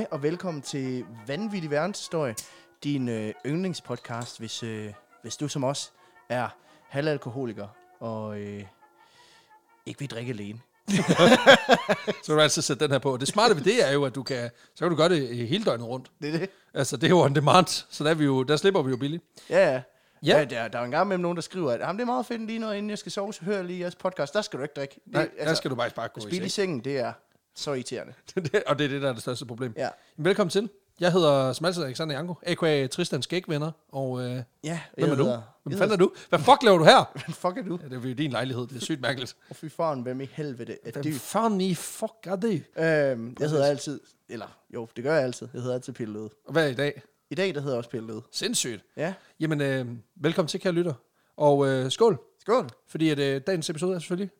Hej og velkommen til Vanvittig Verdenshistorie, din øh, yndlingspodcast, hvis, øh, hvis du som os er halvalkoholiker og øh, ikke vil drikke alene. Så kan du altid sætte den her på. Det smarte ved det er jo, at du kan, så kan du gøre det øh, hele døgnet rundt. Det er det. Altså, det er jo on demand, så der, er vi jo, der slipper vi jo billigt. Ja, ja. Ja. ja der, der er en gang med nogen, der skriver, at det er meget fedt lige noget, inden jeg skal sove, så hører jeg lige jeres podcast. Der skal du ikke drikke. Det, Nej, altså, der skal du bare bare gå i Spil i seng. sengen, det er så irriterende. Og det er det, der er det største problem. Ja. Velkommen til. Jeg hedder som altid Alexander Janko, a.k.a. Tristans Skægvenner. Og øh, Ja, hvem er du? hedder- Hvem fanden er du? Hvad fuck laver du her? Hvem fuck er du? Ja, det er jo din lejlighed. Det er sygt mærkeligt. Og fy faren, hvem i helvede er Hvem du? fanden i fuck er det? Øhm, jeg hedder altid, eller jo, det gør jeg altid. Jeg hedder altid Pille Løde. Og hvad er i dag? I dag, der hedder jeg også Pille Løde. Sindssygt. Ja, Jamen, øh, velkommen til, kære lytter. Og øh, skål. skål. Fordi at øh, dagens episode er selvfølgelig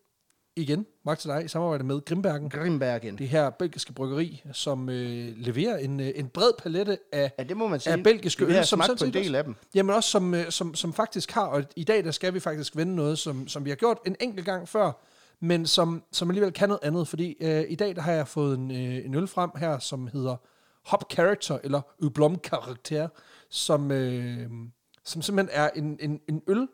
igen, magt til dig, i samarbejde med Grimbergen. Grimbergen. Det her belgiske bryggeri, som øh, leverer en, øh, en bred palette af, Ja, det må man sige. af belgiske øl, som på en del af dem. Jamen også som, øh, som, som faktisk har, og i dag der skal vi faktisk vende noget, som, som vi har gjort en enkelt gang før, men som, som alligevel kan noget andet, fordi øh, i dag der har jeg fået en, øh, en øl frem her, som hedder Hop Character, eller Ublom Karakter, som, øh, som simpelthen er en, en, en øl,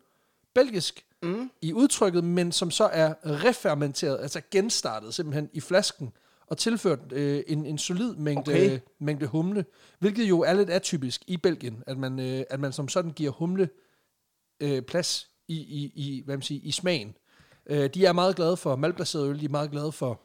belgisk, Mm. i udtrykket, men som så er refermenteret, altså genstartet simpelthen i flasken, og tilført øh, en, en solid mængde, Okay. okay. mængde humle, hvilket jo er lidt atypisk i Belgien, at man, øh, at man som sådan giver humle øh, plads i, i, i, hvad man siger, i smagen. Øh, de er meget glade for maltbaseret øl, de er meget glade for,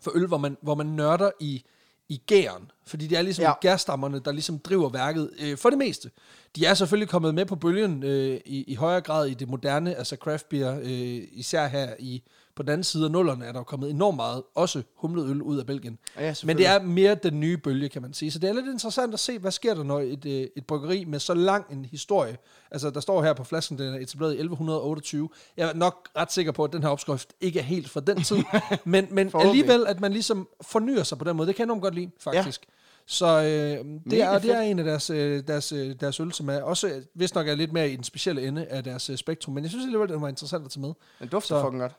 for øl, hvor man, hvor man nørder i, i gæren, fordi det er ligesom Ja. gærstammerne, der ligesom driver værket øh, for det meste. De er selvfølgelig kommet med på bølgen øh, i, i højere grad i det moderne, altså craft beer, øh, især her i på den anden side af nullerne er der jo kommet enormt meget, også humlet øl ud af Belgien. Ja, Men det er mere den nye bølge, kan man sige. Så det er lidt interessant at se, hvad sker der, når et, øh, et bryggeri med så lang en historie, altså der står her på flasken, den er etableret i 1128. Jeg er nok ret sikker på, at den her opskrift ikke er helt fra den tid, men, men alligevel, at man ligesom fornyer sig på den måde, det kan jeg enormt godt lide, faktisk. Ja. Så øh, det, Mega er, det er en af deres, øh, deres, øh, deres øl, som er også, hvis nok er lidt mere i den specielle ende af deres øh, spektrum, men jeg synes alligevel, det var interessant at tage med. Den dufter Så- fucking godt.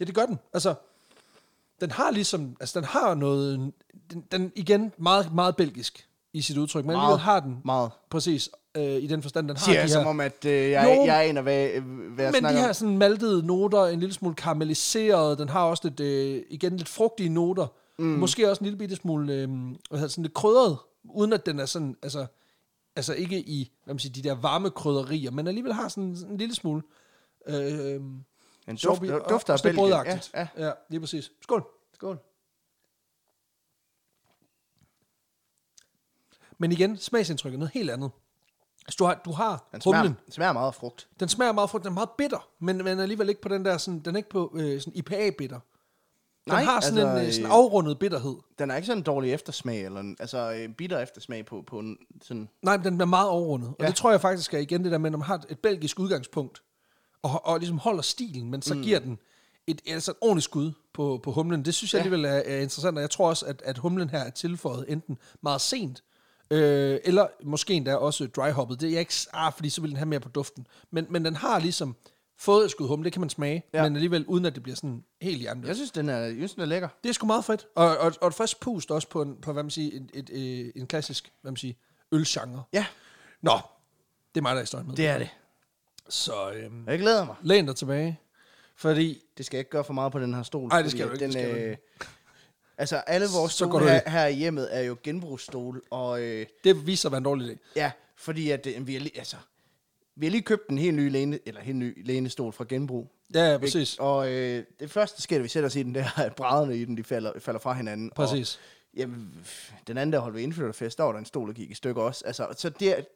Ja, det gør den. Altså, den har ligesom, altså den har noget, den, den igen meget, meget belgisk i sit udtryk, men alligevel har den Meget. præcis øh, i den forstand, den har Siger de jeg her, som om, at øh, jeg, Jo. jeg aner, hvad, hvad jeg men de her sådan maltede noter, en lille smule karamelliseret, den har også lidt, øh, igen lidt frugtige noter, mm. måske også en lille bitte smule, øh, hvad hedder sådan lidt krydret, uden at den er sådan, altså, altså ikke i, hvad man siger, de der varme krydderier, men alligevel har sådan, sådan en lille smule, øh, En duft, og dufter af Belgien. Ja, ja. ja, lige præcis. Skål. Skål. Men igen, smagsindtrykket er noget helt andet. Altså, du har, du har Den smager, humlen. den smager meget af frugt. Den smager meget frugt, den er meget bitter, men, men alligevel ikke på den der, sådan, den er ikke på øh, sådan IPA-bitter. Den Nej, har sådan altså, en øh, sådan øh, afrundet bitterhed. Den er ikke sådan en dårlig eftersmag, eller en, altså en bitter eftersmag på, på en sådan... Nej, men den er meget overrundet. Og Ja. det tror jeg faktisk er igen det der med, når man har et belgisk udgangspunkt, og, og ligesom holder stilen, men så mm. giver den et, altså et ordentligt skud på, på humlen. Det synes jeg Ja. alligevel er, er interessant, og jeg tror også, at, at humlen her er tilføjet enten meget sent, øh, eller måske endda også dryhoppet. Det er jeg ikke, ah, fordi så vil den have mere på duften. Men, men den har ligesom fået et skud humle, det kan man smage, Ja. men alligevel uden at det bliver sådan helt hjernedødt. Jeg synes, den er, jeg synes, den er lækker. Det er sgu meget fedt. Og, og, og et frisk pust også på, en, på hvad man siger, et, et, et, en klassisk hvad man siger, ølgenre. Ja, Nå, det er mig, der er historien med. det er det. Så øhm, Jeg glæder mig. læn dig tilbage, fordi Det skal jeg ikke gøre for meget på den her stol. Nej, det skal du ikke, Den, det skal øh, altså, alle vores Så stole her, i. her i hjemmet er jo genbrugsstole, og øh, det viser at være en dårlig idé. ja, fordi at øh, vi har lige, altså, vi har lige købt en helt ny læne, eller helt ny lænestol fra genbrug. Ja, ja Ikke? præcis. Og øh, det første, sker, da vi sætter os i den der, at brædderne i den, de falder, falder fra hinanden. Præcis. Og, jamen, den anden, der holdt ved indflytterfest, der var der en stol, der gik i stykker også. Altså, så det,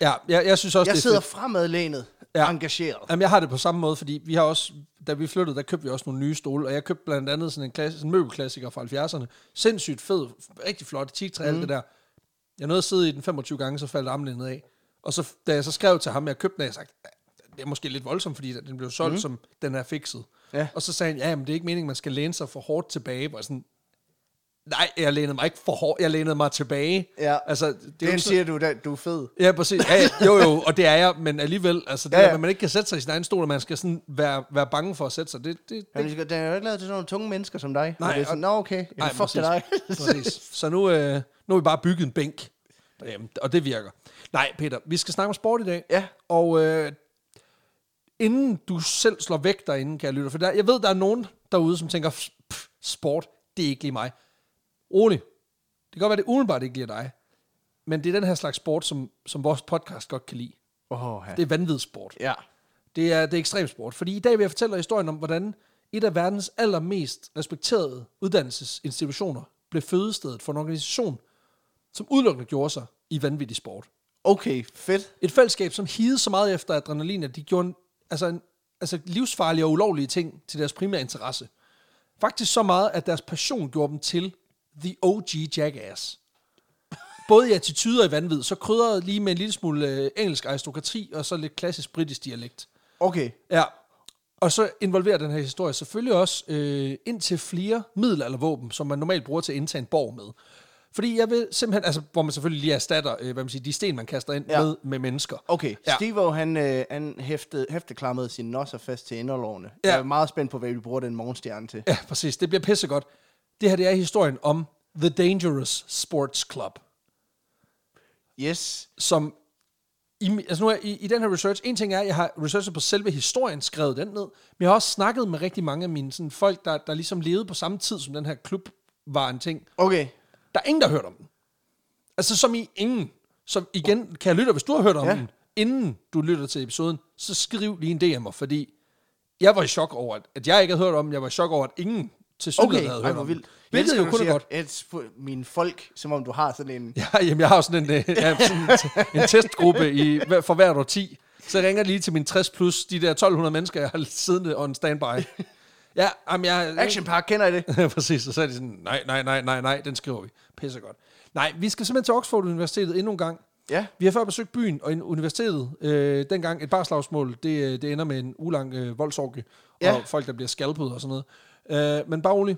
Ja, jeg, jeg synes også, jeg det er sidder fremadlænet, ja. Engageret. Jamen, jeg har det på samme måde, fordi vi har også, da vi flyttede, der købte vi også nogle nye stole, og jeg købte blandt andet sådan en, klasse, en møbelklassiker fra 70'erne. Sindssygt fed, rigtig flot, teaktræ, mm. alt det der. Jeg nåede at sidde i den 25 gange, så faldt armlænet af. Og så, da jeg så skrev til ham, at jeg købte den, jeg sagde, det er måske lidt voldsomt, fordi den blev solgt, mm. som den er fikset. Ja. Og så sagde han, ja, men det er ikke meningen, man skal læne sig for hårdt tilbage. Jeg sådan, nej, jeg lænede mig ikke for hårdt, jeg lænede mig tilbage. Ja. Altså, det er ikke så- siger du, da, du er fed. Ja, præcis. Ja, ja, jo, jo, og det er jeg, men alligevel, altså det Ja, ja, ja. ja. Der, at man ikke kan sætte sig i sin egen stol, og man skal sådan være, være bange for at sætte sig, det, det, Men det skal- den er jo ikke lavet til sådan nogle tunge mennesker som dig. Nej, Nej, det er sådan, og- nå okay, ja, Nej, fuck til dig. præcis. Så nu, øh, Nu har vi bare bygget en bænk derhjemme, og det virker. Nej, Peter, vi skal snakke om sport i dag. Ja. Og øh, inden du selv slår væk derinde, kan jeg lytte, for der, jeg ved, der er nogen derude, som tænker, "Pff, sport, det er ikke lige mig. Rolig. Det kan godt være, det umiddelbart ikke lige dig. Men det er den her slags sport, som, som vores podcast godt kan lide. Ja. Det er vanvidssport. ja. Det er, det er ekstremsport. Fordi i dag vil jeg fortælle dig historien om, hvordan et af verdens allermest respekterede uddannelsesinstitutioner blev fødestedet for en organisation, som udelukkende gjorde sig i vanvittig sport. Okay, fedt. Et fællesskab, som hidede så meget efter adrenalin, at de gjorde en, altså, en, altså livsfarlige og ulovlige ting til deres primære interesse. Faktisk så meget, at deres passion gjorde dem til The OG Jackass. Både i attitude og i vanvid, så krydrede lige med en lille smule øh, engelsk aristokrati og så lidt klassisk britisk dialekt. Okay. Ja, og så involverer den her historie selvfølgelig også øh, ind til flere middelaldervåben, som man normalt bruger til at indtage en borg med. Fordi jeg vil simpelthen, altså hvor man selvfølgelig lige erstatter, øh, hvad man siger, de sten, man kaster ind Ja. med, med mennesker. Okay, Ja. Steve han, øh, han hæftede, hæfteklamrede sine nosser fast til inderlovene. Ja. Jeg er meget spændt på, hvad vi bruger den morgenstjerne til. Ja, præcis. Det bliver pissegodt. Det her, det er historien om The Dangerous Sports Club, Yes. som i, altså nu er, i, i den her research, en ting er, at jeg har researchet på selve historien, skrevet den ned, men jeg har også snakket med rigtig mange af mine sådan, folk, der, der ligesom levede på samme tid, som den her klub var en ting. Okay. Der er ingen, der har hørt om den. Altså som i ingen. Så igen, kan jeg lytte, hvis du har hørt om ja. Den, inden du lytter til episoden, så skriv lige en DM'er, fordi jeg var i chok over, at, at jeg ikke havde hørt om den. Jeg var i chok over, at ingen til Okay, okay. havde Ej, hørt hvor om vildt. Hvilket jo kun er godt. at mine folk, som om du har sådan en... Ja, jamen, jeg har sådan en, øh, ja, sådan en, en testgruppe i, hver- for hvert år 10. Så jeg ringer lige til mine 60 plus, de der 1200 mennesker, jeg har siddende on standby. Ja, jamen, jeg... Action Park, kender I det? Præcis, og så er de sådan, nej, nej, nej, nej, nej, den skriver vi. Pisser godt. Nej, vi skal simpelthen til Oxford Universitetet endnu en gang. Ja. Vi har før besøgt byen og universitetet. Øh, dengang et barslagsmål, det, øh, det ender med en ulang øh, voldsorgie, Ja. og folk, der bliver skalpet og sådan noget. Øh, men bare rolig.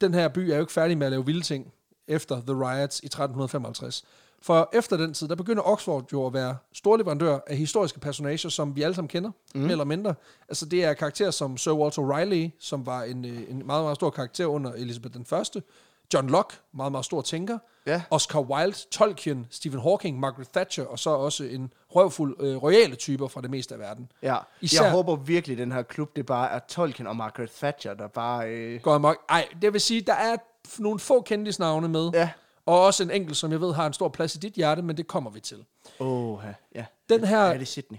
Den her by er jo ikke færdig med at lave vilde ting efter The Riots i 1355. For efter den tid, der begynder Oxford jo at være storleverandør af historiske personager, som vi alle sammen kender, mm. mere eller mindre. Altså det er karakterer som Sir Walter Raleigh, som var en, øh, en meget, meget stor karakter under Elizabeth den Første. John Locke, meget, meget stor tænker. Ja. Oscar Wilde, Tolkien, Stephen Hawking, Margaret Thatcher, og så også en røvfuld øh, royale typer fra det meste af verden. Ja. Især- Jeg håber virkelig, at den her klub, det bare er Tolkien og Margaret Thatcher, der bare... Øh... Går amok. Ej, det vil sige, der er nogle få kendisnavne med, Ja. og også en enkelt, som jeg ved har en stor plads i dit hjerte, men det kommer vi til. Åh, ja. Den her... Ja, det er Sydney.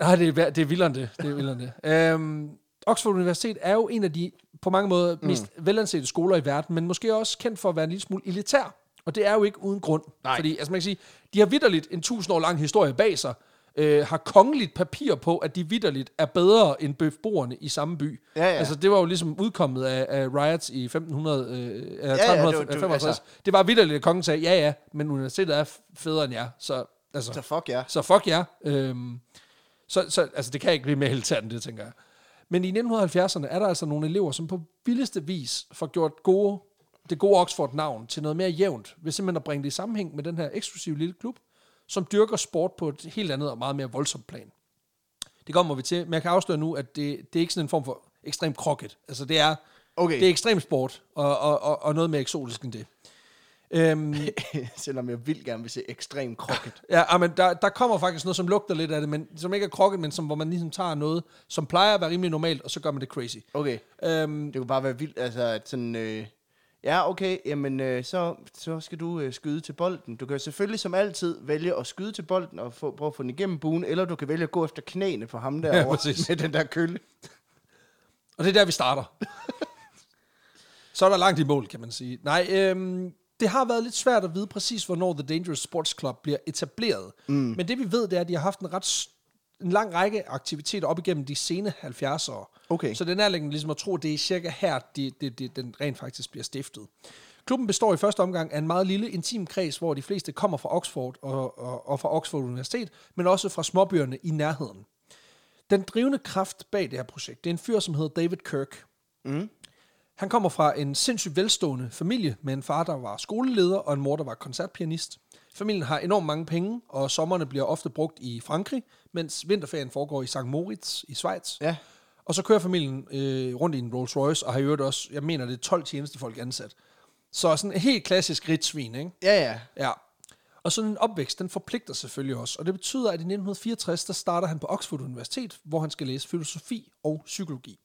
Nej, det er, det er vildere end det. det, er vildere end det. Øhm, Oxford Universitet er jo en af de på mange måder mest mm. velansete skoler i verden, men måske også kendt for at være en lille smule elitær. Og det er jo ikke uden grund. Nej. Fordi, altså man kan sige, de har vidderligt en tusind år lang historie bag sig, øh, har kongeligt papir på, at de vidderligt er bedre end beboerne i samme by. Ja, ja. Altså det var jo ligesom udkommet af, af riots i 1500, øh, ja, det var- 1355. det var- Altså. Det var vidderligt, at kongen sagde, ja ja, men universitetet er federe end jer. Så, altså, Så fuck ja. så fuck ja. Øhm, så, så altså, det kan ikke blive mere end det, tænker jeg. Men i 1970'erne er der altså nogle elever, som på vildeste vis får gjort gode, det gode Oxford-navn til noget mere jævnt, ved simpelthen at bringe det i sammenhæng med den her eksklusive lille klub, som dyrker sport på et helt andet og meget mere voldsomt plan. Det kommer vi til, men jeg kan afsløre nu, at det, det er ikke sådan en form for ekstrem krokket. Altså det er, Okay. det er ekstrem sport, og, og, og, og noget mere eksotisk end det. Øhm, Selvom jeg vil gerne vil se ekstrem krokket. Ja, men der, der kommer faktisk noget, som lugter lidt af det, men som ikke er krokket, men som, hvor man ligesom tager noget, som plejer at være rimelig normalt, og så gør man det crazy. Okay. Øhm, Det kunne bare være vildt, altså at sådan... Øh, ja, okay, jamen øh, så, så skal du øh, skyde til bolden. Du kan selvfølgelig som altid vælge at skyde til bolden og få, prøve at få den igennem buen, eller du kan vælge at gå efter knæene på ham derovre præcis. med den der kølle. og det er der, vi starter. så er der langt i mål, kan man sige. Nej, øhm, det har været lidt svært at vide præcis, hvornår The Dangerous Sports Club bliver etableret. Mm. Men det vi ved, det er, at de har haft en ret en lang række aktiviteter op igennem de sene 70'ere. Okay. Så det er nærliggende ligesom at tro, at det er cirka her, de, de, de, den rent faktisk bliver stiftet. Klubben består i første omgang af en meget lille, intim kreds, hvor de fleste kommer fra Oxford og, og, og fra Oxford Universitet, men også fra småbyerne i nærheden. Den drivende kraft bag det her projekt, det er en fyr, som hedder David Kirk. Mm. Han kommer fra en sindssygt velstående familie med en far, der var skoleleder, og en mor, der var koncertpianist. Familien har enormt mange penge, og sommerne bliver ofte brugt i Frankrig, mens vinterferien foregår i St. Moritz i Schweiz. Ja. Og så kører familien øh, rundt i en Rolls Royce, og har i øvrigt også, jeg mener, det er 12 tjenestefolk ansat. Så sådan en helt klassisk ritsvin, ikke? Ja, ja. Ja. Og sådan en opvækst, den forpligter selvfølgelig også. Og det betyder, at i 1964, der starter han på Oxford Universitet, hvor han skal læse filosofi og psykologi.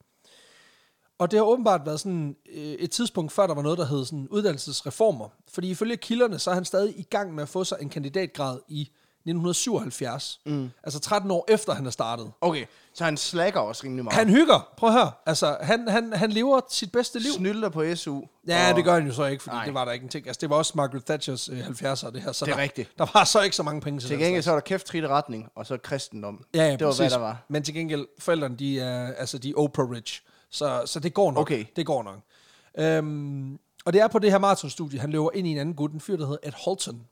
Og det har åbenbart været sådan øh, et tidspunkt, før der var noget, der hed sådan uddannelsesreformer. Fordi ifølge kilderne, så er han stadig i gang med at få sig en kandidatgrad i 1977. Mm. Altså 13 år efter, han er startet. Okay, så han slækker også rimelig meget. Han hygger. Prøv at høre. Altså, han, han, han lever sit bedste liv. snylder på SU. Ja, og- det gør han jo så ikke, fordi Nej. det var der ikke en ting. Altså, det var også Margaret Thatchers øh, 70'er, det her. Så Det er der, rigtigt. Der var så ikke så mange penge til Til gengæld så var der kæft trit retning, og så kristendom. Ja, ja, det var, præcis. hvad der var. Men til gengæld, forældrene, de er, altså, de er Oprah rich. Så, så det går nok. Okay. Det går nok. Øhm, og det er på det her maratonstudie, han løber ind i en anden gut, en fyr, der hedder Ed Holton.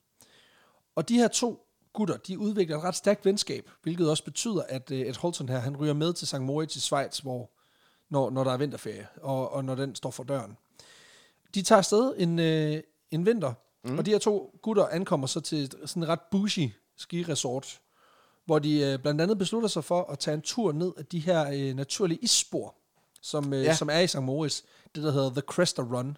Og de her to gutter, de udvikler et ret stærkt venskab, hvilket også betyder, at øh, Ed Holton her, han ryger med til St. Moritz i Schweiz, hvor, når, når der er vinterferie, og, og når den står for døren. De tager afsted en, øh, en vinter, mm. og de her to gutter ankommer så til sådan et ret bougie skiresort, hvor de øh, blandt andet beslutter sig for at tage en tur ned af de her øh, naturlige isspor, som, øh, ja. Som er i St. Moritz, det der hedder The Cresta Run,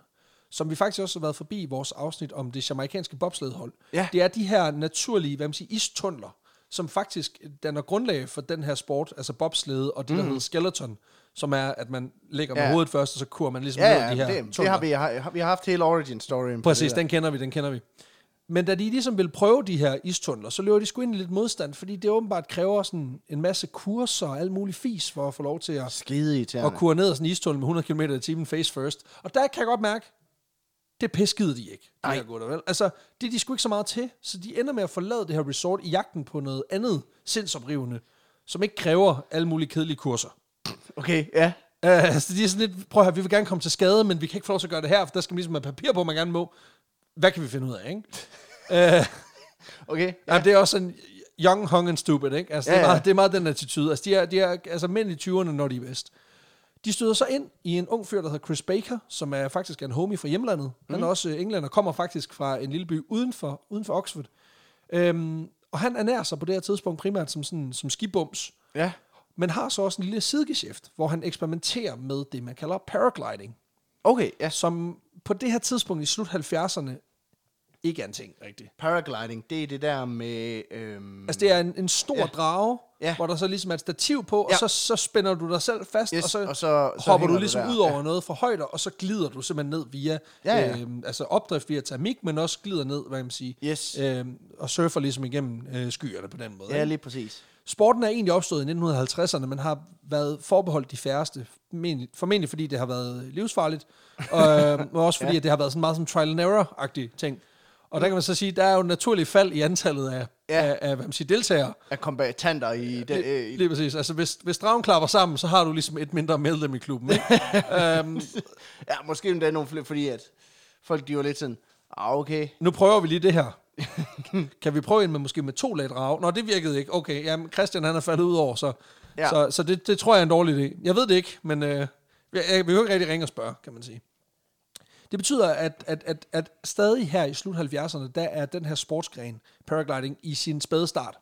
som vi faktisk også har været forbi i vores afsnit om det jamaikanske bobsledhold. Ja. Det er de her naturlige, hvad man siger, istunneler, som faktisk danner grundlag for den her sport, altså bobslede og det, der hedder skeleton, som er, at man ligger med Ja. hovedet først, og så kurer man ligesom Ja, ned ja, de her det, det har vi, har, vi har haft hele origin storyen. Præcis, den kender vi, den kender vi. Men da de ligesom vil prøve de her istunneler, så løber de sgu ind i lidt modstand, fordi det åbenbart kræver sådan en masse kurser og alt muligt fis for at få lov til at, Skide irriterende. at kure ned ad sådan en istunnel med 100 km i timen face first. Og der kan jeg godt mærke, det piskede de ikke, de Nej. her gutter, vel? Altså, det er de sgu ikke så meget til, så de ender med at forlade det her resort i jagten på noget andet sindsoprivende, som ikke kræver alle mulige kedelige kurser. Okay, ja. Uh, altså, de er sådan lidt, prøv at høre, vi vil gerne komme til skade, men vi kan ikke få lov til at gøre det her, for der skal man ligesom have papir på, man gerne må. Hvad kan vi finde ud af, ikke? Uh, Okay. ja. det er også en young, hung and stupid, ikke? Altså, ja, Ja, det, er meget, det er meget den attitude. Altså, de er, de er altså mænd i 20'erne, når de er bedst. De støder så ind i en ung fyr, der hedder Chris Baker, som er faktisk en homie fra hjemlandet. Mm. Han er også øh, englænder, kommer faktisk fra en lille by uden for, uden for Oxford. Øhm, og han ernærer sig på det her tidspunkt primært som, sådan, som skibums, Ja. men har så også en lille sidegeschæft, hvor han eksperimenterer med det, man kalder paragliding, Okay, ja. som på det her tidspunkt i slut 70'erne ikke er en ting rigtigt. Paragliding, det er det der med... Øhm, Altså det er en, en stor ja. Ja. drage, ja. Ja. hvor der så ligesom er et stativ på, Ja. og så, så spænder du dig selv fast, Yes, og så, og så- så hopper du du ligesom der. ud over noget fra højder, og så glider du simpelthen ned via, Ja, ja. Øhm, altså opdrift via termik, men også glider ned, hvad kan man sige, Yes. øhm, og surfer ligesom igennem øh, skyerne på den måde. Ja, ikke? lige præcis. Sporten er egentlig opstået i 1950'erne, men har været forbeholdt de færreste, formentlig, formentlig fordi det har været livsfarligt, og, øh, og også fordi ja. at det har været sådan meget som trial and error-agtig ting. Og der kan man så sige, der er jo et naturligt fald i antallet af, ja. Ja. af, af hvad man siger, deltagere. Af kombatanter i... Den, Lige, øh, lige præcis. Altså, hvis, hvis dragen klapper sammen, så har du ligesom et mindre medlem i klubben. Ikke? um, ja, måske endda nogle flere, fordi at folk, de var lidt sådan... Ah, okay. nu prøver vi lige det her. kan vi prøve en med måske med to lag drage? Nå, det virkede ikke. Okay, jamen Christian han er faldet ud over, så, ja. Ja. så, så det, det tror jeg er en dårlig idé. Jeg ved det ikke, men øh, jeg, jeg vil jo ikke rigtig ringe og spørge, kan man sige. Det betyder, at, at, at, at stadig her i slut 70'erne, der er den her sportsgren, paragliding, i sin spæde start.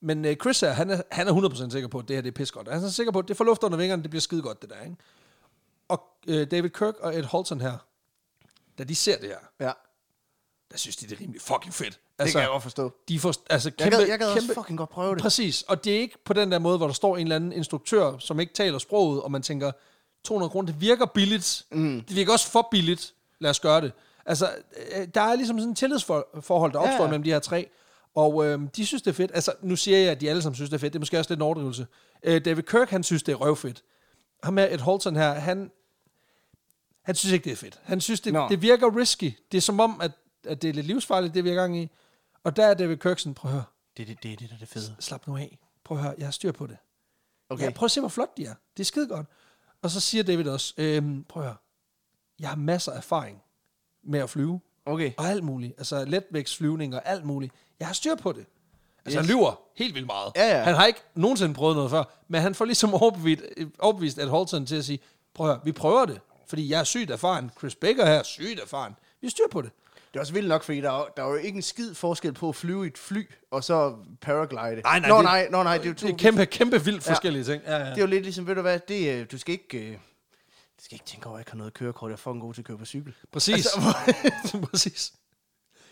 Men øh, Chris her, han er, han er 100% sikker på, at det her det er pis godt. Han er sikker på, at det får luft under vingerne, det bliver skide godt, det der. Ikke? Og øh, David Kirk og Ed Holton her, da de ser det her, Ja, der synes de, det er rimelig fucking fedt. det kan jeg godt forstå. De får, altså, Jeg kæmpe, gad, jeg gad kæmpe, også fucking godt prøve det. Præcis, og det er ikke på den der måde, hvor der står en eller anden instruktør, som ikke taler sproget, og man tænker, 200 kroner, det virker billigt. Mm. Det virker også for billigt. Lad os gøre det. Altså, øh, der er ligesom sådan en tillidsforhold, der opstår ja, mellem de her tre, og øh, de synes, det er fedt. Altså, nu siger jeg, at de alle sammen synes, det er fedt. Det er måske også lidt en overdrivelse. Øh, David Kirk, han synes, det er røvfedt. Ham med Ed Holton her, han, han synes ikke, det er fedt. Han synes, det, det virker risky. Det er som om, at, at det er lidt livsfarligt, det vi er i gang i. Og der er David Kirk sådan, prøv at høre, Det er det, det, det, der er det fede. slap nu af. Prøv at høre, jeg har styr på det. Okay. Okay. Ja, prøv at se, hvor flot de er. Det er skide godt. Og så siger David også, øhm, prøv at høre, jeg har masser af erfaring med at flyve, Okay. og alt muligt. Altså letvægtsflyvning og alt muligt. Jeg har styr på det. Altså Yes. han lyver helt vildt meget. Ja, ja. Han har ikke nogensinde prøvet noget før, men han får ligesom overbevist, overbevist Ed Holton til at sige, prøv at høre, vi prøver det, fordi jeg er sygt erfaren. Chris Baker her er sygt erfaren. Vi styr på det. Det er også vildt nok, fordi der er, der er jo ikke en skid forskel på at flyve i et fly, og så paraglide. Nej, nej, Nå, det- nej, nå, nej, det er jo to... Det er kæmpe, kæmpe vildt forskellige ting. Ja, ja. Det er jo lidt ligesom, ved du hvad, det, øh, du skal ikke... øh, skal ikke tænke over, at jeg ikke har noget kørekort. Jeg er fucking god til at køre på cykel. Præcis. Altså, Præcis.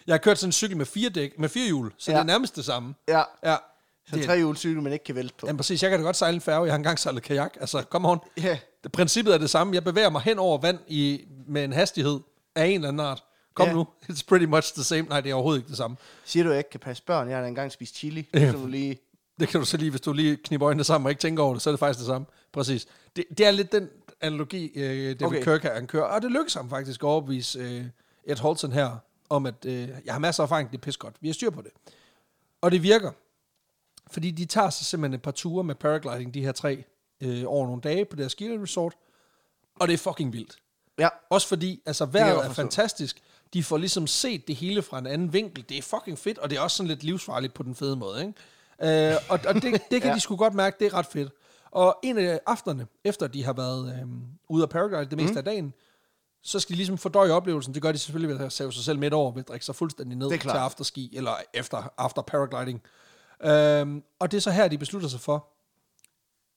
Jeg har kørt sådan en cykel med fire dæk, med fire hjul, så ja. Ja. det er nærmest det samme. Ja, Ja. så Det, tre cykel, man ikke kan vælte på. jamen præcis, jeg kan da godt sejle en færge. Jeg har engang sejlet kajak. Altså, kom on. Ja, Det, princippet er det samme. Jeg bevæger mig hen over vand i, med en hastighed af en eller anden art. Kom Ja. nu. It's pretty much the same. Nej, det er overhovedet ikke det samme. siger du, jeg ikke kan passe børn? Jeg har da engang spist chili. Ja. Så du lige... Det kan du så lige, hvis du lige kniber øjnene sammen og ikke tænker over det, så er det faktisk det samme. Præcis. Det, det er lidt den analogi, øh, David okay. Kirk han kører, og det lykkes ham faktisk at overbevise øh, Ed Holton her, om at øh, jeg har masser af erfaring, det er pis godt. Vi har styr på det. Og det virker. Fordi de tager sig simpelthen et par ture med paragliding, de her tre, øh, over nogle dage på deres ski resort. Og det er fucking vildt. Ja, Også fordi, altså vejret er fantastisk. De får ligesom set det hele fra en anden vinkel. Det er fucking fedt, og det er også sådan lidt livsfarligt på den fede måde, ikke? Øh, og, og det, det kan ja. De sgu godt mærke, det er ret fedt. Og en af aftenerne, efter de har været øh, ude af paraglide det meste mm. af dagen, så skal de ligesom fordøje oplevelsen. Det gør de selvfølgelig ved at save sig selv midt over, ved at drikke sig fuldstændig ned til afterski, eller efter after paragliding. Øhm, og det er så her, de beslutter sig for,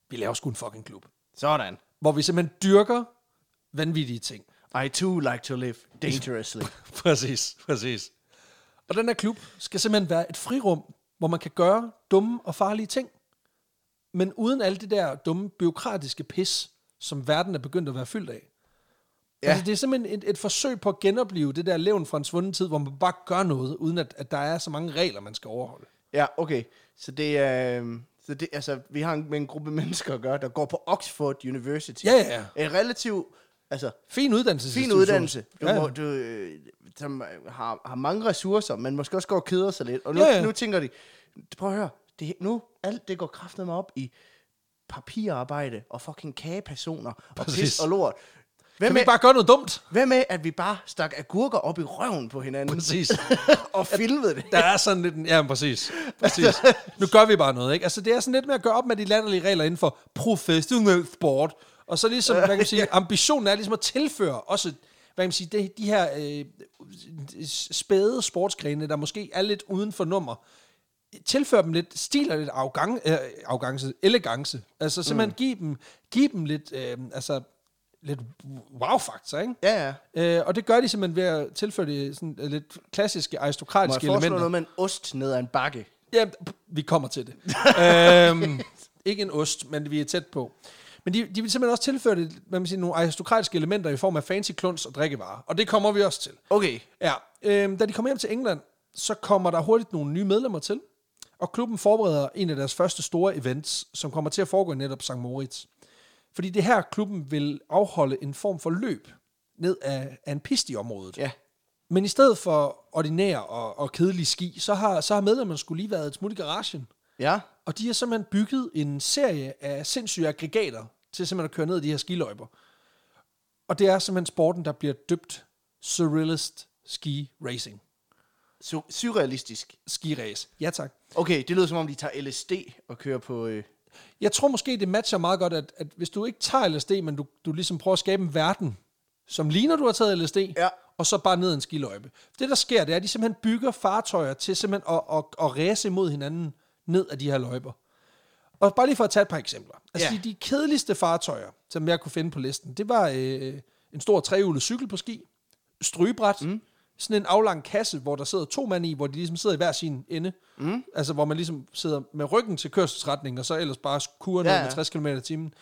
vi laver sgu en fucking klub. sådan. Hvor vi simpelthen dyrker vanvittige ting. I too like to live dangerously. præcis, præcis. Og den her klub skal simpelthen være et frirum, hvor man kan gøre dumme og farlige ting. Men uden alt det der dumme, byråkratiske pis, som verden er begyndt at være fyldt af. Ja. Altså, det er simpelthen et, et forsøg på at genopleve det der levn fra en svunden tid, hvor man bare gør noget, uden at, at der er så mange regler, man skal overholde. Ja, okay. Så det er... øhm, Så det, altså, vi har en, med en gruppe mennesker at gøre, der går på Oxford University. Ja, ja, ja. En relativt, altså, Fin uddannelse. fin uddannelse. Du, Ja, må, du øh, som har, har mange ressourcer, men måske også går og keder sig lidt. Og nu, Ja, ja, nu tænker de, prøv at høre, det, nu, alt det går kraftet mig op i papirarbejde og fucking kagepersoner og Præcis. pis og lort. Hvem Kan vi med, bare gøre noget dumt? hvad med, at vi bare stak agurker op i røven på hinanden Præcis. og filmede det? Der er sådan lidt... en- Ja, præcis. præcis. Nu gør vi bare noget, ikke? Altså, det er sådan lidt med at gøre op med de landerlige regler inden for professionel sport. Og så ligesom, hvad kan man sige, ambitionen er ligesom at tilføre også, hvad kan man sige, det, de her øh, spæde sportsgrene, der måske er lidt uden for nummer, tilføre dem lidt stil og lidt arrogance, øh, arrogance elegance. Altså simpelthen mm. give, dem, give dem lidt, øh, altså, lidt wow-faktor, ikke? Ja, ja. Øh, og det gør de simpelthen ved at tilføre det sådan øh, lidt klassiske, Må jeg aristokratiske foreslå elementer. noget med en ost ned ad en bakke? Ja, vi kommer til det. øhm, ikke en ost, men vi er tæt på. Men de, de vil simpelthen også tilføre det, hvad man siger, nogle aristokratiske elementer i form af fancy kluns og drikkevarer. Og det kommer vi også til. Okay. Ja, øhm, da de kommer hjem til England, så kommer der hurtigt nogle nye medlemmer til. Og klubben forbereder en af deres første store events, som kommer til at foregå netop St. Moritz. Fordi det her, klubben vil afholde en form for løb ned af, af en piste i området. Ja. Men i stedet for ordinære og, og kedelige ski, så har, så har medlemmerne skulle lige været et smut i garagen. Ja. Og de har simpelthen bygget en serie af sindssyge aggregater til simpelthen at køre ned i de her skiløjper. Og det er simpelthen sporten, der bliver døbt Surrealist Ski Racing. Su- surrealistisk. Ski race. Ja tak. Okay, det lyder som om, de tager LSD og kører på... Øh... Jeg tror måske, det matcher meget godt, at, at hvis du ikke tager LSD, men du, du ligesom prøver at skabe en verden, som ligner, du har taget LSD, Ja. og så bare ned ad en skiløjpe. Det, der sker, det er, at de simpelthen bygger fartøjer til simpelthen at, at, at ræse imod hinanden ned af de her løjper. Og bare lige for at tage et par eksempler. Altså, Ja. de, de kedeligste fartøjer, som jeg kunne finde på listen, det var øh, en stor trehjulet cykel på ski, strygebræt, mm. sådan en aflang kasse, hvor der sidder to mand i, hvor de ligesom sidder i hver sin ende. Mm. Altså, hvor man ligesom sidder med ryggen til kørselsretning, og så ellers bare kurer Ja, ja, ja. med 60 km i timen.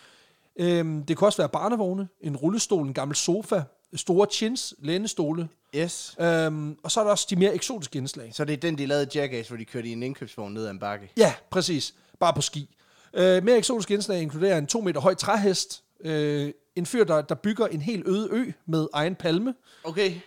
Øhm, det kunne også være barnevogne, en rullestol, en gammel sofa, store chins, lænestole, Yes. øhm, og så er der også de mere eksotiske indslag. Så det er den, de lavede Jackass, hvor de kørte i en indkøbsvogn ned ad en bakke. Ja, præcis. Bare på ski. Øh, mere eksotiske indslag inkluderer en to meter høj træhest, øh, en fyr, der, der bygger en helt øde ø med egen palme. Okay. Øhm,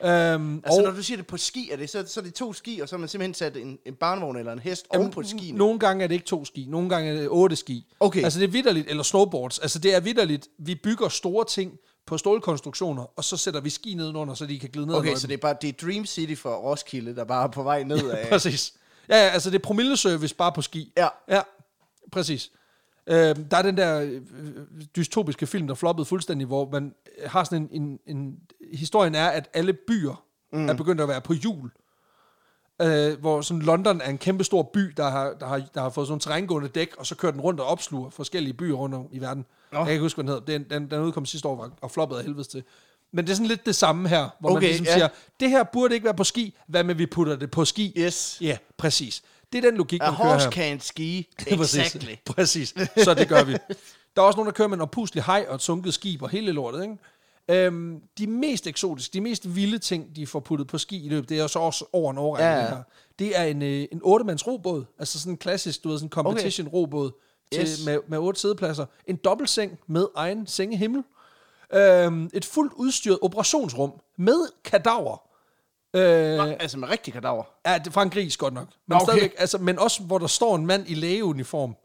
Altså, og når du siger det på ski, er det så, så er det to ski, og så har man simpelthen sat en, en barnevogn eller en hest oven på skien? nogle gange er det ikke to ski, nogle gange er det otte ski. Okay. Altså det er vidderligt, eller snowboards. Altså det er vidderligt, vi bygger store ting på stålkonstruktioner, og så sætter vi ski nedenunder, så de kan glide ned Okay, så det er bare det er Dream City for Roskilde, der bare er på vej ned af... Præcis. Ja, ja, altså det er promilleservice bare på ski. Ja. Ja, præcis. Øh, der er den der øh, dystopiske film, der floppede fuldstændig, hvor man har sådan en, en, en... Historien er, at alle byer mm. er begyndt at være på hjul. øh, hvor sådan London er en kæmpe stor by, der har, der, har, der har fået sådan nogle terrængående dæk, og så kører den rundt og opsluger forskellige byer rundt om i verden. Nå. Jeg kan ikke huske, hvad den hedder. Den, den, den udkom sidste år og floppede af helvedes til. Men det er sådan lidt det samme her, hvor okay, man ligesom ja. siger, det her burde ikke være på ski, hvad med vi putter det på ski? Yes. Ja, præcis. Det er den logik, A man kører horse her. can't ski. Præcis. Exactly. Præcis. Så det gør vi. Der er også nogen, der kører med en oppuslig hej og et sunket skib og hele lortet, ikke? Øhm, de mest eksotiske, de mest vilde ting, de får puttet på ski i løbet, det er så også over en årrække, Ja, her. Det er en, øh, en 8-mands robåd, altså sådan en klassisk, du ved, sådan en competition robåd til, Yes. med, med otte sædepladser. En dobbeltseng med egen sengehimmel. Øhm, et fuldt udstyret operationsrum med kadaver. Øh, Altså med rigtig kadaver. Ja, det er fra en gris godt nok. Men, Okay. stadigvæk, altså, men også, hvor der står en mand i lægeuniform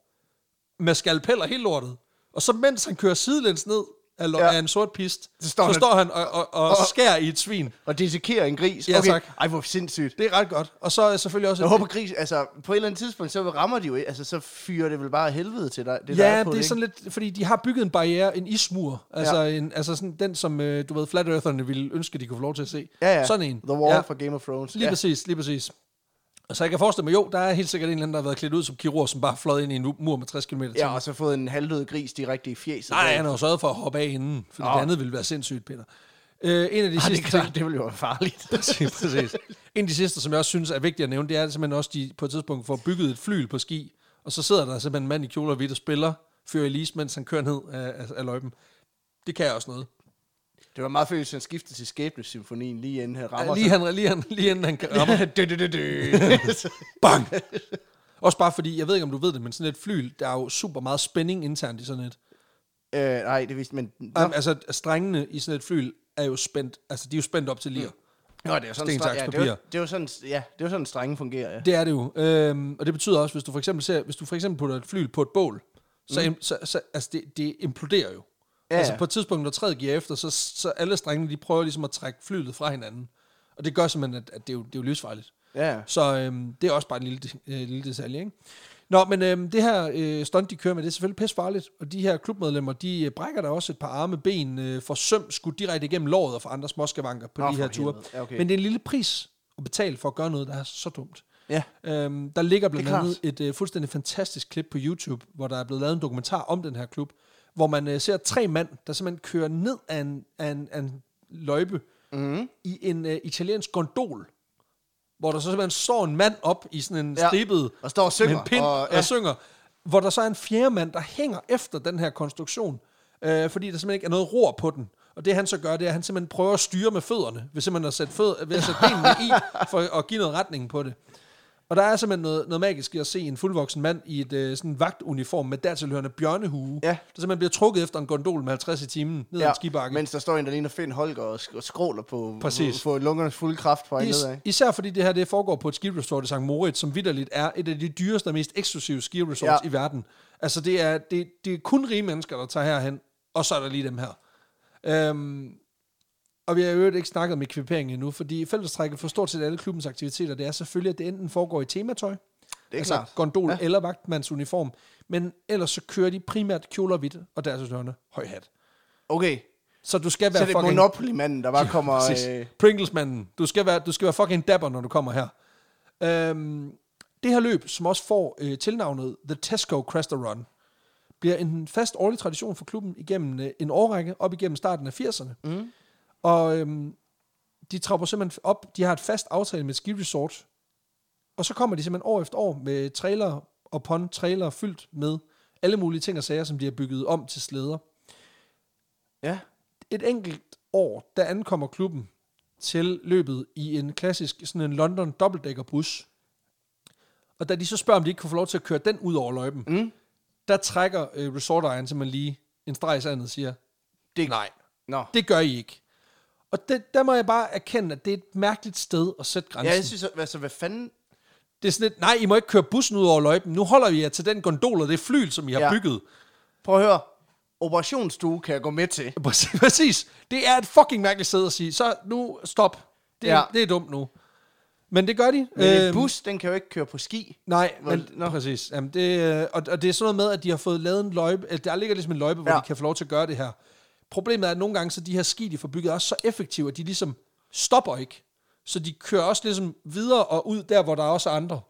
med skalpeller hele lortet. Og så mens han kører sidelæns ned af, Ja. ja. af en sort pist, så står, så han- står han og, og, og, Og- skærer i et svin. Og dissekerer en gris. Ja, okay. tak. Ej, hvor sindssygt. Det er ret godt. Og så er selvfølgelig også... Jeg håber gris, altså på et eller andet tidspunkt, så rammer de jo, altså så fyrer det vel bare helvede til dig. Det, der ja, på det er ikke? sådan lidt, fordi de har bygget en barriere, en ismur, altså, Ja. ja. en, altså sådan den, som øh, du ved, Flat Eartherne ville ønske, de kunne få lov til at se. Ja, ja. Sådan en. The Wall ja. for Game of Thrones. Lige ja. præcis, lige præcis. Så jeg kan forestille mig, jo, der er helt sikkert en eller anden, der har været klædt ud som kirurg, som bare fløjet ind i en mur med 60 km Ja, og så fået en halvdød gris direkte i fjeset. Nej, han har jo sørget for at hoppe af inden, for Nå. det andet ville være sindssygt, Peter. Øh, en af de Ah, det, sidste ting, klart, det ville jo være farligt. Præcis, præcis. En af de sidste, som jeg også synes er vigtigt at nævne, det er simpelthen også, de på et tidspunkt får bygget et flyl på ski, og så sidder der simpelthen en mand i kjole og hvidt og spiller Fyr Elise, mens han kører ned af, af, af løjpen. Det kan jeg også noget. Det var meget fedt, hvis han skiftede til skæbnesymfonien lige inden han rammer. Ja, lige, han, lige, han, lige inden han kan ramme. sig. dø, dø, dø, dø. Bang! Også bare fordi, jeg ved ikke, om du ved det, men sådan et fly, der er jo super meget spænding internt i sådan et. øh, nej, det vidste men... Nå, altså, strengene i sådan et fly er jo spændt, altså de er jo spændt op til lir. Nå, det er jo sådan, sten, ja, det, er det er jo sådan, ja, det er jo sådan, strenge fungerer, ja. Det er det jo. Øhm, og det betyder også, hvis du for eksempel ser, hvis du for eksempel putter et fly på et bål, så, mm. så, så altså det, det imploderer jo. Ja, altså på et tidspunkt, når træet giver efter, så, så alle strengene, de prøver ligesom at trække flyet fra hinanden. Og det gør simpelthen, at, at det, er jo, det er jo livsfarligt. Ja, Så øhm, det er også bare en lille, øh, lille detalje, ikke? Nå, men øhm, det her øh, stunt, de kører med, det er selvfølgelig pisse farligt. Og de her klubmedlemmer, de øh, brækker der også et par arme, ben, øh, for søm skudt direkte igennem låret og for andre småskavanker på Nå, de her ture. Ja, okay. Men det er en lille pris at betale for at gøre noget, der er så dumt. ja. Øhm, der ligger blandt Det andet et øh, fuldstændig fantastisk klip på YouTube, hvor der er blevet lavet en dokumentar om den her klub, hvor man øh, ser tre mænd, der simpelthen kører ned af en, af en, af en løjpe Mm-hmm. i en øh, italiensk gondol, hvor der så simpelthen står en mand op i sådan en Ja, stribet og står og synger, med en pind og- og, ja. og synger, hvor der så er en fjerde mand, der hænger efter den her konstruktion, øh, fordi der simpelthen ikke er noget ror på den. Og det han så gør, det er, at han simpelthen prøver at styre med fødderne, ved simpelthen at sætte, fød, ved at sætte benene i, for at give noget retning på det. Og der er simpelthen noget, noget magisk i at se en fuldvoksen mand i et øh, sådan vagtuniform med dertilhørende bjørnehue, Ja. der simpelthen bliver trukket efter en gondol med 50 i timen ned ad ja. en skibakke. Mens der står en, der ligner Finn Holger og, sk- og skråler på, Præcis. på, på lungernes fulde kraft på Is, nedad. især fordi det her det foregår på et skiresort i St. Moritz, som vidderligt er et af de dyreste og mest eksklusive skiresorts Ja. ja. i verden. Altså det er, det, det er kun rige mennesker, der tager herhen, og så er der lige dem her. Øhm, og vi har jo øvrigt ikke snakket om ekvipering endnu, fordi fællestrækket for stort set alle klubbens aktiviteter, det er selvfølgelig, at det enten foregår i tematøj, Det er altså klart. gondol Ja. ja. eller vagtmandsuniform, men ellers så kører de primært kjoler hvidt, og der er så høj hat. Okay, Så du skal så være er det fucking... Monopoly-manden, der bare kommer... Præcis. Øh, Pringles-manden. Du skal, være, du skal være fucking dapper, når du kommer her. Øhm, det her løb, som også får øh, tilnavnet The Tesco Cresta Run, bliver en fast årlig tradition for klubben igennem øh, en årrække, op igennem starten af 80'erne. Mm. Og øhm, de trapper simpelthen op. De har et fast aftale med et ski resort. Og så kommer de simpelthen år efter år med trailer og pond trailer fyldt med alle mulige ting og sager, som de har bygget om til slæder ja. et enkelt år, der ankommer klubben til løbet i en klassisk, sådan en London dobbeltdækker bus. Og da de så spørger, om de ikke kunne få lov til at køre den ud over løjpen, Mm. der trækker øh, resort simpelthen lige en streg i sandet og siger, Det, nej, Nå. det gør I ikke. Og det, der må jeg bare erkende, at det er et mærkeligt sted at sætte grænsen. Ja, jeg synes, altså, hvad fanden... Det er sådan lidt, nej, I må ikke køre bussen ud over løjpen. Nu holder vi jer til den gondol og det flyl, som I har Ja. bygget. Prøv at høre. Operationsstue kan jeg gå med til. Præcis, præcis. Det er et fucking mærkeligt sted at sige, så nu stop. Det, Ja. det er dumt nu. Men det gør de. Men en bus, den kan jo ikke køre på ski. Nej, Hvor- men, nå. præcis. Jamen, det, øh, og, og det er sådan noget med, at de har fået lavet en løjpe, der ligger ligesom en løjpe, hvor Ja. de kan få lov til at gøre det her. Problemet er, at nogle gange, så de her ski, de får bygget, er så effektive, at de ligesom stopper ikke. Så de kører også ligesom videre og ud der, hvor der er også andre.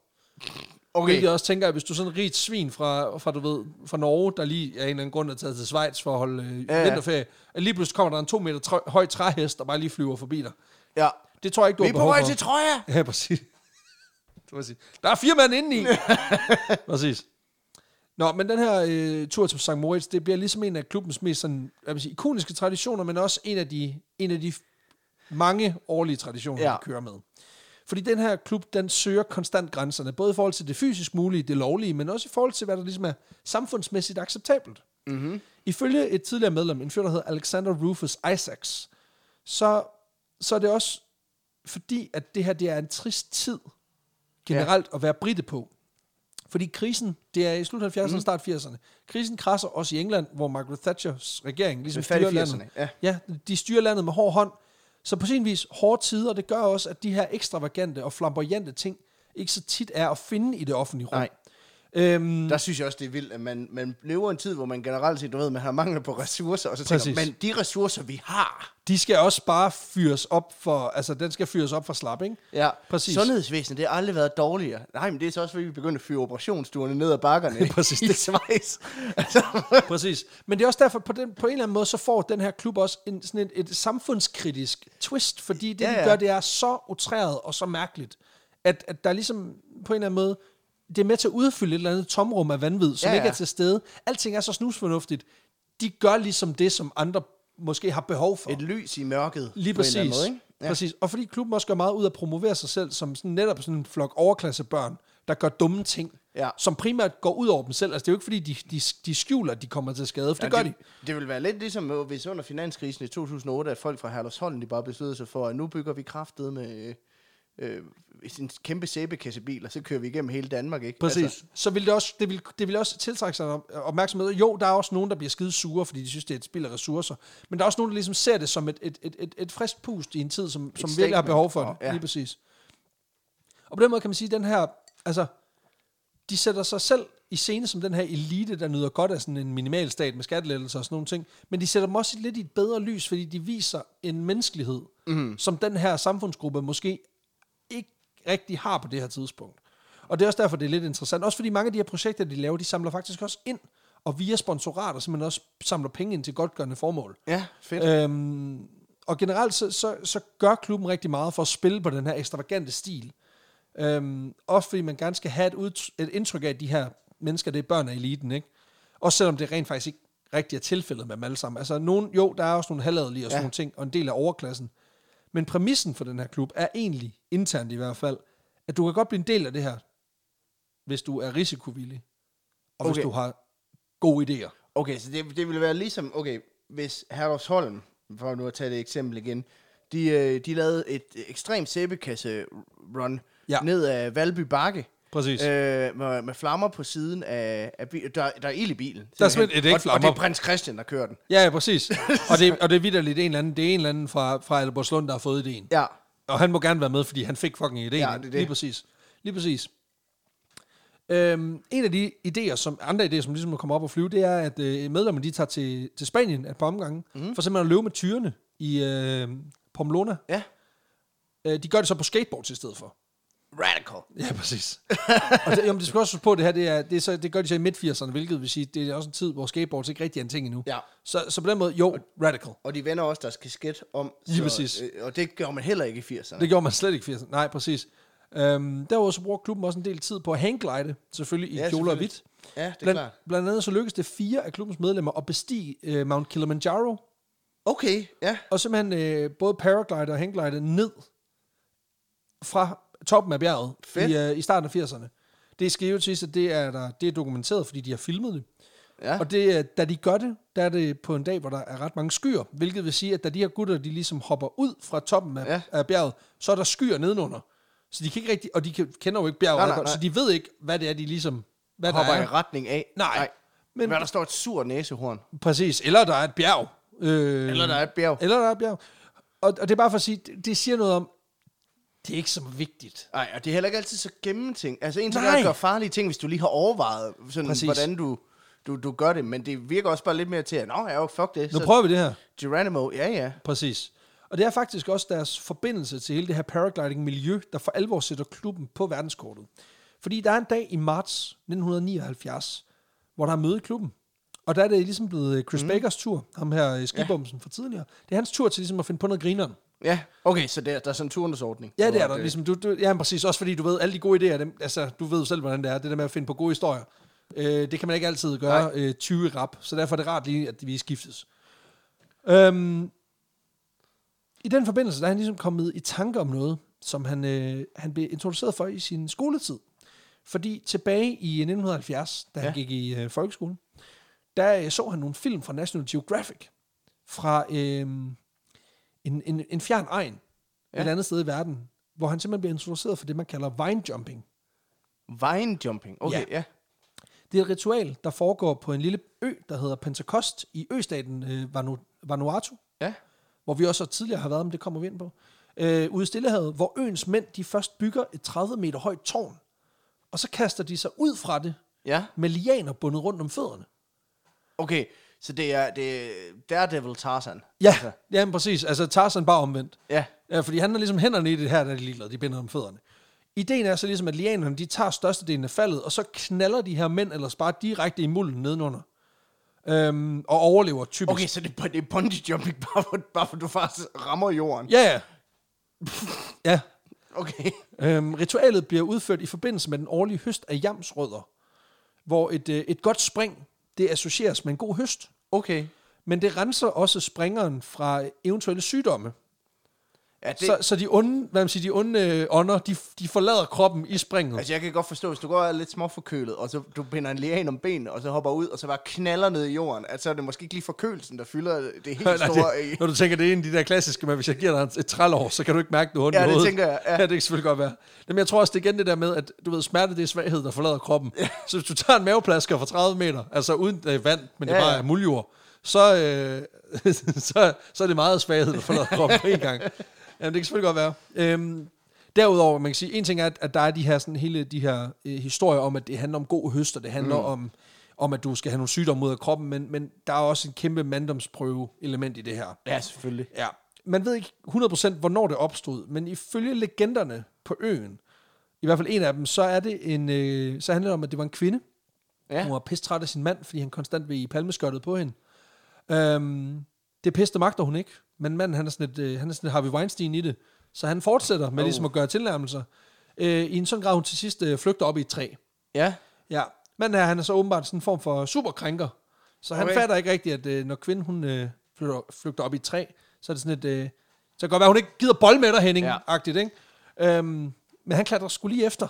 Okay. Hvilket jeg også tænker, at hvis du er sådan en rigt svin fra, fra, du ved, fra Norge, der lige af en eller anden grund er taget til Schweiz for at holde øh, Ja, ja, vinterferie, at lige pludselig kommer der en to meter trø- høj træhest, der bare lige flyver forbi dig. Ja. Det tror jeg ikke, du Vi har er på behov vej for. til Troja! Ja, præcis. Det var sige. Der er fire mand inde i. præcis. Nå, men den her øh, tur til St. Moritz, det bliver ligesom en af klubbens mest sådan, hvad vil sige, ikoniske traditioner, men også en af de, en af de mange årlige traditioner. Ja. de kører med. Fordi den her klub, den søger konstant grænserne, både i forhold til det fysisk mulige, det lovlige, men også i forhold til, hvad der ligesom er samfundsmæssigt acceptabelt. Mm-hmm. Ifølge et tidligere medlem, en fyr, der hedder Alexander Rufus Isaacs, så, så er det også fordi, at det her det er en trist tid generelt ja. at være britte på. Fordi krisen, det er i slut 70'erne og Mm. start 80'erne. Krisen krasser også i England, hvor Margaret Thatchers regering ligesom styrer landet. 80'erne, ja. ja, de styrer landet med hård hånd. Så på sin vis hårde tider, det gør også, at de her ekstravagante og flamboyante ting ikke så tit er at finde i det offentlige rum. Nej. Øhm, Der synes jeg også, det er vildt, at man, man lever en tid, hvor man generelt set, du ved, man har mangel på ressourcer, og så tænker man, men de ressourcer, vi har, de skal også bare fyres op for, altså den skal fyres op for slap, ikke? ja, Præcis. sundhedsvæsenet, det har aldrig været dårligere. Nej, men det er så også, fordi vi begyndte at fyre operationsstuerne ned ad bakkerne Præcis. i Schweiz. altså, Præcis. Men det er også derfor, på, den, på en eller anden måde, så får den her klub også en, sådan et, et samfundskritisk twist, fordi det, ja, Ja, de gør, det er så utræret og så mærkeligt, at, at der ligesom på en eller anden måde, det er med til at udfylde et eller andet tomrum af vanvid, som Ja, ja, ikke ja. er til stede. Alting er så snusfornuftigt. De gør ligesom det, som andre måske har behov for. et lys i mørket. Lige på en eller anden præcis. Måde, ikke? Ja. præcis. Og fordi klubben også gør meget ud af at promovere sig selv som sådan, netop sådan en flok overklassebørn, der gør dumme ting, Ja. som primært går ud over dem selv. Altså det er jo ikke fordi, de, de, de skjuler, at de kommer til skade, for det gør de. det, vil være lidt ligesom, øh, hvis under finanskrisen i 2008, at folk fra Herlufsholm, de bare besluttede sig for, at nu bygger vi kraftet med øh, en kæmpe sæbekassebil, og så kører vi igennem hele Danmark, ikke? Præcis. Altså, så vil det også, det vil, det vil også tiltrække sig op- opmærksomhed. Jo, der er også nogen, der bliver skide sure, fordi de synes, det er et spild af ressourcer. Men der er også nogen, der ligesom ser det som et, et, et, et, et frisk pust i en tid, som, som virkelig har behov for det. Ja. Lige præcis. Og på den måde kan man sige, at den her, altså, de sætter sig selv i scene som den her elite, der nyder godt af sådan en minimalstat med skattelettelser og sådan nogle ting. Men de sætter dem også lidt i et bedre lys, fordi de viser en menneskelighed, mm. som den her samfundsgruppe måske ikke rigtig har på det her tidspunkt. Og det er også derfor, det er lidt interessant. Også fordi mange af de her projekter, de laver, de samler faktisk også ind, og via sponsorater simpelthen også samler penge ind til godtgørende formål. ja, fedt. Øhm, og generelt så, så, så gør klubben rigtig meget for at spille på den her ekstravagante stil. Øhm, også fordi man gerne skal have et, ud, et indtryk af, at de her mennesker, det er børn af eliten, ikke? Også selvom det rent faktisk ikke rigtig er tilfældet med dem alle sammen. Altså, nogen, jo, der er også nogle halvadelige og sådan ja. nogle ting, og en del af overklassen. Men præmissen for den her klub er egentlig, internt i hvert fald, at du kan godt blive en del af det her, hvis du er risikovillig, og okay. Hvis du har gode idéer. Okay, så det, det ville være ligesom, okay, hvis Herlufsholm, for nu at tage det eksempel igen, de, øh, de lavede et ekstremt sæbekasse-run ja. ned ad Valby Bakke, Præcis. øh, med, med flammer på siden af, af. Der, der er ild i bilen. Der er simpelthen- er ikke og, og flammer. det er prins Christian, der kører den. Ja, ja, præcis. og det, og det er vidderligt en eller anden, det er en eller anden fra, fra Albertslund, der har fået ideen. Ja, Og han må gerne være med, fordi han fik fucking ideen. Ja, det det. Lige præcis. Lige præcis. Øhm, en af de idéer, som andre idéer, som ligesom kommer op og flyve, det er, at øh, medlemmerne de tager til, til Spanien et par omgange, mm. for simpelthen at løbe med tyrene i øh, Pamplona. ja. Øh, de gør det så på skateboards i stedet for. Radical. Ja, præcis. og det, jamen, det skal også på, at det her, det, er, det, er så, det gør de så i midt-80'erne, hvilket vil sige, det er også en tid, hvor skateboards ikke rigtig er en ting endnu. Ja. Så, så på den måde, jo, radical. Og de vender også deres kasket om. Lige så, præcis. Øh, og det gør man heller ikke i 80'erne. Det gjorde man slet ikke i 80'erne. Nej, præcis. Øhm, derudover så bruger klubben også en del tid på at hangglide, selvfølgelig i Ja, kjoler og hvidt. Ja, det er Blandt, klart. blandt andet så lykkedes det fire af klubbens medlemmer at bestige øh, Mount Kilimanjaro, Okay, ja. og simpelthen øh, både paraglide og hangglide ned fra toppen af bjerget Fedt. i, øh, i starten af 80'erne. Det skal jo siges, at det er, der, det er dokumenteret, fordi de har filmet det. ja. Og det, er- da de gør det, der er det på en dag, hvor der er ret mange skyer, hvilket vil sige, at da de her gutter, de ligesom hopper ud fra toppen af, Ja. af bjerget, så er der skyer nedenunder. Så de kan ikke rigtig, og de kender jo ikke bjerget, Nej, nej, nej. så de ved ikke, hvad det er, de ligesom, hvad der Hopper i er. retning af. Nej. Men Men, Hvad der står et surt næsehorn. præcis, eller der er et bjerg. Øh, Eller der er et bjerg. eller der er et bjerg. Og, og det er bare for at sige, det, det siger noget om, det er ikke så vigtigt. Nej, og det er heller ikke altid så gennemtænkt. Altså en ting er at gøre farlige ting, hvis du lige har overvejet, sådan, Præcis. hvordan du, du, du gør det. Men det virker også bare lidt mere til, at nå ja, fuck det. Nu så prøver vi det her. Geronimo, ja ja. Præcis. Og det er faktisk også deres forbindelse til hele det her paragliding-miljø, der for alvor sætter klubben på verdenskortet. Fordi der er en dag i marts 1979, hvor der er møde i klubben. Og der er det ligesom blevet Chris mm. Bakers tur, ham her i skibumsen ja. fra tidligere. Det er hans tur til ligesom at finde på noget grineren. Ja, okay, så der, der er sådan en turnusordning. Ja, det er der. Ligesom, du, du, ja, præcis. Også fordi du ved, alle de gode idéer, dem, altså, du ved selv, hvordan det er. Det der med at finde på gode historier. Øh, det kan man ikke altid gøre øh, 20 rap. Så derfor er det rart lige, at vi skiftes. Øhm, I den forbindelse, der er han ligesom kommet i tanke om noget, som han, øh, han blev introduceret for i sin skoletid. Fordi tilbage i 1970, da ja. han gik i øh, folkeskolen, der øh, så han nogle film fra National Geographic, fra øh, en, en, en fjern egen, ja. et andet sted i verden, hvor han simpelthen bliver introduceret for det, man kalder vine jumping. Vine jumping, okay, ja. ja. Det er et ritual, der foregår på en lille ø, der hedder Pentecost, i østaten øh, Vanu, Vanuatu, Ja. hvor vi også tidligere har været, men det kommer vi ind på, øh, ude i Stillehavet, hvor øens mænd, de først bygger et 30 meter højt tårn, og så kaster de sig ud fra det, Ja. med lianer bundet rundt om fødderne. Okay, så det er, det er Daredevil Tarzan. Ja, Altså, ja men præcis. Altså Tarzan bare omvendt. ja. Ja, fordi han har ligesom hænderne i det her, der er de ligeglade, de binder om fødderne. Ideen er så ligesom, at lianerne, de tager størstedelen af faldet, og så knaller de her mænd ellers bare direkte i mulden nedenunder. Øhm, og overlever typisk. Okay, så det, er- det er bungee jumping, bare for, bare for du faktisk rammer jorden. Ja, ja. ja. Okay. Øhm, ritualet bliver udført i forbindelse med den årlige høst af jamsrødder, hvor et, øh, et godt spring, det associeres med en god høst. Okay. Men det renser også springeren fra eventuelle sygdomme. Ja, det, Så, så de onde, hvad man siger, de onde øh, ånder, de, de forlader kroppen i springet. Altså, jeg kan godt forstå, hvis du går lidt småforkølet, og så du binder en lian om benene, og så hopper ud, og så bare knaller ned i jorden, at så er det måske ikke lige forkølelsen, der fylder det helt Nej, store det, når du tænker, det er en af de der klassiske, men hvis jeg giver dig et trælår, så kan du ikke mærke, du har ondt Ja, det hovedet. tænker jeg, ja. ja. det kan selvfølgelig godt være. Men jeg tror også, det er igen det der med, at du ved, smerte det er svaghed, der forlader kroppen. Ja. Så hvis du tager en maveplasker fra 30 meter, altså uden det er vand, men det Ja, bare ja. er muljord, så, øh, så, så er det meget svaghed, der forlader kroppen på en gang. Jamen, det kan selvfølgelig godt være. Øhm, derudover, man kan sige, en ting er, at, at der er de her, sådan, hele de her øh, historier om, at det handler om god høst, og det handler mm. om, om, at du skal have nogle sygdomme ud af kroppen, men, men der er også en kæmpe manddomsprøve element i det her. Ja, selvfølgelig. Ja. Man ved ikke 100% hvornår det opstod, men ifølge legenderne på øen, i hvert fald en af dem, så er det en, øh, så handler det om, at det var en kvinde. Ja. Hun var pisse træt af sin mand, fordi han konstant vil i palmeskørtet på hende. Øhm, det pisse magter hun ikke, men manden han er sådan et, øh, han er sådan et Harvey Weinstein i det, så han fortsætter med Oh. ligesom at gøre tilnærmelser. Øh, I en sådan grad, hun til sidst øh, flygter op i et træ. Ja. Ja, men her, han er så åbenbart sådan en form for superkrænker. Så han Okay. fatter ikke rigtigt, at øh, når kvinden hun øh, flytter, flygter op i et træ, så er det sådan et... Øh, så kan godt være, at hun ikke gider bold med dig, Henning, Ja. ja. agtigt, ikke? Øhm, men han klatrer skulle lige efter.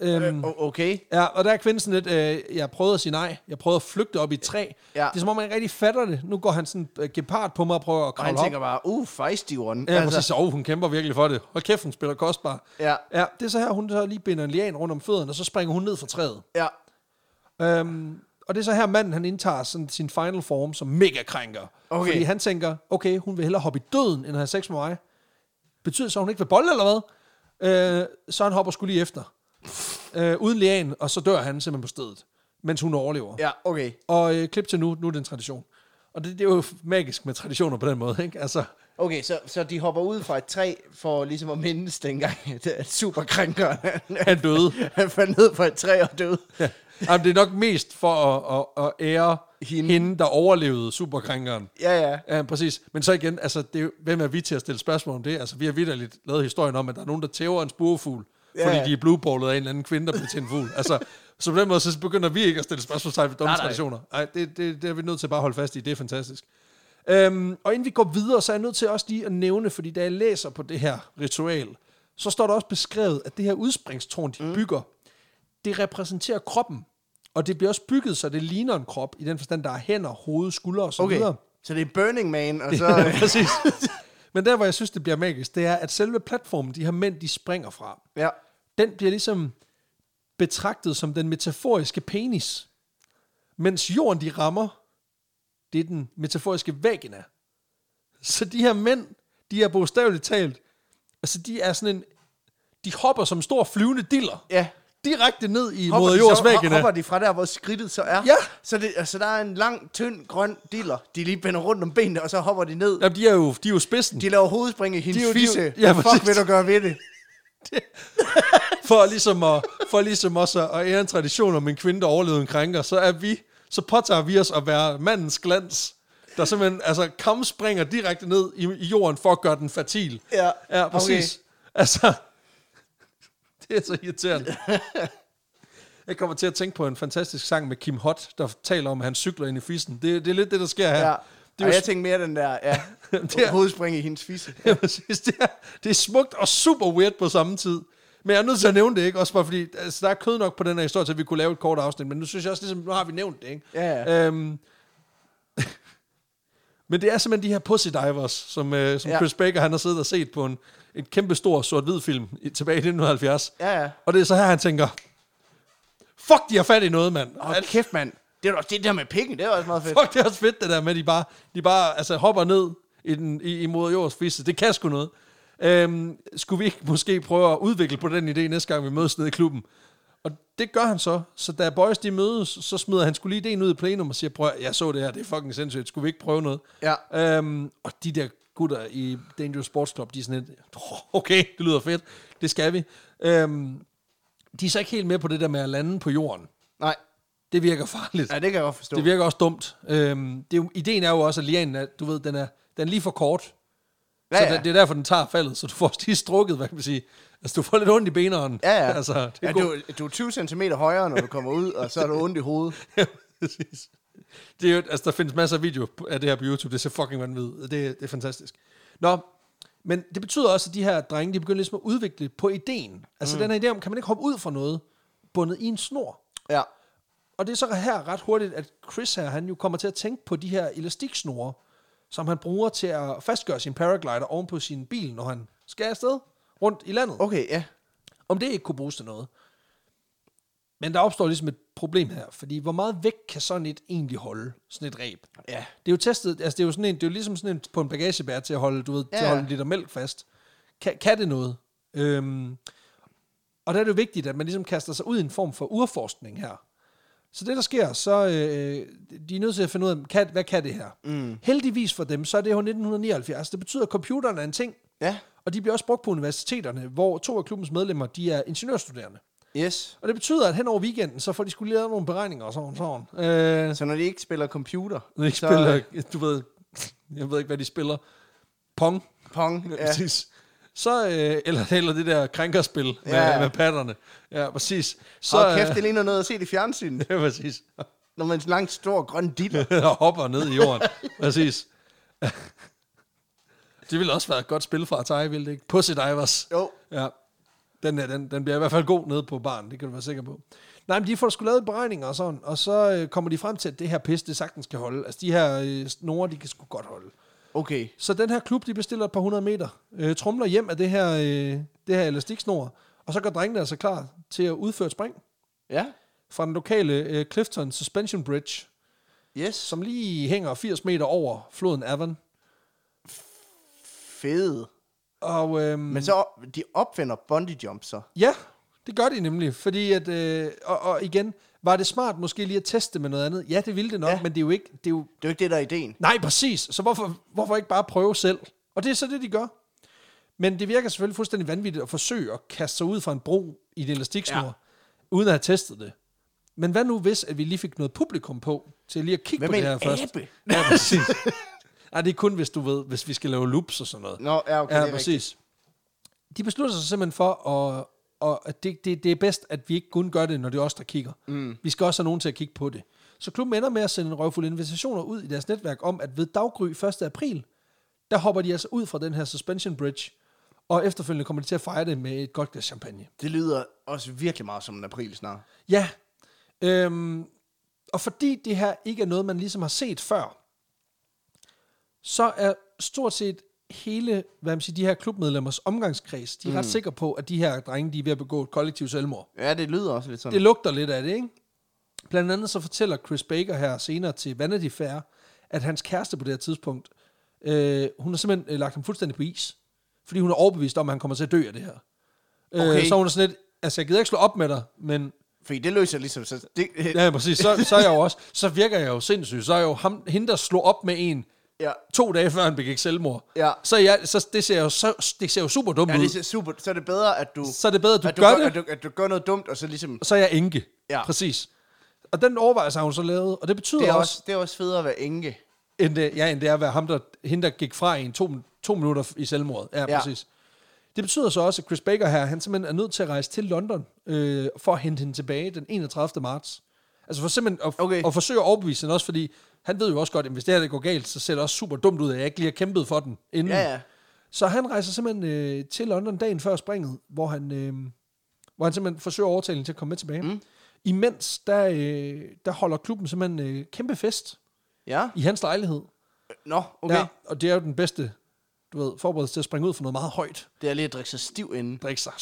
Øhm, Øh, okay. ja, og der er kvinden sådan lidt, øh, jeg prøvede at sige nej, jeg prøvede at flygte op i træ. Ja. Det er som om, man rigtig fatter det. Nu går han sådan øh, gepard på mig og prøver at Og han kravle op. tænker bare, uh, feisty one. Ja, altså. præcis. Oh, hun kæmper virkelig for det. Hold kæft, hun spiller kostbar. Ja. Ja, det er så her, hun så lige binder en lian rundt om fødderne, og så springer hun ned fra træet. Ja. Øhm, og det er så her, manden han indtager sådan sin final form som mega krænker. Okay. Fordi han tænker, okay, hun vil hellere hoppe i døden, end at have sex med mig. Betyder så, hun ikke vil bolle, eller hvad? Øh, så han hopper skulle lige efter. Øh, uden lian, og så dør han simpelthen på stedet, mens hun overlever. Ja, okay. Og øh, klip til nu, nu er det en tradition. Og det, det er jo magisk med traditioner på den måde, ikke? Altså, Okay, så, så de hopper ud fra et træ for ligesom at mindes dengang, at superkrænkeren, han, døde. han faldt ned fra et træ og døde. Ja. Jamen, det er nok mest for at, at, at ære Hende. hende. der overlevede superkrænkeren. Ja, ja. Ja, præcis. Men så igen, altså, det er hvem er vi til at stille spørgsmål om det? Altså, vi har vidderligt lavet historien om, at der er nogen, der tæver en spurfugl, Ja, fordi de er blueballet af en eller anden kvinde, der bliver til en fugl. Altså, så på den måde, så begynder vi ikke at stille spørgsmålstegn ved nej. traditioner. Nej, det, det, det er vi nødt til bare at holde fast i. Det er fantastisk. Øhm, og inden vi går videre, så er jeg nødt til også lige at nævne, fordi da jeg læser på det her ritual, så står der også beskrevet, at det her udspringstårn, de mm. bygger, det repræsenterer kroppen. Og det bliver også bygget, så det ligner en krop, i den forstand, der er hænder, hoved, skuldre og så Okay, videre. så det er Burning Man, og så... Ja, præcis. Men der, hvor jeg synes, det bliver magisk, det er, at selve platformen, de her mænd, de springer fra, ja. Den bliver ligesom betragtet som den metaforiske penis. Mens jorden, de rammer, det er den metaforiske vagina. Så de her mænd, de er bogstaveligt talt, altså de er sådan en, de hopper som en stor flyvende diller Ja. direkte ned i Hopper de jords væggene. Hopper de fra der, hvor skridtet så er? Ja. Så, det, altså, der er en lang, tynd, grøn diller. De lige binder rundt om benene, og så hopper de ned. Jamen, de er jo, de er jo spidsen. De laver hovedspring i hendes De jo- de er jo- fisse. ja, fuck vil du gøre ved det? For ligesom, at, for ligesom også at ære en tradition om en kvinde, der overlevede en krænker, så er vi, så påtager vi os at være mandens glans, der simpelthen, altså, kam springer direkte ned i, i jorden for at gøre den fertil. Ja, Ja, præcis. Okay. Altså, det er så irriterende. Jeg kommer til at tænke på en fantastisk sang med Kim Hot, der taler om, at han cykler ind i fissen. Det, det er lidt det, der sker her. Ja. Det er og jeg tænkte mere den der, ja, Det er- hovedspring i hendes fisse. Ja, præcis. Det er, det er smukt og super weird på samme tid. Men jeg er nødt til at nævne det, ikke? Også bare fordi, altså, der er kød nok på den her historie, til at vi kunne lave et kort afsnit, men nu synes jeg også, ligesom, nu har vi nævnt det, ikke? Ja, ja. Øhm, men det er simpelthen de her pussy divers, som, øh, som Ja. Chris Baker, han har siddet og set på en, en kæmpe stor sort-hvid film i, tilbage i 1970. Ja, ja. Og det er så her, han tænker, fuck, de har fat i noget, mand. Åh, kæft, mand. Det er også det der med pikken, det er også meget fedt. Fuck, det er også fedt, det der med, at de bare, de bare altså, hopper ned i, den, i, i moder jords fisse. Det kan sgu noget. Øhm, skulle vi ikke måske prøve at udvikle på den idé næste gang, vi mødes nede i klubben? Og det gør han så. Så da boys de mødes, så smider han skulle lige ideen ud i plenum og siger, prøv jeg så det her, det er fucking sindssygt. Skulle vi ikke prøve noget? Ja. Øhm, og de der gutter i Dangerous Sports Club, de er sådan lidt, "Åh, okay, det lyder fedt. Det skal vi. Øhm, de er så ikke helt med på det der med at lande på jorden. Nej, Det virker farligt. ja, det kan jeg godt forstå. Det virker også dumt. Øhm, det er jo, ideen er jo også, at lianen er, du ved, den er, den er lige for kort. ja, Så det, det er derfor, den tager faldet, så du får lige strukket, hvad kan man sige. Altså, du får lidt ondt i beneren. Ja, ja. Altså, det er ja du, du er 20 cm højere, når du kommer ud, og så er du ondt i hovedet. Ja, præcis. Det er jo, altså, der findes masser af videoer på- af det her på YouTube. Det ser fucking vanvittigt. Det, det er fantastisk. Nå, men det betyder også, at de her drenge, de begynder ligesom at udvikle på ideen. Altså mm. den her idé om, kan man ikke hoppe ud fra noget, bundet i en snor? Ja. Og det er så her ret hurtigt, at Chris her, han jo kommer til at tænke på de her elastiksnore, som han bruger til at fastgøre sin paraglider oven på sin bil, når han skal afsted rundt i landet. Okay, ja. Om det ikke kunne bruges til noget. Men der opstår ligesom et problem her, fordi hvor meget vægt kan sådan et egentlig holde, sådan et ræb? Ja. Det er jo testet, altså det er jo, sådan en, det er jo ligesom sådan en på en bagagebær til at holde, du ved, ja. til at holde en liter mælk fast. Kan, kan det noget? Øhm, og der er det jo vigtigt, at man ligesom kaster sig ud i en form for urforskning her. Så det, der sker, så øh, de er nødt til at finde ud af, kan, hvad kan det her? Mm. Heldigvis for dem, så er det jo 1979. Det betyder, at computeren er en ting, Ja. og de bliver også brugt på universiteterne, hvor to af klubbens medlemmer, de er ingeniørstuderende. Yes. Og det betyder, at hen over weekenden, så får de skulle lave nogle beregninger og sådan, sådan. Øh, Så når de ikke spiller computer, når de ikke så, spiller, du ved, jeg ved ikke, hvad de spiller. Pong. Pong. Ja. Ja. Præcis. Så, øh, eller, eller det der krænkerspil med, Ja. med patterne. Ja, præcis. Så, og kæft, øh, det ligner noget at se det i fjernsynet. ja, præcis. Når man er en lang, stor, grøn diller. og hopper ned i jorden. præcis. det ville også være et godt spil fra Atari, ville det ikke? Pussy Divers. Jo. Ja. Den, er, den, den bliver i hvert fald god nede på baren, det kan du være sikker på. Nej, men de får sgu lavet beregninger og sådan, og så øh, kommer de frem til, at det her pis, det sagtens kan holde. Altså, de her øh, snore, de kan sgu godt holde. Okay. Så den her klub, de bestiller et par hundrede meter, øh, trumler hjem af det her, øh, det her elastiksnor, og så går drengene altså klar til at udføre et spring Ja. fra den lokale øh, Clifton Suspension Bridge, Yes. som lige hænger 80 meter over floden Avon. Fede. Og, øhm, Men så de opfinder bungee jump så. Ja, det gør de nemlig, fordi at, øh, og, og igen, var det smart måske lige at teste med noget andet? Ja, det ville det nok, ja. Men det er jo ikke, det er jo, Det er jo ikke det, der er ideen. nej, præcis, så hvorfor, hvorfor ikke bare prøve selv? Og det er så det, de gør. Men det virker selvfølgelig fuldstændig vanvittigt at forsøge at kaste sig ud fra en bro i et elastiksnor, ja. Uden at have testet det. Men hvad nu hvis, at vi lige fik noget publikum på, til lige at kigge Hvad på det her først? abe? Ja, præcis. Nej, det er kun, hvis du ved, hvis vi skal lave loops og sådan noget. Nå, ja, okay. Ja, det er rigtigt. præcis. De beslutter sig simpelthen for, at, og det, det, det er bedst, at vi ikke kun gør det, når det er os, der kigger. Mm. Vi skal også have nogen til at kigge på det. Så klubben ender med at sende en røvfuld invitationer ud i deres netværk om, at ved daggry 1. april, der hopper de altså ud fra den her suspension bridge, og efterfølgende kommer de til at fejre det med et godt glas champagne. Det lyder også virkelig meget som en april snart. Ja, øhm, og fordi det her ikke er noget, man ligesom har set før, så er stort set hele, hvad man siger, de her klubmedlemmers omgangskreds, de er mm. ret sikre på, at de her drenge, de er ved at begå et kollektivt selvmord. Ja, det lyder også lidt sådan. Det lugter lidt af det, ikke? Blandt andet så fortæller Chris Baker her senere til Vanity Fair, at hans kæreste på det her tidspunkt, øh, hun har simpelthen øh, lagt ham fuldstændig på is. Fordi hun er overbevist om, at han kommer til at dø af det her. Okay. Øh, så hun er sådan lidt, altså jeg gider ikke slå op med dig, men Fordi det løser ligesom... Så det, ja, præcis, så, så er jeg jo også, så virker jeg jo sindssygt, så er jeg jo ham, hende, der slog op med en, ja. to dage før han begik selvmord. Ja. Så, jeg, så det ser jo, så, det ser jo super dumt Ja, ud. det er super. Så er det bedre, at du, Så er det bedre, at du at du, gør det, At du, at du gør noget dumt, og så ligesom... og så er jeg enke. Ja. Præcis. Og den overvejelse har hun så lavet, og det betyder Det er, også, også, det er også federe at være enke. end det, ja, end det er at være ham, der, hende, der gik fra en to, to minutter i selvmordet. Ja, Ja. præcis. Det betyder så også, at Chris Baker her, han simpelthen er nødt til at rejse til London, øh, for at hente hende tilbage den 31. marts. Altså for simpelthen at, okay. at forsøge at overbevise hende også, fordi han ved jo også godt, at hvis det her det går galt, så ser det også super dumt ud, at jeg ikke lige har kæmpet for den inden. Ja, ja. Så han rejser simpelthen øh, til London dagen før springet, hvor han, øh, hvor han simpelthen forsøger at overtale hende til at komme med tilbage. Mm. Imens, der, øh, der holder klubben simpelthen øh, kæmpe fest Ja? i hans lejlighed. Nå, okay. Ja, og det er jo den bedste, du ved, forberedelse til at springe ud for noget meget højt. Det er lige at drikke sig stiv inden. Drikke sig,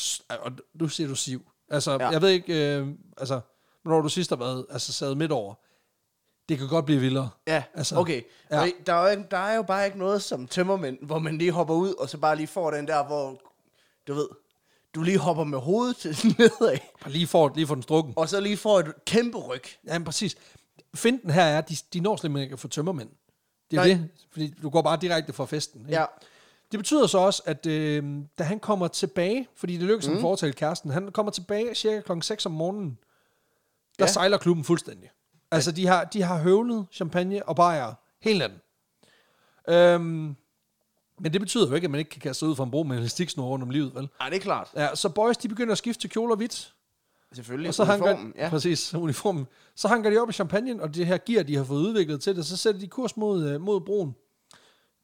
og nu siger du siv. Altså, Ja. jeg ved ikke, øh, altså, hvornår du sidst har været, altså sad midt over. Det kan godt blive vildere. Ja, Altså, okay. ja. Der, er, jo- der er jo bare ikke noget som tømmermænd, hvor man lige hopper ud, og så bare lige får den der, hvor, du ved, du lige hopper med hovedet til nedad, Bare lige for, lige for den strukken. og så lige får et kæmpe ryg. Ja, men præcis. Finten her er, at de, de når slet ikke at få tømmermænd. Det er Nej. det, fordi du går bare direkte fra festen. Ikke? Ja. Det betyder så også, at øh, da han kommer tilbage, fordi det lykkes mm. at foretale kæresten, han kommer tilbage cirka klokken 6 om morgenen, der ja. sejler klubben fuldstændig. Altså, de har, de har høvlet champagne og bajer hele natten. Øhm, men det betyder jo ikke, at man ikke kan kaste sig ud fra en bro med en elastiksnor rundt om livet, vel? Nej, det er klart. Ja, så boys, de begynder at skifte til kjole og hvidt. Selvfølgelig. Og så hanker, Uniformen, ja. præcis, uniformen. Så hanker de op i champagne, og det her gear, de har fået udviklet til det, så sætter de kurs mod, øh, mod broen.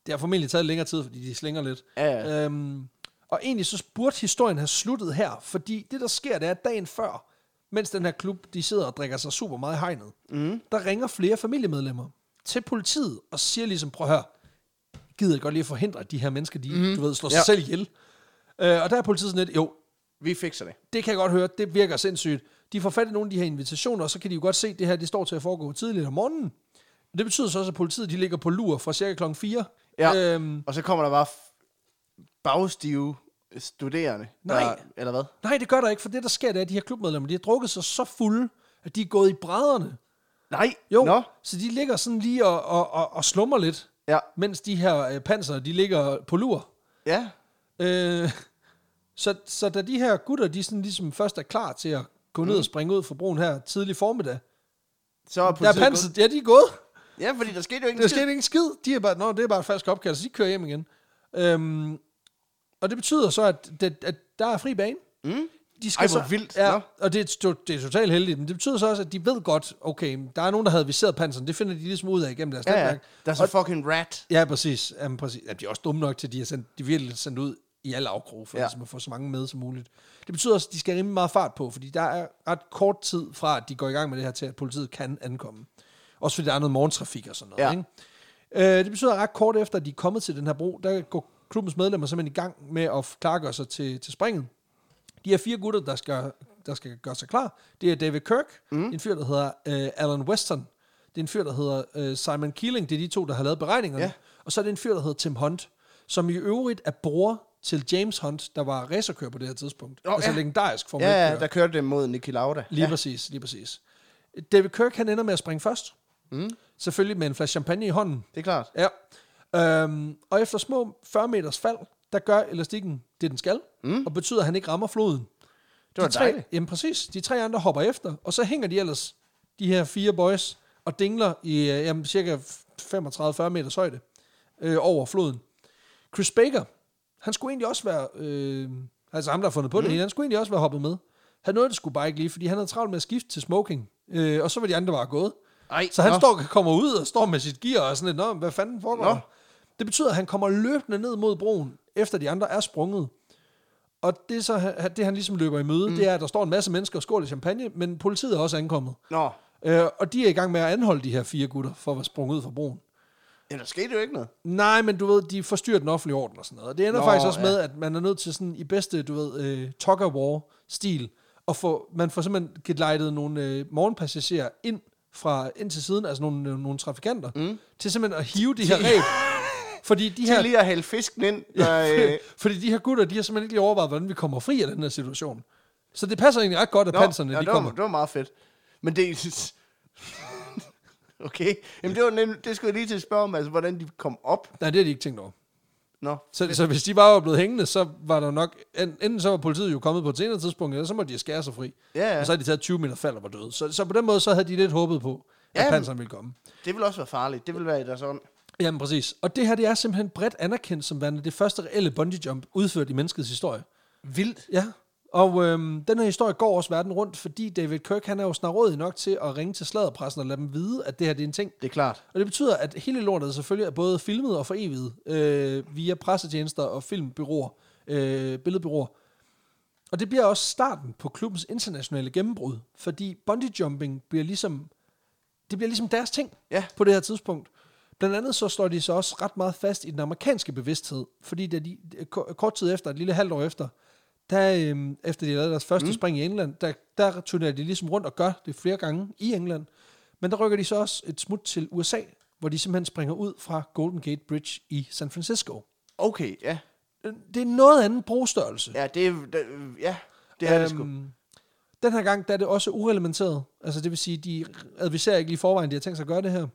Det har formentlig taget længere tid, fordi de slinger lidt. Ja, ja. Øhm, og egentlig så burde historien have sluttet her, fordi det, der sker, det er, at dagen før, mens den her klub, de sidder og drikker sig super meget i hegnet, mm. der ringer flere familiemedlemmer til politiet og siger ligesom, prøv at høre, gider jeg godt lige at forhindre, at de her mennesker, de, mm. du ved, slår sig Ja. selv ihjel. Øh, og der er politiet sådan lidt, jo, Vi fikser det. det kan jeg godt høre, det virker sindssygt. De får fat i nogle af de her invitationer, og så kan de jo godt se, at det her det står til at foregå tidligt om morgenen. Det betyder så også, at politiet de ligger på lur fra cirka klokken 4. Ja. Øhm, Og så kommer der bare bagstive studerende. Nej. Der, eller hvad? nej, det gør der ikke, for det der sker, det er, at de her klubmedlemmer, de har drukket sig så fulde, at de er gået i brædderne. Nej. Jo, Nå. så de ligger sådan lige og, og, og, og slummer lidt, Ja. mens de her øh, panser, de ligger på lur. Ja. Øh, så, så da de her gutter, de sådan ligesom først er klar til at gå ned og springe ud fra broen her tidlig formiddag, Så er der er politiet panser, ja, de er gået. gået- Ja, fordi der skete jo ikke Der skete ikke en skid. De er bare, Nå, det er bare et falsk opkald, så de kører hjem igen. Øhm, og det betyder så, at, det, at der er fri bane. Mm. De skal Ej, hvor så, vildt. Ja, og det er, det er totalt heldigt, men det betyder så også, at de ved godt, okay, der er nogen, der havde viseret panseren, det finder de ligesom ud af igennem deres Ja, ja. netværk. Der er så fucking rat. Ja, præcis. Jamen, præcis. Ja, de er også dumme nok til, at de er, sendt, de virkelig sendt ud i alle afkroge, for Ja. ligesom at få så mange med som muligt. Det betyder også, at de skal rimelig meget fart på, fordi der er ret kort tid fra, at de går i gang med det her til, at politiet kan ankomme. Også fordi der er noget morgentrafik og sådan noget. Ja. Ikke? Øh, det betyder at ret kort efter, at de er kommet til den her bro, der går klubbens medlemmer simpelthen i gang med at klargøre sig til, til springet. De her fire gutter, der skal, der skal gøre sig klar, det er David Kirk, mm. en fyr, der hedder øh, Alan Weston, det er en fyr, der hedder øh, Simon Keeling, det er de to, der har lavet beregningerne, Ja. og så er det en fyr, der hedder Tim Hunt, som i øvrigt er bror til James Hunt, der var racerkører på det her tidspunkt. Åh, altså ja. legendarisk Formel Ja, 1 ja, der kørte det mod Niki Lauda. Lige ja. præcis, lige præcis. David Kirk, han ender med at springe først. Mm. Selvfølgelig med en flaske champagne i hånden. Det er klart. Ja. Øhm, og efter små 40 meters fald, der gør elastikken det, den skal, mm. og betyder, at han ikke rammer floden. Det var de tre, dejligt. Jamen præcis. De tre andre hopper efter, og så hænger de ellers, de her fire boys, og dingler i øh, jamen, cirka 35-40 meters højde øh, over floden. Chris Baker, han skulle egentlig også være, øh, altså ham, der har fundet på det hele, han skulle egentlig også være hoppet med. Han nåede det skulle bare ikke lige, fordi han havde travlt med at skifte til smoking, øh, og så var de andre bare gået. Ej, Så han nå. står, kommer ud og står med sit gear og sådan lidt, Nå, hvad fanden foregår Nå. Det betyder, at han kommer løbende ned mod broen, efter de andre er sprunget. Og det, så, det han ligesom løber i møde, mm. det er, at der står en masse mennesker og skåler champagne, men politiet er også ankommet. Nå, Øh, og de er i gang med at anholde de her fire gutter, for at være sprunget ud fra broen. ja, der skete jo ikke noget. Nej, men du ved, de forstyrrer den offentlige orden og sådan noget. Og det ender Nå, faktisk også ja. med, at man er nødt til sådan i bedste, du ved, øh, tug of war-stil, og få, man får simpelthen gelejtet nogle øh, morgenpassagerer ind fra ind til siden, altså nogle, øh, nogle trafikanter, mm. til simpelthen at hive de her ræb. Fordi de Til her, lige at hælde fisken ind. Der, øh, fordi de her gutter, de har simpelthen ikke lige overvejet, hvordan vi kommer fri af den her situation. Så det passer egentlig ret godt, at Nå, panserne, ja, de det, kommer. var, det var meget fedt. Men det... okay. Jamen, det, var nem, det skulle jeg lige til at spørge om, altså, hvordan de kom op. Nej, det har de ikke tænkt over. Nå, Så, så hvis de bare var blevet hængende, så var der nok... en- Enten så var politiet jo kommet på et senere tidspunkt, eller så må de skære sig fri. ja, ja. Og så havde de taget 20 meter fald og var døde. Så, så på den måde, så havde de lidt håbet på, at Jamen. panseren ville komme. Det vil også være farligt. Det vil være i deres ånd. Jamen præcis. Og det her, det er simpelthen bredt anerkendt som værende det første reelle bungee jump udført i menneskets historie. Vildt. Ja. Og øhm, den her historie går også verden rundt, fordi David Kirk, han er jo snarrådig nok til at ringe til sladderpressen og lade dem vide, at det her det er en ting. Det er klart. Og det betyder, at hele lortet selvfølgelig er både filmet og foreviget øh, via pressetjenester og filmbyråer, øh, billedbyråer. Og det bliver også starten på klubbens internationale gennembrud, fordi bungee jumping bliver ligesom, det bliver ligesom deres ting Ja. på det her tidspunkt. Blandt andet så slår de så også ret meget fast i den amerikanske bevidsthed, fordi da de, ko- kort tid efter, et lille halvt år efter, der, øhm, efter de lavede deres første mm. spring i England, der, der turnerer de ligesom rundt og gør det flere gange i England. Men der rykker de så også et smut til USA, hvor de simpelthen springer ud fra Golden Gate Bridge i San Francisco. Okay, ja. Det er noget anden brugstørrelse. Ja, det er... det- Ja, det er det sgu. Øhm, Den her gang, der er det også ureglementeret. Altså det vil sige, de adviserer ikke lige i forvejen, de har tænkt sig at gøre det her.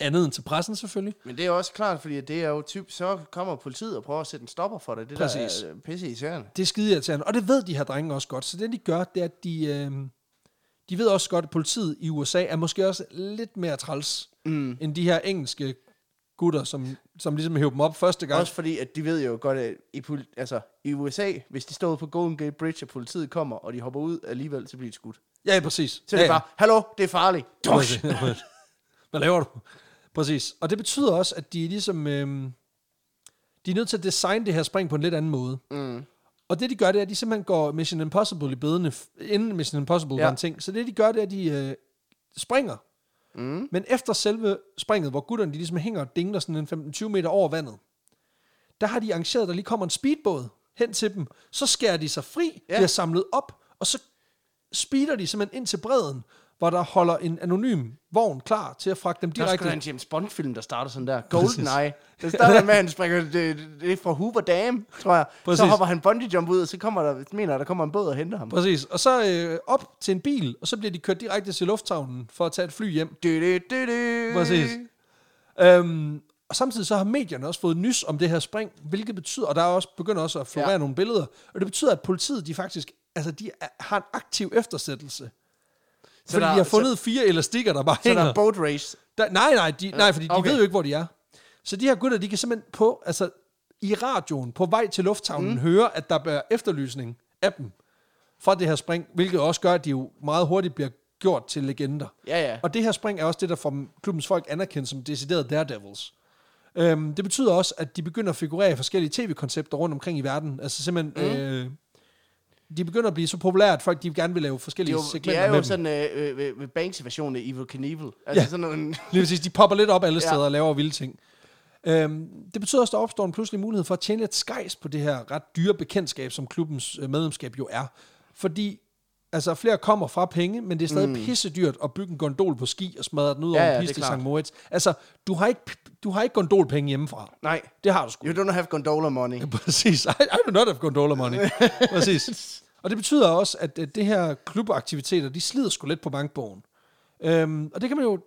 Andet end til pressen selvfølgelig. Men det er også klart, fordi det er jo typ, så kommer politiet og prøver at sætte en stopper for det. Det Præcis. der er øh, pisse irriterende. Det er skide irriterende. Og det ved de her drenge også godt. Så det de gør, det er, at de, øh, de ved også godt, at politiet i USA er måske også lidt mere træls, mm. end de her engelske gutter, som, som ligesom hæver dem op første gang. Også fordi, at de ved jo godt, at i, altså, i USA, hvis de står på Golden Gate Bridge, og politiet kommer, og de hopper ud alligevel, så bliver de skudt. Ja, præcis. Så er det ja, bare, hallo, det er farligt. Dush! Hvad laver du? Præcis. Og det betyder også, at de er ligesom... Øh, de er nødt til at designe det her spring på en lidt anden måde. Mm. Og det de gør, det er, at de simpelthen går Mission Impossible i bedene, inden Mission Impossible ja. Var en ting. Så det de gør, det er, at de øh, springer. Mm. Men efter selve springet, hvor gutterne de ligesom hænger og dingler sådan en 15-20 meter over vandet, der har de arrangeret, at der lige kommer en speedbåd hen til dem. Så skærer de sig fri. Ja. bliver samlet op, og så speeder de simpelthen ind til bredden, hvor der holder en anonym vogn klar til at fragte dem Der er direkte. sgu da en James Bond-film, der starter sådan der. Golden Eye. Den starter med, at han springer, det, det er fra Hoover Dam, tror jeg. Præcis. Så hopper han bungee jump ud, og så kommer der, mener der kommer en båd og henter ham. Præcis. Og så øh, op til en bil, og så bliver de kørt direkte til lufthavnen for at tage et fly hjem. Du, du, du, du. Præcis. Øhm, og samtidig så har medierne også fået nys om det her spring, hvilket betyder, og der er også begynder også at florere ja. Ja. nogle billeder, og det betyder, at politiet de faktisk, altså de er, har en aktiv eftersættelse. Så fordi der- de har fundet så, fire elastikker, der bare Så der hænger. er boat race. Der, nej, nej, de, nej, fordi de okay. ved jo ikke, hvor de er. Så de her gutter, de kan simpelthen på, altså i radioen, på vej til lufthavnen, mm. høre, at der er efterlysning af dem fra det her spring, hvilket også gør, at de jo meget hurtigt bliver gjort til legender. Ja, ja. Og det her spring er også det, der får klubbens folk anerkendt som decideret Daredevils. Øhm, det betyder også, at de begynder at figurere i forskellige tv-koncepter rundt omkring i verden. Altså simpelthen, mm. øh, de begynder at blive så populære, at folk de gerne vil lave De, forskellige er jo, segmenter de er med jo dem. sådan øh, øh, øh, Banks version af Evil Knievel. Altså Ja. sådan nogle... Lige præcis, de popper lidt op alle Ja. steder og laver vilde ting. Øhm, det betyder også, at der opstår en pludselig mulighed for at tjene lidt skejs på det her ret dyre bekendtskab, som klubbens øh, medlemskab jo er. Fordi altså, flere kommer fra penge, men det er stadig mm. pissedyrt at bygge en gondol på ski og smadre den ud Ja, over ja, en piste i. St. Moritz. Altså, du har ikke, du har ikke gondolpenge hjemmefra. Nej, Det har du sgu. you don't have gondola money. Ja, præcis. I, I do not have gondola money. præcis. Og det betyder også, at, at det her klubaktiviteter, de slider sgu lidt på bankbogen. Øhm, og det kan man jo,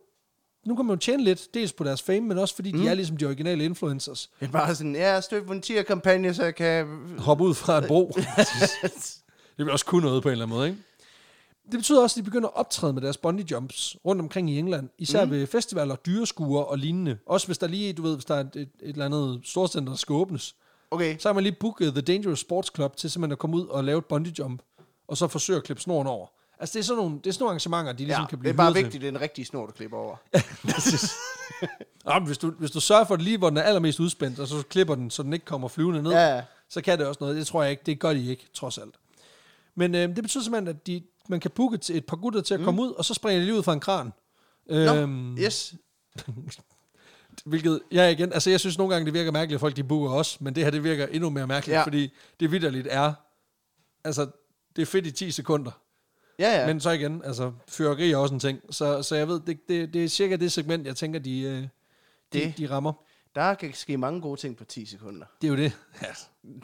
nu kan man jo tjene lidt, dels på deres fame, men også fordi mm. de er ligesom de originale influencers. Det er bare sådan, ja, støt tier-kampagne, så jeg kan... Hoppe ud fra en bro. det vil også kunne noget på en eller anden måde, ikke? Det betyder også, at de begynder at optræde med deres bungee jumps rundt omkring i England. Især mm. ved festivaler, dyreskuer og lignende. Også hvis der lige, du ved, hvis der er et, et, et eller andet storcenter, der skal åbnes. Okay, Så har man lige booket The Dangerous Sports Club til simpelthen at komme ud og lave et bungee jump, og så forsøge at klippe snoren over. Altså det er sådan nogle, det er sådan nogle arrangementer, de ligesom ja, kan det blive er bare hyret til. vigtigt, det er en rigtig snor, du klipper over. Nå, men hvis, du, hvis du sørger for det lige, hvor den er allermest udspændt, og så klipper den, så den ikke kommer flyvende ned, Ja, ja. så kan det også noget. Det tror jeg ikke. Det gør de ikke, trods alt. Men øh, det betyder simpelthen, at de, man kan booke til et par gutter til at komme ud, og så springer de lige ud fra en kran. Nå, Øhm, yes. Hvilket, ja igen, altså jeg synes nogle gange, det virker mærkeligt, at folk de booker os, men det her, det virker endnu mere mærkeligt, ja. Fordi det vidderligt er, altså det er fedt i 10 sekunder, Ja, ja. men så igen, altså fyrværkeri er også en ting, så, så jeg ved, det, det, det er cirka det segment, jeg tænker, de, øh, de, Det. de rammer. Der kan ske mange gode ting på 10 sekunder. Det er jo det. Ja.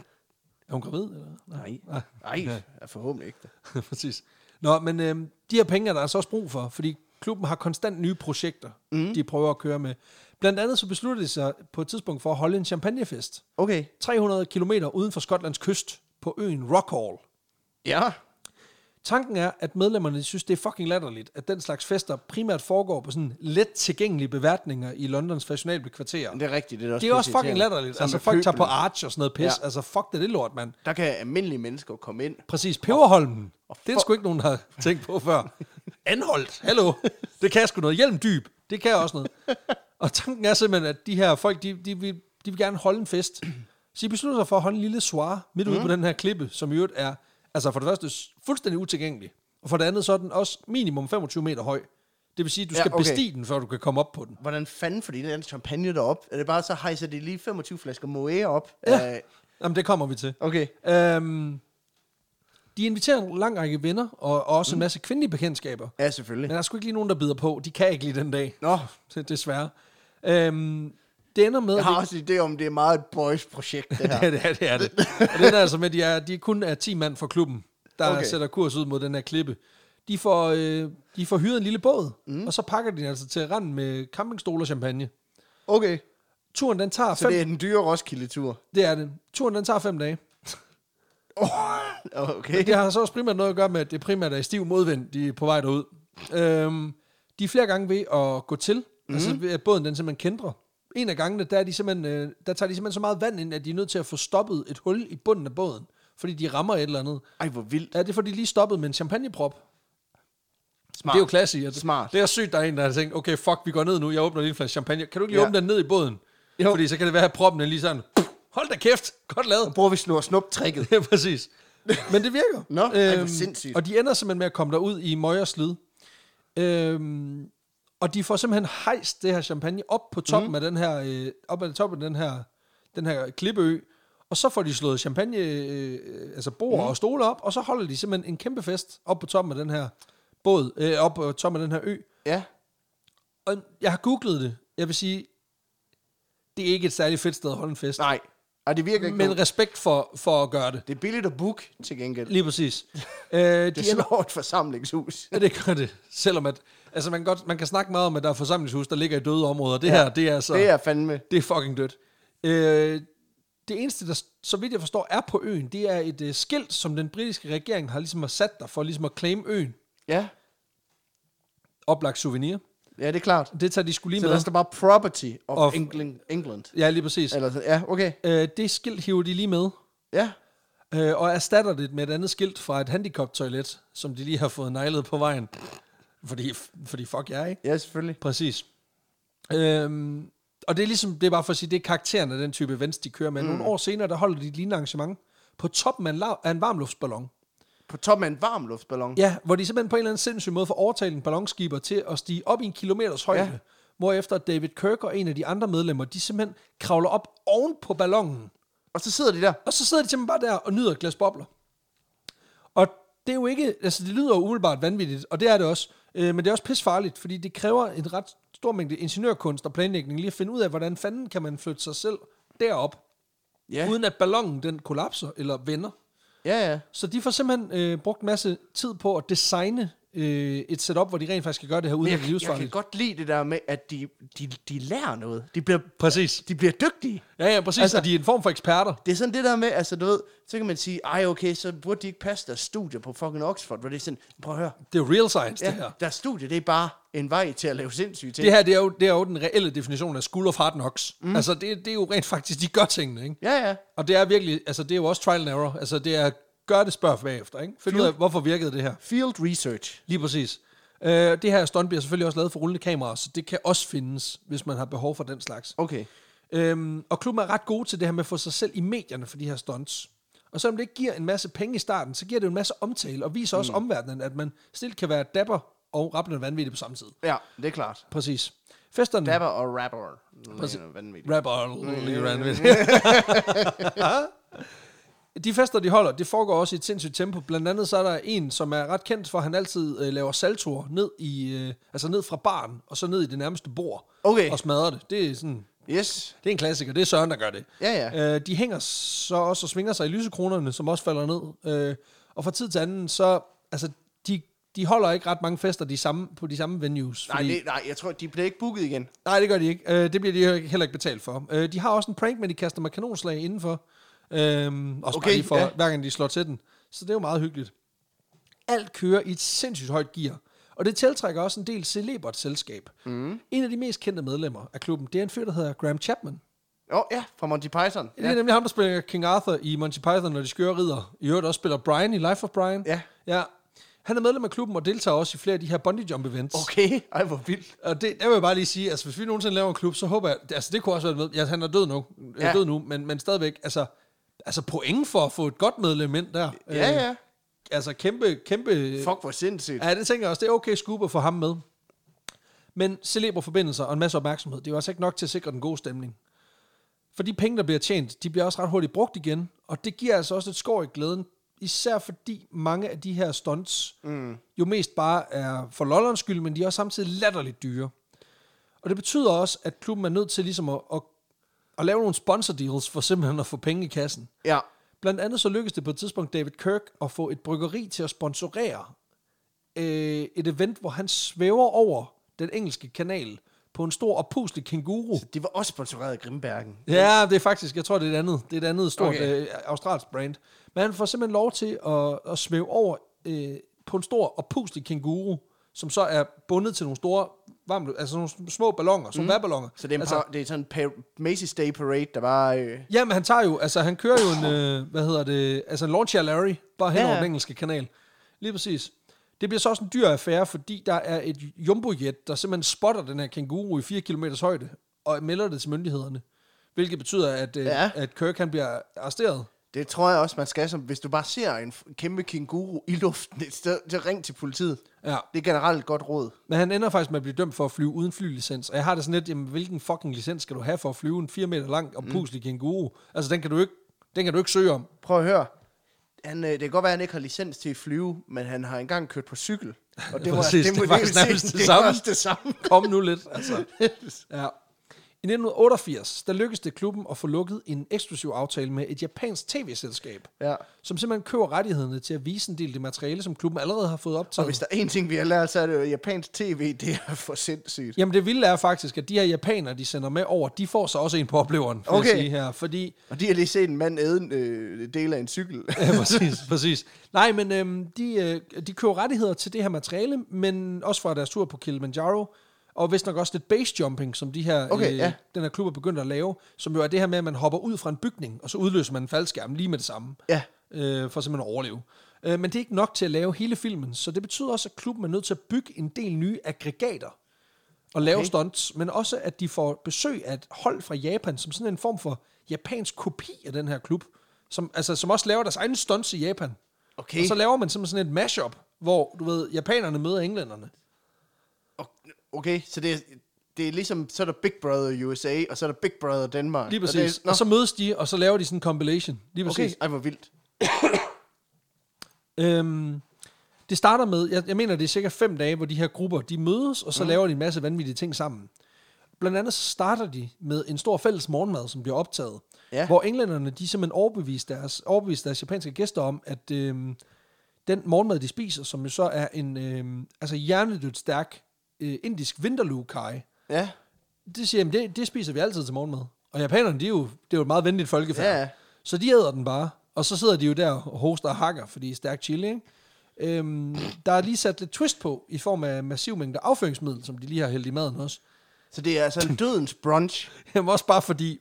Er hun gravid? Eller? Nej. Nej. Nej, forhåbentlig ikke. det. Præcis. Nå, men øh, de her penge er der altså også brug for, fordi klubben har konstant nye projekter, mm. de prøver at køre med. Blandt andet så besluttede de sig på et tidspunkt for at holde en champagnefest. Okay. 300 km uden for Skotlands kyst på øen Rockall. Ja. Tanken er, at medlemmerne synes, det er fucking latterligt, at den slags fester primært foregår på sådan let tilgængelige beværtninger i Londons fashionable kvarterer. Det er rigtigt. Det er, også Det er også fucking latterligt. Sammen Altså, folk tager på arch og sådan noget pis. Ja. Altså, fuck det, det lort, mand. Der kan almindelige mennesker komme ind. Præcis, peberholmen. Det er sgu ikke nogen, der har tænkt på før. Anholdt, hallo. Det kan sgu noget. Hjelm dyb, det kan også noget. Og tanken er simpelthen, at de her folk, de, de, vil, de vil gerne holde en fest. Så de beslutter sig for at holde en lille soir midt ude mm. på den her klippe, som i øvrigt er, altså for det første, fuldstændig utilgængelig. Og for det andet, så er den også minimum 25 meter høj. Det vil sige, at du Ja, skal okay. bestige den, før du kan komme op på den. Hvordan fanden får de den champagne derop? Er det bare så hejser de lige 25 flasker Moët op? Ja. Øh, Jamen, det kommer vi til. okay. Øhm, de inviterer en lang række venner, og, og også en masse kvindelige bekendtskaber. Ja, selvfølgelig. Men der er sgu ikke lige nogen, der bider på. De kan ikke lige den dag. Nå, Desværre. Øhm, det ender med... jeg har også en idé om, det er meget et boys-projekt, det her. Det er det. Er det. Og det er altså med, at de er, de kun er 10 mand fra klubben, der okay. Sætter kurs ud mod den her klippe. De får, øh, de får hyret en lille båd, mm. og så pakker de den altså til randen med campingstol og champagne. Okay, Turen, den tager så fem... det Det... er den dyre Roskilde-tur. det er det. Turen, den tager fem dage. Okay. Det har så også primært noget at gøre med, at det primært er i stiv modvind, de er på vej derud. Øhm, de er flere gange ved at gå til, mm. altså ved at båden den simpelthen kendrer. En af gangene, der, er de simpelthen, øh, der tager de simpelthen så meget vand ind, at de er nødt til at få stoppet et hul i bunden af båden, fordi de rammer et eller andet. Ej, hvor vildt. Ja, det er fordi, de lige stoppede med en champagneprop. Smart. Det er jo klassisk. At Smart. Det er sygt, der er en, der har tænkt, okay, fuck, vi går ned nu, jeg åbner lige en flaske champagne. Kan du ikke lige Ja. åbne den ned i båden? Jo. Fordi så kan det være, at proppen er lige sådan, hold da kæft, godt lavet. Bruger vi snor snup tricket Ja, præcis. Men det virker. Nå, hvor sindssygt. Og de ender simpelthen med at komme derud i møg og slid. Øhm, og de får simpelthen hejst det her champagne op på toppen mm. af den her, øh, op ad toppen af den her, den her klippeø. Og så får de slået champagne, øh, altså bord mm. og stole op, og så holder de simpelthen en kæmpe fest op på toppen af den her båd, øh, op på toppen af den her ø. Ja. Og jeg har googlet det. Jeg vil sige, det er ikke et særligt fedt sted at holde en fest. Nej. Ej, det virker ikke. Men Men... respekt for, for at gøre det. Det er billigt at book, til gengæld. Lige præcis. øh, de Det slår et forsamlingshus. Ja, det gør det. Selvom at, altså man, kan godt, man kan snakke meget om, at der er forsamlingshus, der ligger i døde områder. Det Ja, her, det er altså, Det er fandme. det er fucking dødt. Øh, det eneste, der, så vidt jeg forstår, er på øen, det er et uh, skilt, som den britiske regering har ligesom har sat der, for ligesom at claim øen. Ja. Oplagt souvenir. Ja, det er klart. Det tager de skulle lige Så med. der står bare property of, Of- England. England. Ja, lige præcis. Eller, så- ja, okay. Øh, det skilt hiver de lige med, Ja. øh, og erstatter det med et andet skilt fra et handicap-toilet, som de lige har fået nejlet på vejen. Fordi, fordi fuck jeg, ikke? Ja, selvfølgelig. Præcis. Øhm, og det er ligesom, det er bare for at sige, det er karakteren af den type events, de kører med. Mm. Nogle år senere, der holder de et lignende arrangement på toppen af en, lav, af en varmluftsballon. På toppen af en varmluftballon. Ja, hvor de simpelthen på en eller anden sindssyg måde får overtalt en ballonskiber til at stige op i en kilometers højde. Ja. Hvorefter David Kirk og en af de andre medlemmer, de simpelthen kravler op oven på ballonen. Og så sidder de der. Og så sidder de simpelthen bare der og nyder et glas bobler. Og det er jo ikke, altså det lyder jo umiddelbart vanvittigt, og det er det også, øh, men det er også pisfarligt, fordi det kræver en ret stor mængde ingeniørkunst og planlægning lige at finde ud af, hvordan fanden kan man flytte sig selv derop, ja. uden at ballonen den kollapser eller vender. Ja, ja. Så de får simpelthen øh, brugt en masse tid på at designe øh, et setup, hvor de rent faktisk kan gøre det her, uden at er jeg, kan godt lide det der med, at de, de, de lærer noget. De bliver, Præcis. de bliver dygtige. Ja, ja, præcis. Altså, og de er en form for eksperter. Det er sådan det der med, altså du ved, så kan man sige, ej okay, så burde de ikke passe deres studie på fucking Oxford, hvor det er sådan, prøv at høre, Det er real science, det her. ja, deres studie, det er bare en vej til at lave sindssyge ting. Det her, det er, jo, det er jo den reelle definition af school of hard knocks. Mm. Altså, det, det er jo rent faktisk, de gør tingene, ikke? Ja, ja. Og det er virkelig, altså det er jo også trial and error. Altså det er, gør det spørg bagefter, ikke? Find ud af, hvorfor virkede det her. Field research. Lige præcis. Uh, det her stunt bliver selvfølgelig også lavet for rullende kameraer, så det kan også findes, hvis man har behov for den slags. Okay. Øhm, og klubben er ret gode til det her med at få sig selv i medierne for de her stunts. Og selvom det ikke giver en masse penge i starten, så giver det jo en masse omtale, og viser også omverdenen, at man stilt kan være dapper og rappende vanvittig på samme tid. Ja, det er klart. Præcis. Festerne... Dapper og rapper. Præcis. Det vanvittigt. Rapper lige vanvittigt. De fester, de holder, det foregår også i et sindssygt tempo. Blandt andet så er der en, som er ret kendt for, at han altid øh, laver saltoer ned, i, øh, altså ned fra baren, og så ned i det nærmeste bord. Okay. Og smadrer det. Det er sådan Yes. Det er en klassiker. Det er Søren, der gør det. Ja, ja. Øh, de hænger så også og svinger sig i lysekronerne, som også falder ned. Øh, og fra tid til anden, så... Altså, de, de holder ikke ret mange fester de samme, på de samme venues. Nej, det, nej, jeg tror, de bliver ikke booket igen. Nej, det gør de ikke. Øh, det bliver de heller ikke betalt for. Øh, de har også en prank, men de kaster med kanonslag indenfor. Øh, også okay, bare lige for, ja. ja. hver gang de slår til den. Så det er jo meget hyggeligt. Alt kører i et sindssygt højt gear. Og det tiltrækker også en del celebert selskab. Mm. En af de mest kendte medlemmer af klubben, det er en fyr, der hedder Graham Chapman. Åh, oh, ja, fra Monty Python. Det er nemlig ham, der spiller King Arthur i Monty Python, når de skøre ridder. I øvrigt også spiller Brian i Life of Brian. Ja. ja. Han er medlem af klubben og deltager også i flere af de her bungee jump events. Okay, ej, hvor vildt. Og det, der vil jeg bare lige sige, altså hvis vi nogensinde laver en klub, så håber jeg, altså det kunne også være med, ja, han er død nu, ja. Ja. død nu men, men stadigvæk, altså, altså point for at få et godt medlem ind der. Ja, Øh, ja. altså kæmpe, kæmpe... Fuck, hvor sindssygt. Ja, det tænker jeg også, det er okay scoop at få ham med. Men celebre forbindelser og en masse opmærksomhed, det er jo altså ikke nok til at sikre den gode stemning. For de penge, der bliver tjent, de bliver også ret hurtigt brugt igen, og det giver altså også et skår i glæden, især fordi mange af de her stunts mm. jo mest bare er for lollerens skyld, men de er også samtidig latterligt dyre. Og det betyder også, at klubben er nødt til ligesom at, at, at lave nogle sponsor deals for simpelthen at få penge i kassen. Ja. Blandt andet så lykkedes det på et tidspunkt David Kirk at få et bryggeri til at sponsorere øh, et event, hvor han svæver over den engelske kanal på en stor oppuslig kænguru. Det var også sponsoreret af Grimbergen. Ja, det er faktisk, jeg tror, det er et andet, det er et andet stort Okay. øh, australsk brand. Men han får simpelthen lov til at, at svæve over øh, på en stor oppuslig kænguru, som så er bundet til nogle store, varme, altså nogle små ballonger, som mm. ballonger. Så det er, en altså, det er sådan en Macy's Day Parade, der bare... Øh, Ja, men han tager jo, altså han kører jo en, øh, hvad hedder det, altså en Launcher Larry, bare hen Ja, over den engelske kanal. Lige præcis. Det bliver så også en dyr affære, fordi der er et jumbojet, der simpelthen spotter den her kænguru i 4 km højde, og melder det til myndighederne. Hvilket betyder, at, øh, Ja. at Kirk han bliver arresteret. Det tror jeg også, man skal, som, hvis du bare ser en kæmpe kænguru i luften et sted, så ring til politiet. Ja. Det er generelt et godt råd. Men han ender faktisk med at blive dømt for at flyve uden flylicens. Og jeg har det sådan lidt, jamen, hvilken fucking licens skal du have for at flyve en 4 meter lang og puslig kænguru? Altså, den kan, du ikke, den kan du ikke søge om. Prøv at høre. Han, øh, det kan godt være, at han ikke har licens til at flyve, men han har engang kørt på cykel. Og det, var, Præcis, det, det er det, faktisk det, det, det det, det samme. Kom nu lidt, altså. Ja. I 1988, der lykkedes det klubben at få lukket en eksklusiv aftale med et japansk tv-selskab, Ja. som simpelthen køber rettighederne til at vise en del af det materiale, som klubben allerede har fået Og optaget. hvis der er en ting, vi har lært, så er det jo, japansk tv, det er for sindssygt. Jamen det vilde er faktisk, at de her japanere, de sender med over, de får så også en på opleveren, Okay. jeg sige her. Fordi Og de har lige set en mand æde øh, del af en cykel. Ja, præcis, præcis. Nej, men øhm, de, øh, de køber rettigheder til det her materiale, men også fra deres tur på Kilimanjaro, og vist nok også lidt base jumping, som de her, Okay, ja. den her klub er begyndt at lave, som jo er det her med, at man hopper ud fra en bygning, og så udløser man en faldskærm lige med det samme, Ja. øh, for simpelthen at overleve. Øh, men det er ikke nok til at lave hele filmen, så det betyder også, at klubben er nødt til at bygge en del nye aggregater og lave Okay. stunts, men også at de får besøg af et hold fra Japan, som sådan en form for japansk kopi af den her klub, som, altså, som også laver deres egne stunts i Japan. Okay. Og så laver man simpelthen sådan et mashup, hvor, du ved, japanerne møder englænderne. Okay, så det er, det er ligesom, så er der Big Brother USA, og så er der Big Brother Danmark. Lige Og præcis. det er, Og så mødes de, og så laver de sådan en compilation. Lige okay, præcis. ej hvor vildt. Øhm, det starter med, jeg, jeg mener, det er cirka fem dage, hvor de her grupper, de mødes, og så mm. laver de en masse vanvittige ting sammen. Blandt andet så starter de med en stor fælles morgenmad, som bliver optaget. Ja. Hvor englænderne, de simpelthen overbeviste deres, overbeviste deres japanske gæster om, at øhm, den morgenmad, de spiser, som jo så er en øhm, altså hjernedødt stærk øh, indisk kaj, Ja, det siger, jamen, det, det spiser vi altid til morgenmad. Og japanerne, de er jo, det er jo et meget venligt folkefærd. Ja. Så de æder den bare. Og så sidder de jo der og hoster og hakker, fordi det er stærk chili, ikke? Øhm, der er lige sat lidt twist på, i form af massiv mængde afføringsmiddel, som de lige har hældt i maden også. så det er altså en dødens brunch. Jamen også bare fordi,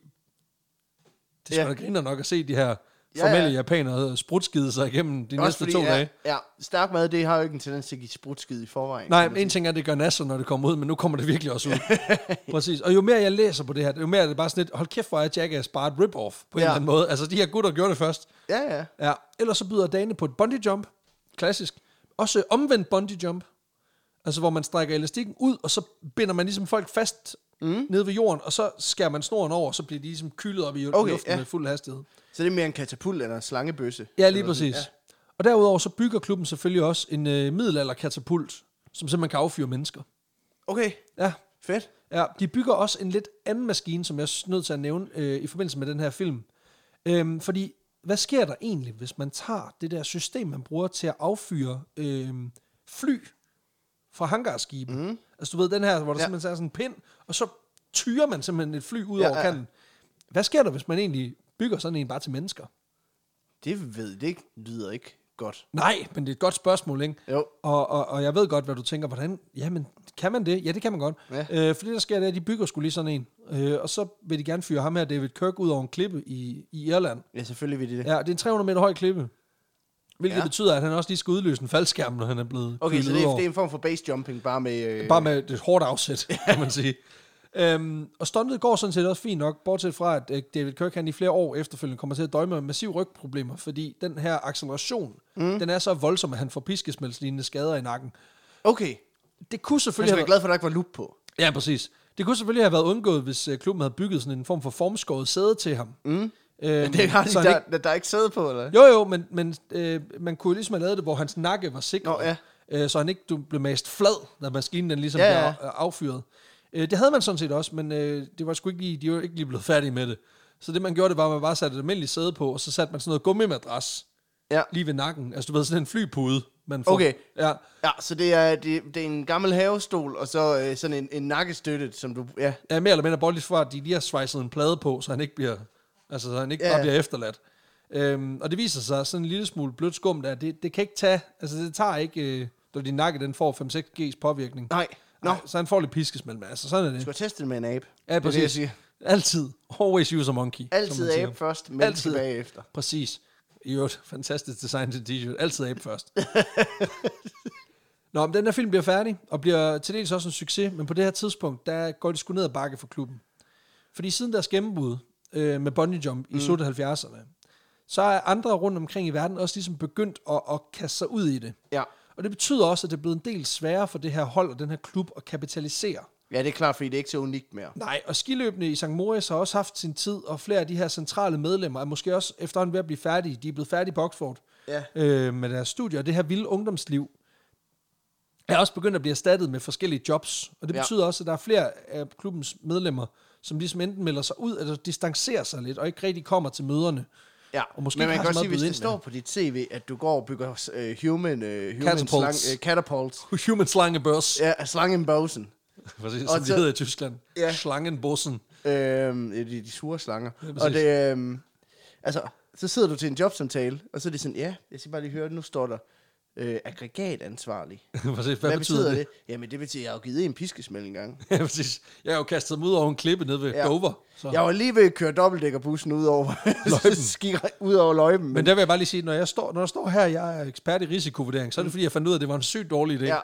det skal Ja. griner nok at se de her Ja, formelle ja. japanere sprutskide sig igennem de Også næste fordi, to ja, dage. Ja, stærk mad, det har jo ikke en tendens til at give sprutskid i forvejen. Nej, men en ting er, at det gør nasser, når det kommer ud, men nu kommer det virkelig også ud. Præcis. Og jo mere jeg læser på det her, jo mere er det bare sådan lidt, hold kæft, hvor er Jackass bare et rip-off på en Ja. eller anden måde. Altså, de her gutter gjorde det først. Ja, ja. Ja, ellers så byder Dane på et bungee jump. Klassisk. Også omvendt bungee jump. Altså, hvor man strækker elastikken ud, og så binder man ligesom folk fast mm. nede ved jorden, og så skærer man snoren over, og så bliver de ligesom kylet op i okay, luften ja. med fuld hastighed. Så det er mere en katapult eller en slangebøsse. Ja, lige præcis. Ja. Og derudover så bygger klubben selvfølgelig også en øh, middelalderkatapult, som simpelthen kan affyre mennesker. Okay, Ja. fedt. Ja, de bygger også en lidt anden maskine, som jeg er nødt til at nævne øh, i forbindelse med den her film. Øhm, fordi, hvad sker der egentlig, hvis man tager det der system, man bruger til at affyre øh, fly fra hangarskibe? Mm. Altså du ved, den her, hvor der. Ja. simpelthen er sådan en pind, og så tyrer man simpelthen et fly ud Ja, over ja. kanten. Hvad sker der, hvis man egentlig bygger sådan en bare til mennesker? Det ved det ikke, lyder ikke godt. Nej, men det er et godt spørgsmål, ikke? Jo. Og, og, og jeg ved godt, hvad du tænker, hvordan, jamen, kan man det? Ja, det kan man godt. Ja. Øh, for det, der sker, det er, at de bygger skulle lige sådan en. Øh, og så vil de gerne fyre ham her, David Kirk, ud over en klippe i, i Irland. Ja, selvfølgelig vil de det. Ja, det er en 300 meter høj klippe. Hvilket ja. Betyder, at han også lige skal udløse en faldskærm, når han er blevet Okay, så det er, over. det er en form for base jumping, bare med... Øh, Bare med et hårdt afsæt, kan man sige. Øhm, og stuntet går sådan set også fint nok, bortset fra, at øh, David Kirk han i flere år efterfølgende kommer til at døje med massive rygproblemer, fordi den her acceleration, mm. den er så voldsom, at han får piskesmældslignende skader i nakken. Okay, Det kunne selvfølgelig skal have være glad for, at der ikke var lup på. Ja, præcis. Det kunne selvfølgelig have været undgået, hvis øh, klubben havde bygget sådan en form for formskåret sæde til ham. Mm. Øhm, Det har de, der, ikke, der, der er ikke sæde på, eller? jo, jo, men, men øh, man kunne ligesom have lavet det, hvor hans nakke var sikret, Nå, ja. øh, så han ikke du, blev mast flad, når maskinen den ligesom Ja, ja, blev af- affyret. Øh, det havde man sådan set også, men øh, det var sgu ikke lige, de var ikke lige blevet færdige med det. Så det man gjorde, det var, at man bare satte et almindeligt sæde på, og så satte man sådan noget gummimadras Ja. lige ved nakken. Altså du ved, sådan en flypude, man får. Okay. Ja, Ja, så det er, det, det er en gammel havestol, og så øh, sådan en, en nakkestøtte, som du... Ja, Ja, mere eller mindre bortligt fra, at de lige har svejset en plade på, så han ikke bliver, altså, så han ikke Ja, bare bliver efterladt. Øhm, og det viser sig sådan en lille smule blødt skum der, det, det kan ikke tage, altså det tager ikke, øh, når din nakke den får 5-6 G's påvirkning. nej. Nå, Nej, så han får lidt piskesmæld med, altså sådan er det. skal teste det med en abe. Ja, Det er det, præcis. siger. Altid. Always use a monkey. Altid abe først, men Altid. tilbage efter. Præcis. I øvrigt, fantastisk design til t-shirt. Altid abe først. Nå, men den her film bliver færdig, og bliver til dels også en succes, men på det her tidspunkt, der går de sgu ned ad bakke for klubben. Fordi siden deres gennembrud øh, med bungee jump i mm. slut 70'erne, så er andre rundt omkring i verden også ligesom begyndt at, at kaste sig ud i det. Ja. Og det betyder også, at det er blevet en del sværere for det her hold og den her klub at kapitalisere. Ja, det er klart, fordi det er ikke så unikt mere. Nej, og skiløbene i St. Moritz har også haft sin tid, og flere af de her centrale medlemmer er måske også efterhånden ved at blive færdige. De er blevet færdige på Oxford Ja. øh, med deres studier, og det her vilde ungdomsliv er også begyndt at blive erstattet med forskellige jobs. Og det Ja. betyder også, at der er flere af klubbens medlemmer, som ligesom enten melder sig ud, eller distancerer sig lidt, og ikke rigtig kommer til møderne. Ja, Og måske men man kan meget sige, hvis det med. står på dit CV, at du går og bygger uh, human, uh, human Catapults. slang, uh, catapults. Human Slangebørs, Ja, Slangenbosen. præcis, Og som de så- hedder i Tyskland. Ja. Slangenbossen. Øhm, de, de sure slanger. Ja, Ja, og det, øhm, altså, så sidder du til en jobsamtale, og så er det sådan, ja, jeg skal bare lige høre, nu står der øh, aggregatansvarlig. hvad, Hvad, hvad betyder det? det? Jamen, det betyder, at jeg har jo givet en piskesmæld en gang. Ja, præcis. Jeg har jo kastet mig ud over en klippe nede ved ja. Dover. Så. Jeg var lige ved at køre dobbeltdækkerbussen ud over løjpen. ud over løjpen. Men der vil jeg bare lige sige, når jeg står, når jeg står her, jeg er ekspert i risikovurdering, så er det fordi, jeg fandt ud af, at det var en sygt dårlig idé. ja,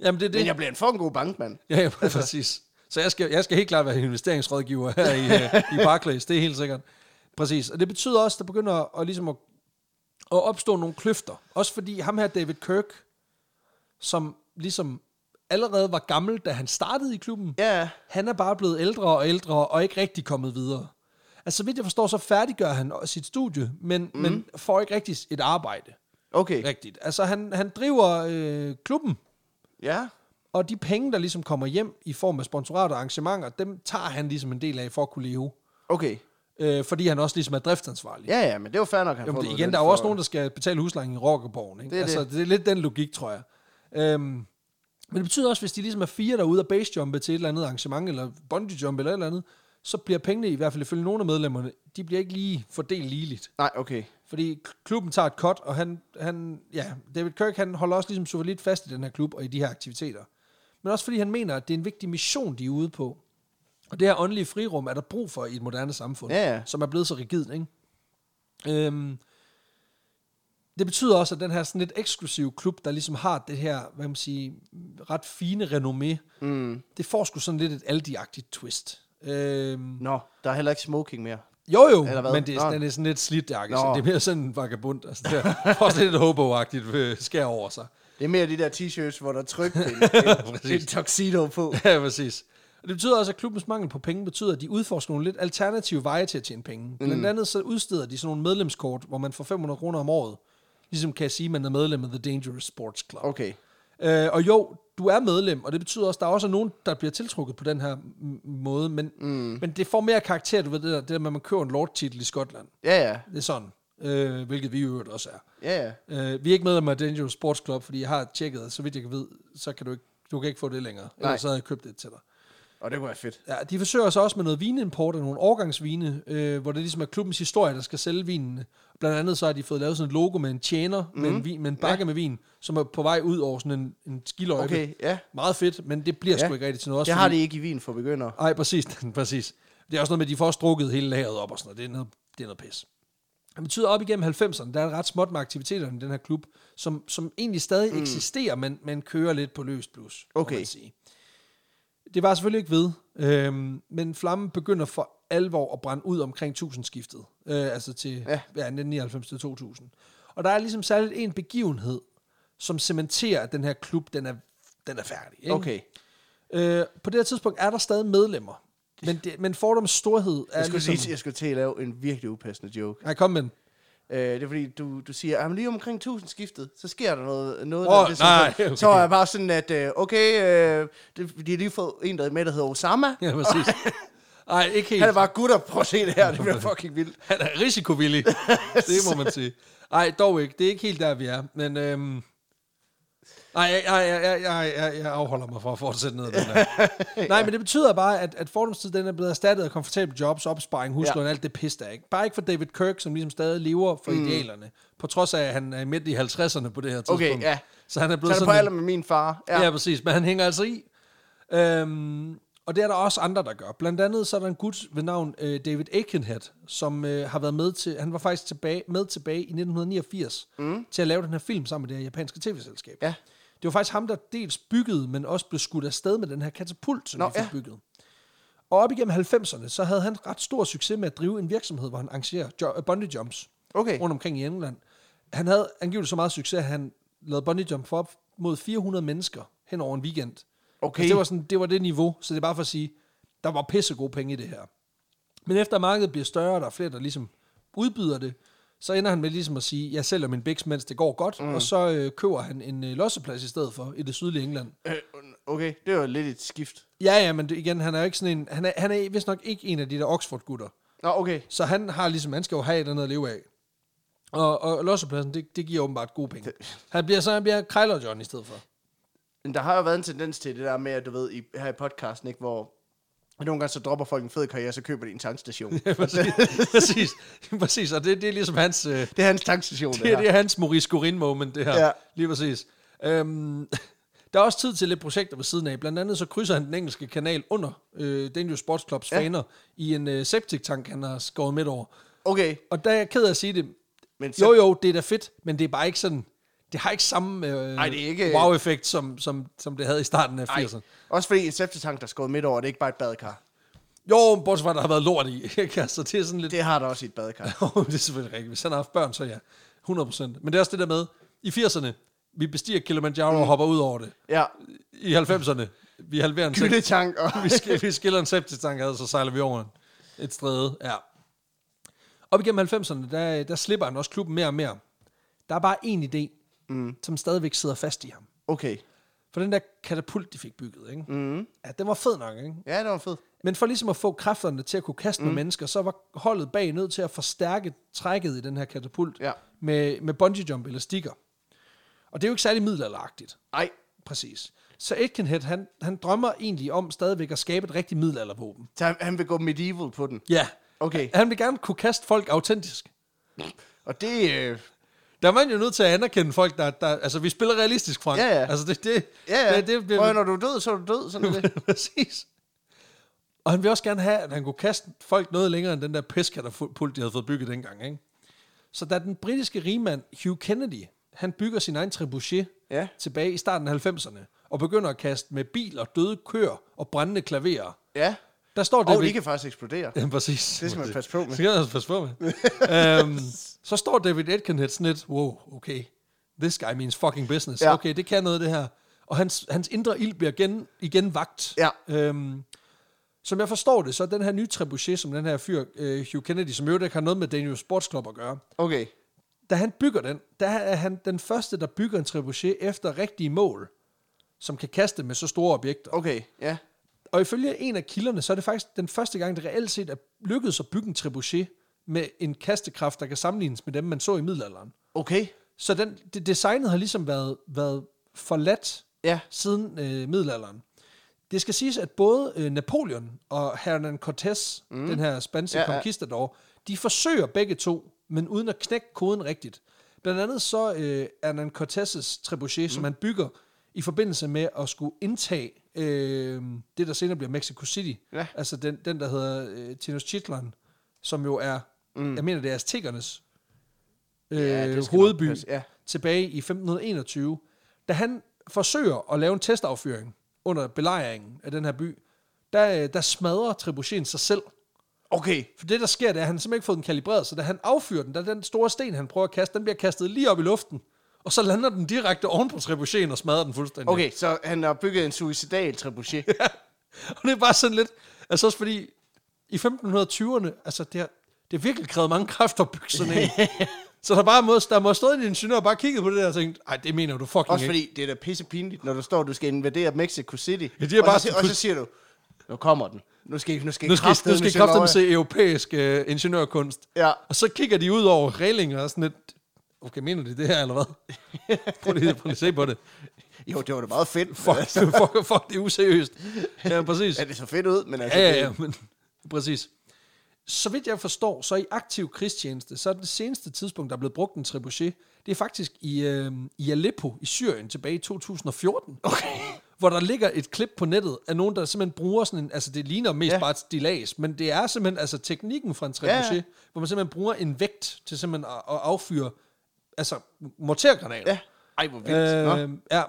Jamen det er det. men jeg bliver en fucking god bankmand. Ja, ja, præcis. Så jeg skal, jeg skal helt klart være investeringsrådgiver her i, uh, i Barclays, det er helt sikkert. Præcis, og det betyder også, at der begynder at, at, ligesom at, at opstå nogle kløfter. Også fordi ham her, David Kirk, som ligesom allerede var gammel, da han startede i klubben, Ja, han er bare blevet ældre og ældre, og ikke rigtig kommet videre. Altså, så vidt jeg forstår, så færdiggør han sit studie, men, mm. men får ikke rigtig et arbejde. okay. Rigtigt. Altså, han, han driver øh, klubben, Ja, og de penge, der ligesom kommer hjem i form af sponsorater og arrangementer, dem tager han ligesom en del af for at kunne leve. okay. Øh, fordi han også ligesom er driftansvarlig. Ja, ja, men det var fair nok, han Jamen, får igen, der er jo for- også nogen, der skal betale huslejen i Rockerborgen. Ikke? Det er altså, det. det er lidt den logik, tror jeg. Øhm, men det betyder også, hvis de ligesom er fire derude og basejumpe til et eller andet arrangement, eller bungee jump eller et eller andet, så bliver pengene, i hvert fald ifølge nogle af medlemmerne, de bliver ikke lige fordelt ligeligt. Nej, okay. Fordi klubben tager et cut, og han, han, ja, David Kirk han holder også ligesom solidt fast i den her klub og i de her aktiviteter. Men også fordi han mener, at det er en vigtig mission, de er ude på. Og det her åndelige frirum er der brug for i et moderne samfund, Ja, ja. som er blevet så rigidt. Ikke? Øhm, det betyder også, at den her sådan lidt eksklusive klub, der ligesom har det her, hvad man siger, ret fine renommé, Mm. det får sgu sådan lidt et Aldi-agtigt twist. Øhm, Nå, der er heller ikke smoking mere. jo jo, men det er, den er sådan lidt slidt så det er mere sådan en vagabund. Altså, det er sådan lidt hobo-agtigt øh, skær over sig. Det er mere de der t-shirts, hvor der er trykt en, en, en tuxedo på. Ja, præcis. Og det betyder også, at klubbens mangel på penge betyder, at de udforsker nogle lidt alternative veje til at tjene penge. Blandt Mm. andet så udsteder de sådan nogle medlemskort, hvor man for 500 kroner om året ligesom kan sige, at man er medlem af The Dangerous Sports Club. Okay. Øh, og jo, du er medlem, og det betyder også, at der er også nogen, der bliver tiltrukket på den her måde, men, mm. men det får mere karakter, du ved, det der, det der med, at man kører en lord-titel i Skotland. Ja, ja. Det er sådan, øh, hvilket vi i øvrigt også er. Ja, ja. Øh, vi er ikke medlem af Dangerous Sports Club, fordi jeg har tjekket, så vidt jeg kan vide, så kan du ikke, du kan ikke få det længere. Nej. Ellers så havde jeg købt det til dig. Og det kunne være fedt. Ja, de forsøger så også med noget vinimport og nogle årgangsvine, øh, hvor det ligesom er klubbens historie, der skal sælge vinene. Blandt andet så har de fået lavet sådan et logo med en tjener, mm. med, en vin, med en bakke ja. med vin, som er på vej ud over sådan en, en skiløjpe. Okay, ja. Meget fedt, men det bliver ja. Sgu ikke rigtigt til noget. Også Det har de ikke i vin for begyndere. Nej, præcis, præcis. Det er også noget med, at de får også drukket hele lageret op og sådan noget. Det er noget, det er noget pis. Det betyder, op igennem 90'erne, der er ret småt med aktiviteterne i den her klub, som, som egentlig stadig mm. eksisterer, men, men kører lidt på løst blus, må Okay. man sige. Det var selvfølgelig ikke ved, øhm, men flammen begynder for alvor at brænde ud omkring 1000-skiftet, øh, altså til ja. Ja. Ja, 1999 til 2000. Og der er ligesom særligt en begivenhed, som cementerer, at den her klub, den er, den er færdig. Ikke? Okay. Øh, på det her tidspunkt er der stadig medlemmer, men, det, men fordoms storhed er Jeg skulle, ligesom... sige, jeg skulle til at lave en virkelig upassende joke. Nej, kom med den. Øh, det er fordi, du, du siger, at lige omkring 1000 skiftet, så sker der noget. noget Åh, der, det, nej, så, okay. så er jeg bare sådan, at øh, okay, øh, det, de har lige fået en, der er med, der hedder Osama. Ja, præcis. Nej, ikke helt. Han er bare, gutter, prøv at se det her, det bliver fucking vildt. Han er risikovillig. det må man sige. Nej, dog ikke. Det er ikke helt der, vi er. Men øhm, nej, jeg, jeg, jeg, jeg, jeg, afholder mig fra at fortsætte ned den der. Nej, men det betyder bare, at, at fordomstid den er blevet erstattet af komfortable jobs, opsparing, huslån, ja. alt det pis der, ikke? Bare ikke for David Kirk, som ligesom stadig lever for mm. idealerne. På trods af, at han er midt i 50'erne på det her tidspunkt. Okay, ja. Så han er Så blevet er det sådan... på alder med min far. Ja. Ja. ja, præcis. Men han hænger altså i. Øhm, og det er der også andre, der gør. Blandt andet så er der en gut ved navn øh, David Aikenhead, som øh, har været med til, han var faktisk tilbage, med tilbage i 1989 mm. til at lave den her film sammen med det her japanske tv-selskab. Ja. Det var faktisk ham, der dels byggede, men også blev skudt afsted med den her katapult, som Nå, de fik ja. bygget. Og op igennem 90'erne, så havde han ret stor succes med at drive en virksomhed, hvor han arrangerer jo- bungee jumps Okay. rundt omkring i England. Han havde angiveligt så meget succes, at han lavede bungee jump for op mod 400 mennesker hen over en weekend. Okay. Altså, det, var sådan, det var det niveau, så det er bare for at sige, der var pisse gode penge i det her. Men efter markedet bliver større, og der er flere, der ligesom udbyder det, så ender han med ligesom at sige, jeg sælger min Bix, mens det går godt, mm. og så øh, køber han en øh, losseplads i stedet for i det sydlige England. Øh, okay, det var lidt et skift. Ja, ja, men det, igen, han er jo ikke sådan en, han er, han er vist nok ikke en af de der Oxford-gutter. Nå, okay. Så han har ligesom, han skal jo have et eller andet at leve af. Og, og lossepladsen, det, det giver åbenbart gode penge. Han bliver så han bliver Krejler John i stedet for. Men der har jo været en tendens til det der med, at du ved, i, her i podcasten, ikke, hvor nogle gange så dropper folk en fed karriere, så køber de en tankstation. Ja, præcis. præcis. præcis. Og det, det er ligesom hans... Øh, Det er hans tankstation, det, det, er, her. det er hans Maurice Corin moment, det her. Ja. Lige præcis. Øhm, der er også tid til lidt projekter ved siden af. Blandt andet så krydser han den engelske kanal under øh, Dangerous Sports Clubs Ja. faner i en øh, septic-tank, han har skåret midt over. Okay, Og der er jeg ked af at sige det. men så, Jo, jo, det er da fedt, men det er bare ikke sådan... Det har ikke samme øh, Ej, det er ikke- wow-effekt, som, som, som det havde i starten af Ej, 80'erne. også fordi en septetank, der er skåret midt over, det er ikke bare et badekar. Jo, bortset fra, at der har været lort i. ikke? altså, det er sådan lidt... Det har der også i et badekar. Jo, det er selvfølgelig rigtigt. Hvis han har haft børn, så ja. 100%. Men det er også det der med, i 80'erne, vi bestiger Kilimanjaro mm. og hopper ud over det. Ja, I 90'erne, vi halverer en gyldetank og... vi, sk- vi skiller en septitank ad, så sejler vi over en- et stræde. Ja. Op igennem 90'erne, der, der slipper han også klubben mere og mere. Der er bare en idé, mm. som stadigvæk sidder fast i ham. Okay. For den der katapult, de fik bygget, ikke? Mm. Ja, den var fed nok, ikke? Ja, det var fedt. Men for ligesom at få kræfterne til at kunne kaste mm. med mennesker, så var holdet bag nødt til at forstærke trækket i den her katapult Ja. med, med bungee jump eller stikker. Og det er jo ikke særlig middelalderagtigt. Ej, Præcis. Så Aitkenhead, han, han drømmer egentlig om stadigvæk at skabe et rigtigt middelaldervåben. så han, han vil gå medieval på den. Ja. Okay. Han vil gerne kunne kaste folk autentisk. Og det... Øh, Der er man jo nødt til at anerkende folk, der... der altså, vi spiller realistisk, Frank. Ja, ja. Altså, det... det ja, ja. Det, det, det, Prøv, når du er død, så er du død. Sådan er det. Præcis. Og han vil også gerne have, at han kunne kaste folk noget længere end den der piskatapult, de havde fået bygget dengang. Ikke? Så da den britiske rigmand Hugh Kennedy, han bygger sin egen trebuchet Ja. tilbage i starten af 90'erne, og begynder at kaste med biler, døde køer og brændende klaverer. Ja. Der står Og David... de kan faktisk eksplodere. Ja, præcis. Det skal man passe på med. Det skal man passe på med. um, så står David Atkinhead sådan lidt, wow, okay, this guy means fucking business. Ja. Okay, det kan noget, det her. Og hans, hans indre ild bliver igen, igen vagt. Ja. Um, som jeg forstår det, så er den her nye trebuchet, som den her fyr, uh, Hugh Kennedy, som jo ikke har noget med Daniel Sports Club at gøre, Okay. da han bygger den, der er han den første, der bygger en trebuchet efter rigtige mål, som kan kaste med så store objekter. Okay, ja. Og ifølge en af kilderne, så er det faktisk den første gang, det reelt set er lykkedes at bygge en trebuchet med en kastekraft, der kan sammenlignes med dem, man så i middelalderen. Okay. Så den, det, designet har ligesom været, været forladt Ja. siden øh, middelalderen. Det skal siges, at både øh, Napoleon og Hernan Cortés, mm. den her spanske Ja, ja, conquistador, de forsøger begge to, men uden at knække koden rigtigt. Blandt andet så øh, Hernan Cortés' trebuchet, mm. som han bygger i forbindelse med at skulle indtage øh, det, der senere bliver Mexico City. Ja. Altså den, den, der hedder øh, Tenochtitlan, som jo er, mm. jeg mener, det er aztekernes øh, Ja, nok hovedby passe, ja. tilbage i 1521, da han forsøger at lave en testaffyring under belejringen af den her by, der, øh, der smadrer trebucheten sig selv. Okay. For det, der sker, det er, at han simpelthen ikke fået den kalibreret, så da han affyrer den, da den store sten, han prøver at kaste, den bliver kastet lige op i luften, og så lander den direkte oven på trebucheten og smadrer den fuldstændig. Okay, så han har bygget en suicidal trebuchet. Og det er bare sådan lidt, altså også fordi, i 1520'erne, altså det det virkelig krævet mange kræfter at bygge sådan en. så der, bare må, der må have stået en ingeniør og bare kigget på det der og tænkt, ej, det mener du fucking Også ikke. fordi det er da pisse pinligt, når du står, du skal invadere Mexico City. Ja, de er og, bare så, og så siger du, nu kommer den. Nu skal nu skal Nu skal, nu kraftedeme skal løje. se europæisk øh, ingeniørkunst. Ja. Og så kigger de ud over reglinger og sådan lidt, okay, mener de det her, eller hvad? prøv, lige, prøv lige at se på det. Jo, det var da meget fedt. Fuck, fuck, fuck, det er useriøst. Ja, præcis. Ja, det så fedt ud, men altså... Ja, ja, ja, men præcis. Så vidt jeg forstår, så i aktiv krigstjeneste, så er det seneste tidspunkt, der er blevet brugt en trebuchet, det er faktisk i, øh, i Aleppo i Syrien tilbage i 2014. Okay. Hvor der ligger et klip på nettet af nogen, der simpelthen bruger sådan en, altså det ligner mest Ja. bare et stilas, men det er simpelthen altså teknikken fra en trebuchet, Ja, hvor man simpelthen bruger en vægt til simpelthen at, at affyre, altså mortergranater. Ja. Ej, hvor vildt. Nå. Øh, ja.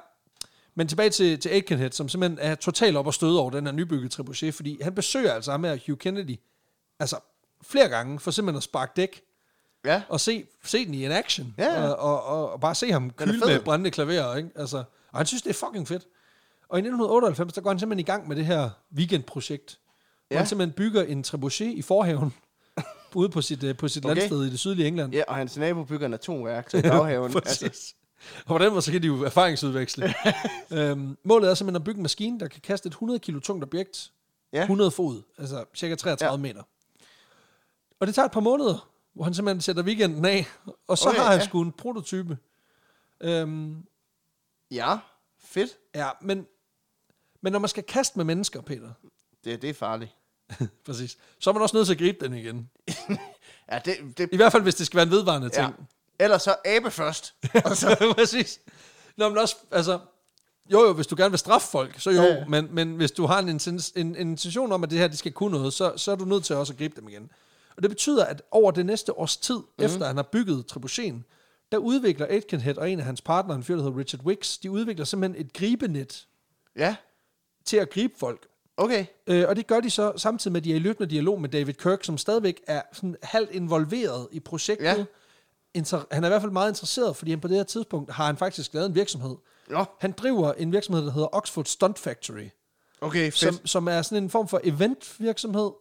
Men tilbage til, til Aikenhead, som simpelthen er totalt op og støde over den her nybyggede trebuchet, fordi han besøger altså ham her, Hugh Kennedy, altså flere gange, for simpelthen at sparke dæk, Ja. og se, se den i en action, Ja. Og, og, og, og bare se ham fed. med brændende klaver, ikke? Altså, og han synes, det er fucking fedt. Og i 1998, der går han simpelthen i gang med det her weekendprojekt, hvor Ja. han simpelthen bygger en trebuchet i forhaven, ude på sit, øh, på sit Okay. landsted i det sydlige England. ja, og hans nabo bygger en atomreaktor i baghaven. Altså, Og på den måde, så kan de jo erfaringsudveksle. øhm, målet er simpelthen at bygge en maskine, der kan kaste et 100 kilo tungt objekt, Ja. 100 fod, altså cirka 33 Ja. ja. meter. Og det tager et par måneder, hvor han simpelthen sætter weekenden af, og så Okay, har han ja. sgu en prototype. Øhm, ja, fedt. ja, men, men når man skal kaste med mennesker, Peter, Det, det er farligt. præcis, så er man også nødt til at gribe den igen. Ja, det, det, I hvert fald, hvis det skal være en vedvarende ting. ja. Ellers så abe først. Og så. Præcis. Nå, men også, altså, jo jo, hvis du gerne vil straffe folk, så jo, Ja. Men, men hvis du har en, en, en intention om, at det her det skal kunne noget, så, så er du nødt til også at gribe dem igen. Og det betyder, at over det næste års tid, mm. efter han har bygget trebucheten, der udvikler Aitkenhead og en af hans partnere, en fyr, der hedder Richard Wicks, de udvikler simpelthen et gribenet ja, til at gribe folk. okay. Øh, og det gør de så samtidig med, at de er i løbende dialog med David Kirk, som stadigvæk er sådan halvt involveret i projektet. Ja. Ja. Inter- han er i hvert fald meget interesseret, fordi han på det her tidspunkt har han faktisk lavet en virksomhed. Nå, Han driver en virksomhed, der hedder Oxford Stunt Factory, okay, fedt. som, som er sådan en form for eventvirksomhed,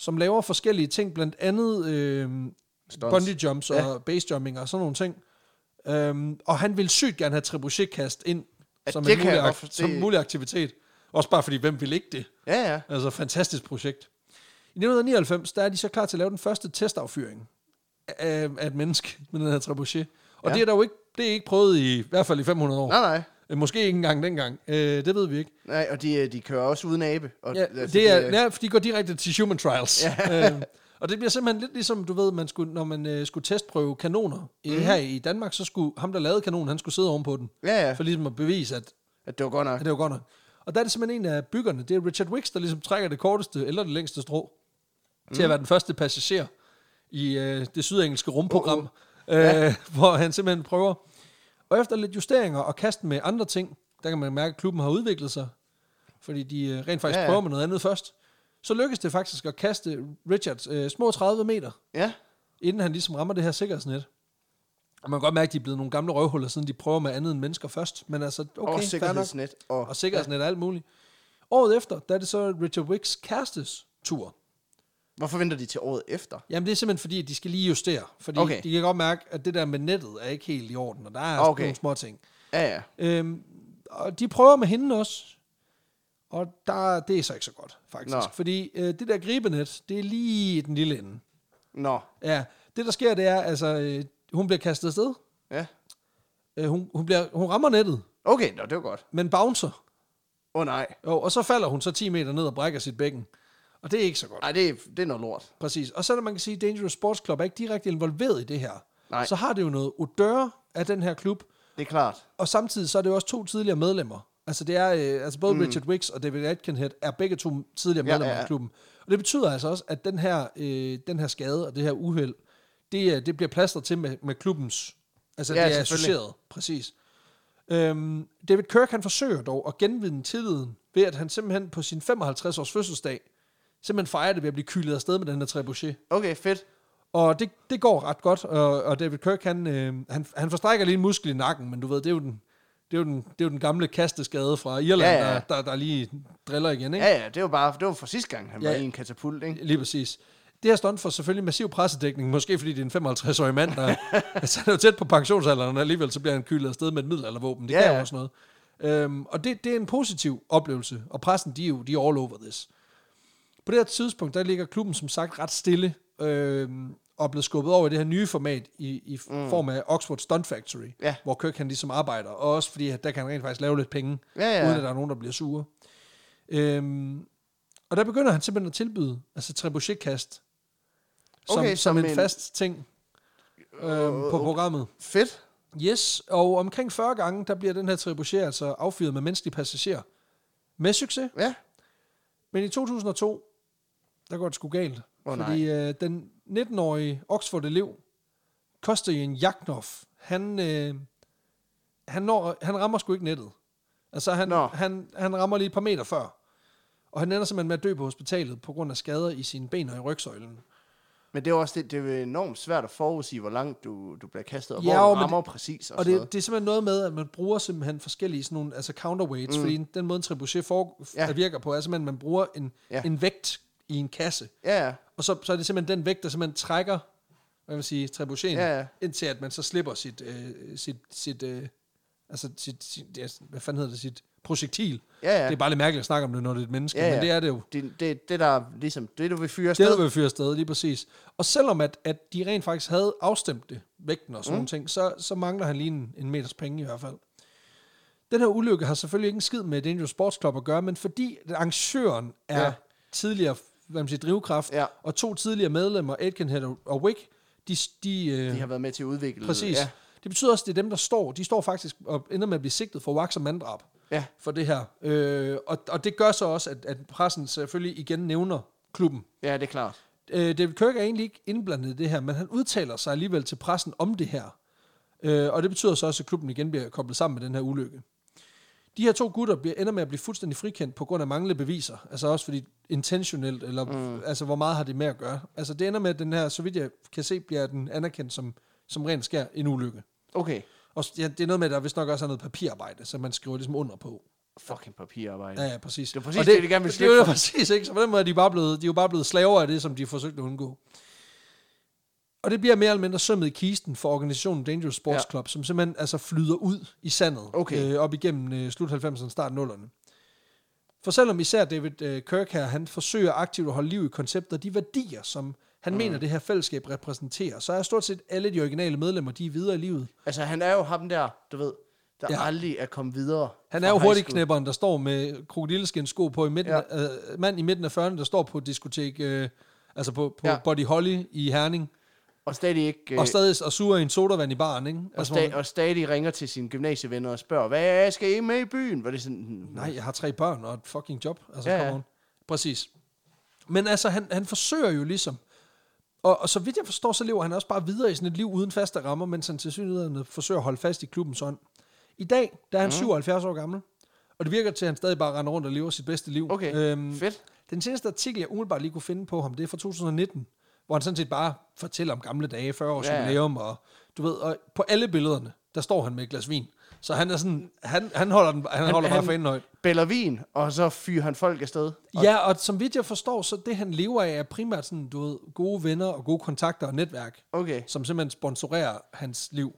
som laver forskellige ting, blandt andet øh, Stunts. bungee jumps Ja. og base jumping og sådan nogle ting. Um, og han vil sygt gerne have trebuchetkast ind Ja, som, det en mulig, ak- forstå. som en mulig aktivitet. Også bare fordi, hvem vil ikke det? Ja, ja. Altså, fantastisk projekt. I 1999, der er de så klar til at lave den første testaffyring af, af et menneske med den her trebuchet. Og Ja. ja. det er der jo ikke, det er ikke prøvet i, i hvert fald i 500 år. Nej, nej. Øh, Måske ikke engang dengang. Øh, det ved vi ikke. Nej, og de, øh, de kører også uden abe. Og, Ja, altså, det er, ja, for de går direkte til human trials. Ja. øh, og det bliver simpelthen lidt ligesom, du ved, man skulle, når man øh, skulle testprøve kanoner Mhm. mm. her i Danmark, så skulle ham, der lavede kanonen, han skulle sidde ovenpå den. Ja, ja. For ligesom at bevise, at, At det var godt nok. at det var godt nok. Og der er det simpelthen en af byggerne, det er Richard Wicks, der ligesom trækker det korteste eller det længste strå mm. til at være den første passager i øh, det sydengelske rumprogram, uh, uh. Øh, hvor han simpelthen prøver. Og efter lidt justeringer og kast med andre ting, der kan man mærke, at klubben har udviklet sig, fordi de øh, rent faktisk Ja, ja, ja. ja. prøver med noget andet først. Så lykkes det faktisk at kaste Richards øh, små 30 meter, Ja, inden han ligesom rammer det her sikkerhedsnet. Og man kan godt mærke, at de er blevet nogle gamle røvhuller, siden de prøver med andet end mennesker først. Men altså, okay, og sikkerhedsnet. Og, Og sikkerhedsnet og alt muligt. Året efter, der er det så Richard Wicks kærestes tur. Hvorfor venter de til året efter? Jamen det er simpelthen fordi, at de skal lige justere. Fordi Okay. de kan godt mærke, at det der med nettet er ikke helt i orden, og der er okay. nogle små ting. Ja, ja. Øhm, og de prøver med hende også. Og der, det er så ikke så godt, faktisk. Nå. Fordi øh, det der gribenet, det er lige i den lille ende. Nå, Ja, det der sker, det er, altså, øh, hun bliver kastet afsted. ja. Øh, hun, hun, bliver, hun rammer nettet, Okay, nå, det var godt. men bouncer. Åh oh, nej. Jo, og så falder hun så 10 meter ned og brækker sit bækken. Og det er ikke så godt. Nej, det er, det er noget lort. Præcis. Og selvom man kan sige, at Dangerous Sports Club er ikke direkte involveret i det her, Nej. så har det jo noget odør af den her klub, Det er klart. og samtidig så er det jo også to tidligere medlemmer. Altså det er, øh, altså både mm. Richard Wicks og David Atkenhead er begge to tidligere medlemmer ja, ja. af klubben. Og det betyder altså også, at den her, øh, den her skade og det her uheld, det, øh, det bliver plastret til med, med klubbens, altså Ja, det er associeret, præcis. Øhm, David Kirk han forsøger dog at genvinde tilliden ved at han simpelthen på sin 55 års fødselsdag simpelthen fejrer det ved at blive kylet afsted med den her trebuchet. Okay, fedt. Og det, det går ret godt, og, og David Kirk, han, øh, han, han forstrækker lige en muskel i nakken, men du ved, det er jo den, det er jo den, det er jo den gamle kasteskade fra Irland, Ja, ja. Der, der, der lige driller igen, ikke? Ja, ja, det var bare, det var for sidste gang, han Ja. var i en katapult, ikke? Lige præcis. Det her stunt får selvfølgelig massiv pressedækning, måske fordi det er en 55-årig mand, der altså, er jo tæt på pensionsalderen, og alligevel så bliver han kylet afsted med et middelaldervåben. Det Ja, kan jo også noget. Øhm, og det, det er en positiv oplevelse, og pressen, de er jo de er all over this. På det her tidspunkt, der ligger klubben som sagt ret stille, øhm, og er blevet skubbet over i det her nye format i, i mm. form af Oxford Stunt Factory, Ja. hvor Kirk han ligesom arbejder, og også fordi, at der kan han rent faktisk lave lidt penge, Ja, ja. uden at der er nogen, der bliver sure. Øhm, og der begynder han simpelthen at tilbyde, altså trebuchetkast, som, Okay, som, som en, en- fast ting øhm, på programmet. Fedt. Yes, og omkring 40 gange, der bliver den her trebuchet altså affyret med menneskelige passagerer. Med succes. Ja. Men i 2002, der går det sgu galt. Nej. fordi øh, den 19-årige Oxford-elev, Kosterjen Jaknov, han, øh, han, når, han rammer sgu ikke nettet. Altså, han, han, han rammer lige et par meter før. Og han ender simpelthen med at dø på hospitalet på grund af skader i sine ben og i rygsøjlen. Men det er også det, det er enormt svært at forudsige, hvor langt du, du bliver kastet, og Ja, hvor du rammer præcis og, Og det, noget. det er simpelthen noget med, at man bruger simpelthen forskellige sådan nogle, altså counterweights, mm. fordi den måde en trebuchet for, Ja. virker på, er simpelthen, at man bruger en, ja. en vægt i en kasse. Ja, ja. Og så, så er det simpelthen den vægt, der simpelthen trækker, hvad vil sige, trebucheten, Ja, ja. indtil at man så slipper sit, øh, sit, sit, øh, altså sit, sit ja, hvad fanden hedder det, sit projektil. Ja, ja. Det er bare lidt mærkeligt at snakke om det, når det er et menneske, Ja, ja. men det er det jo. Det, det, det der er ligesom, det du vil fyre Det er afsted. der vil fyre afsted, lige præcis. Og selvom at, at de rent faktisk havde afstemt det, vægten og sådan mm. nogle ting, så, så mangler han lige en, en meters penge i hvert fald. Den her ulykke har selvfølgelig ikke en skid med Dangerous Sports Club at gøre, men fordi arrangøren er ja. tidligere hvad man siger, drivkraft, Ja. og to tidligere medlemmer, Aitkenhead og, Wick, de, de, øh, De har været med til at udvikle præcis. Ja. Det betyder også, at det er dem, der står. De står faktisk og ender med at blive sigtet for wax og manddrab ja. for det her. Øh, og, og det gør så også, at, at pressen selvfølgelig igen nævner klubben. Ja, det er klart. Øh, David Kirk er egentlig ikke indblandet i det her, men han udtaler sig alligevel til pressen om det her. Øh, og det betyder så også, at klubben igen bliver koblet sammen med den her ulykke. De her to gutter bliver, ender med at blive fuldstændig frikendt på grund af manglende beviser. Altså også fordi intentionelt, eller mm. altså hvor meget har det med at gøre. Altså det ender med, at den her, så vidt jeg kan se, bliver den anerkendt som, som rent skær en ulykke. Okay. Og ja, det er noget med, at der vist nok også er noget papirarbejde, som man skriver ligesom under på. Fucking papirarbejde. Ja, ja, præcis. Det er præcis Og det, de gerne vil Det slippe er jo for. præcis, ikke? Så på den måde er de, bare blevet, de er jo bare blevet slaver af det, som de har forsøgt at undgå. Og det bliver mere eller mindre sømmet i kisten for organisationen Dangerous Sports Ja. Club, som simpelthen altså flyder ud i sandet Okay. øh, op igennem øh, slut 90'erne, start 0'erne. For selvom især David øh, Kirk her, han forsøger aktivt at holde liv i konceptet og de værdier, som han mm. mener, det her fællesskab repræsenterer, så er stort set alle de originale medlemmer, de er videre i livet. Altså, han er jo ham der, du ved, der ja. Aldrig er kommet videre. Han er jo hurtigknæpperen, der står med krokodilleskinsko på i midten, Ja. øh, mand i midten af 40'erne, der står på diskotek, øh, altså på, på Ja. Body Holly i Herning, Og stadig ikke... øh. og stadig og suger en sodavand i baren, ikke? og, Altså, sta- og stadig ringer til sine gymnasievenner og spørger, hvad skal I med i byen? Var det sådan... hmm, nej, jeg har tre børn og et fucking job. Altså, Ja, ja, ja. Præcis. Men altså, han, han forsøger jo ligesom, og, og så vidt jeg forstår, så lever han også bare videre i sådan et liv uden faste rammer, mens han til synligheden forsøger at holde fast i klubbens ånd. I dag, der er han mm. 77 år gammel, og det virker til, at han stadig bare render rundt og lever sit bedste liv. Okay, Øhm, fedt. Den seneste artikel, jeg umiddelbart lige kunne finde på ham, det er fra 2019, hvor han sådan set bare fortæller om gamle dage, 40 års Ja, jubilæum, og du ved, og på alle billederne, der står han med et glas vin. Så han er sådan, han, han holder, den, han, han holder bare fanen højt. Bæller vin, og så fyrer han folk afsted. Og, Ja, og som vidt jeg forstår, så det han lever af er primært sådan, du ved, gode venner og gode kontakter og netværk, Okay. som simpelthen sponsorerer hans liv.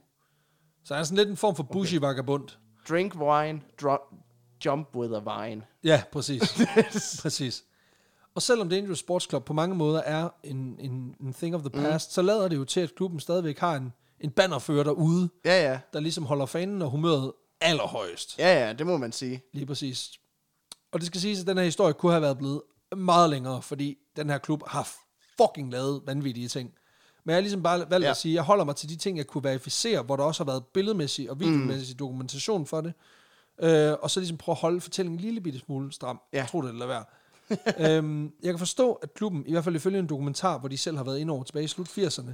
Så han er sådan lidt en form for bushy vagabond. Drink wine, drop, jump with a vine. Ja, præcis. præcis. Og selvom Dangerous Sports Club på mange måder er en, en, en thing of the past, mm. så lader det jo til, at klubben stadigvæk har en, en bannerfører derude, Ja, ja. der ligesom holder fanen og humøret allerhøjst. Ja, ja, det må man sige. Lige præcis. Og det skal siges, at den her historie kunne have været blevet meget længere, fordi den her klub har fucking lavet vanvittige ting. Men jeg har ligesom bare valgt ja. At sige, at jeg holder mig til de ting, jeg kunne verificere, hvor der også har været billedmæssig og videomæssig mm. dokumentation for det. Øh, og så ligesom prøve at holde fortællingen en lille bitte smule stram. Ja. Jeg tror det eller være. øhm, jeg kan forstå, at klubben, i hvert fald ifølge en dokumentar, hvor de selv har været inde over tilbage i slut 80'erne,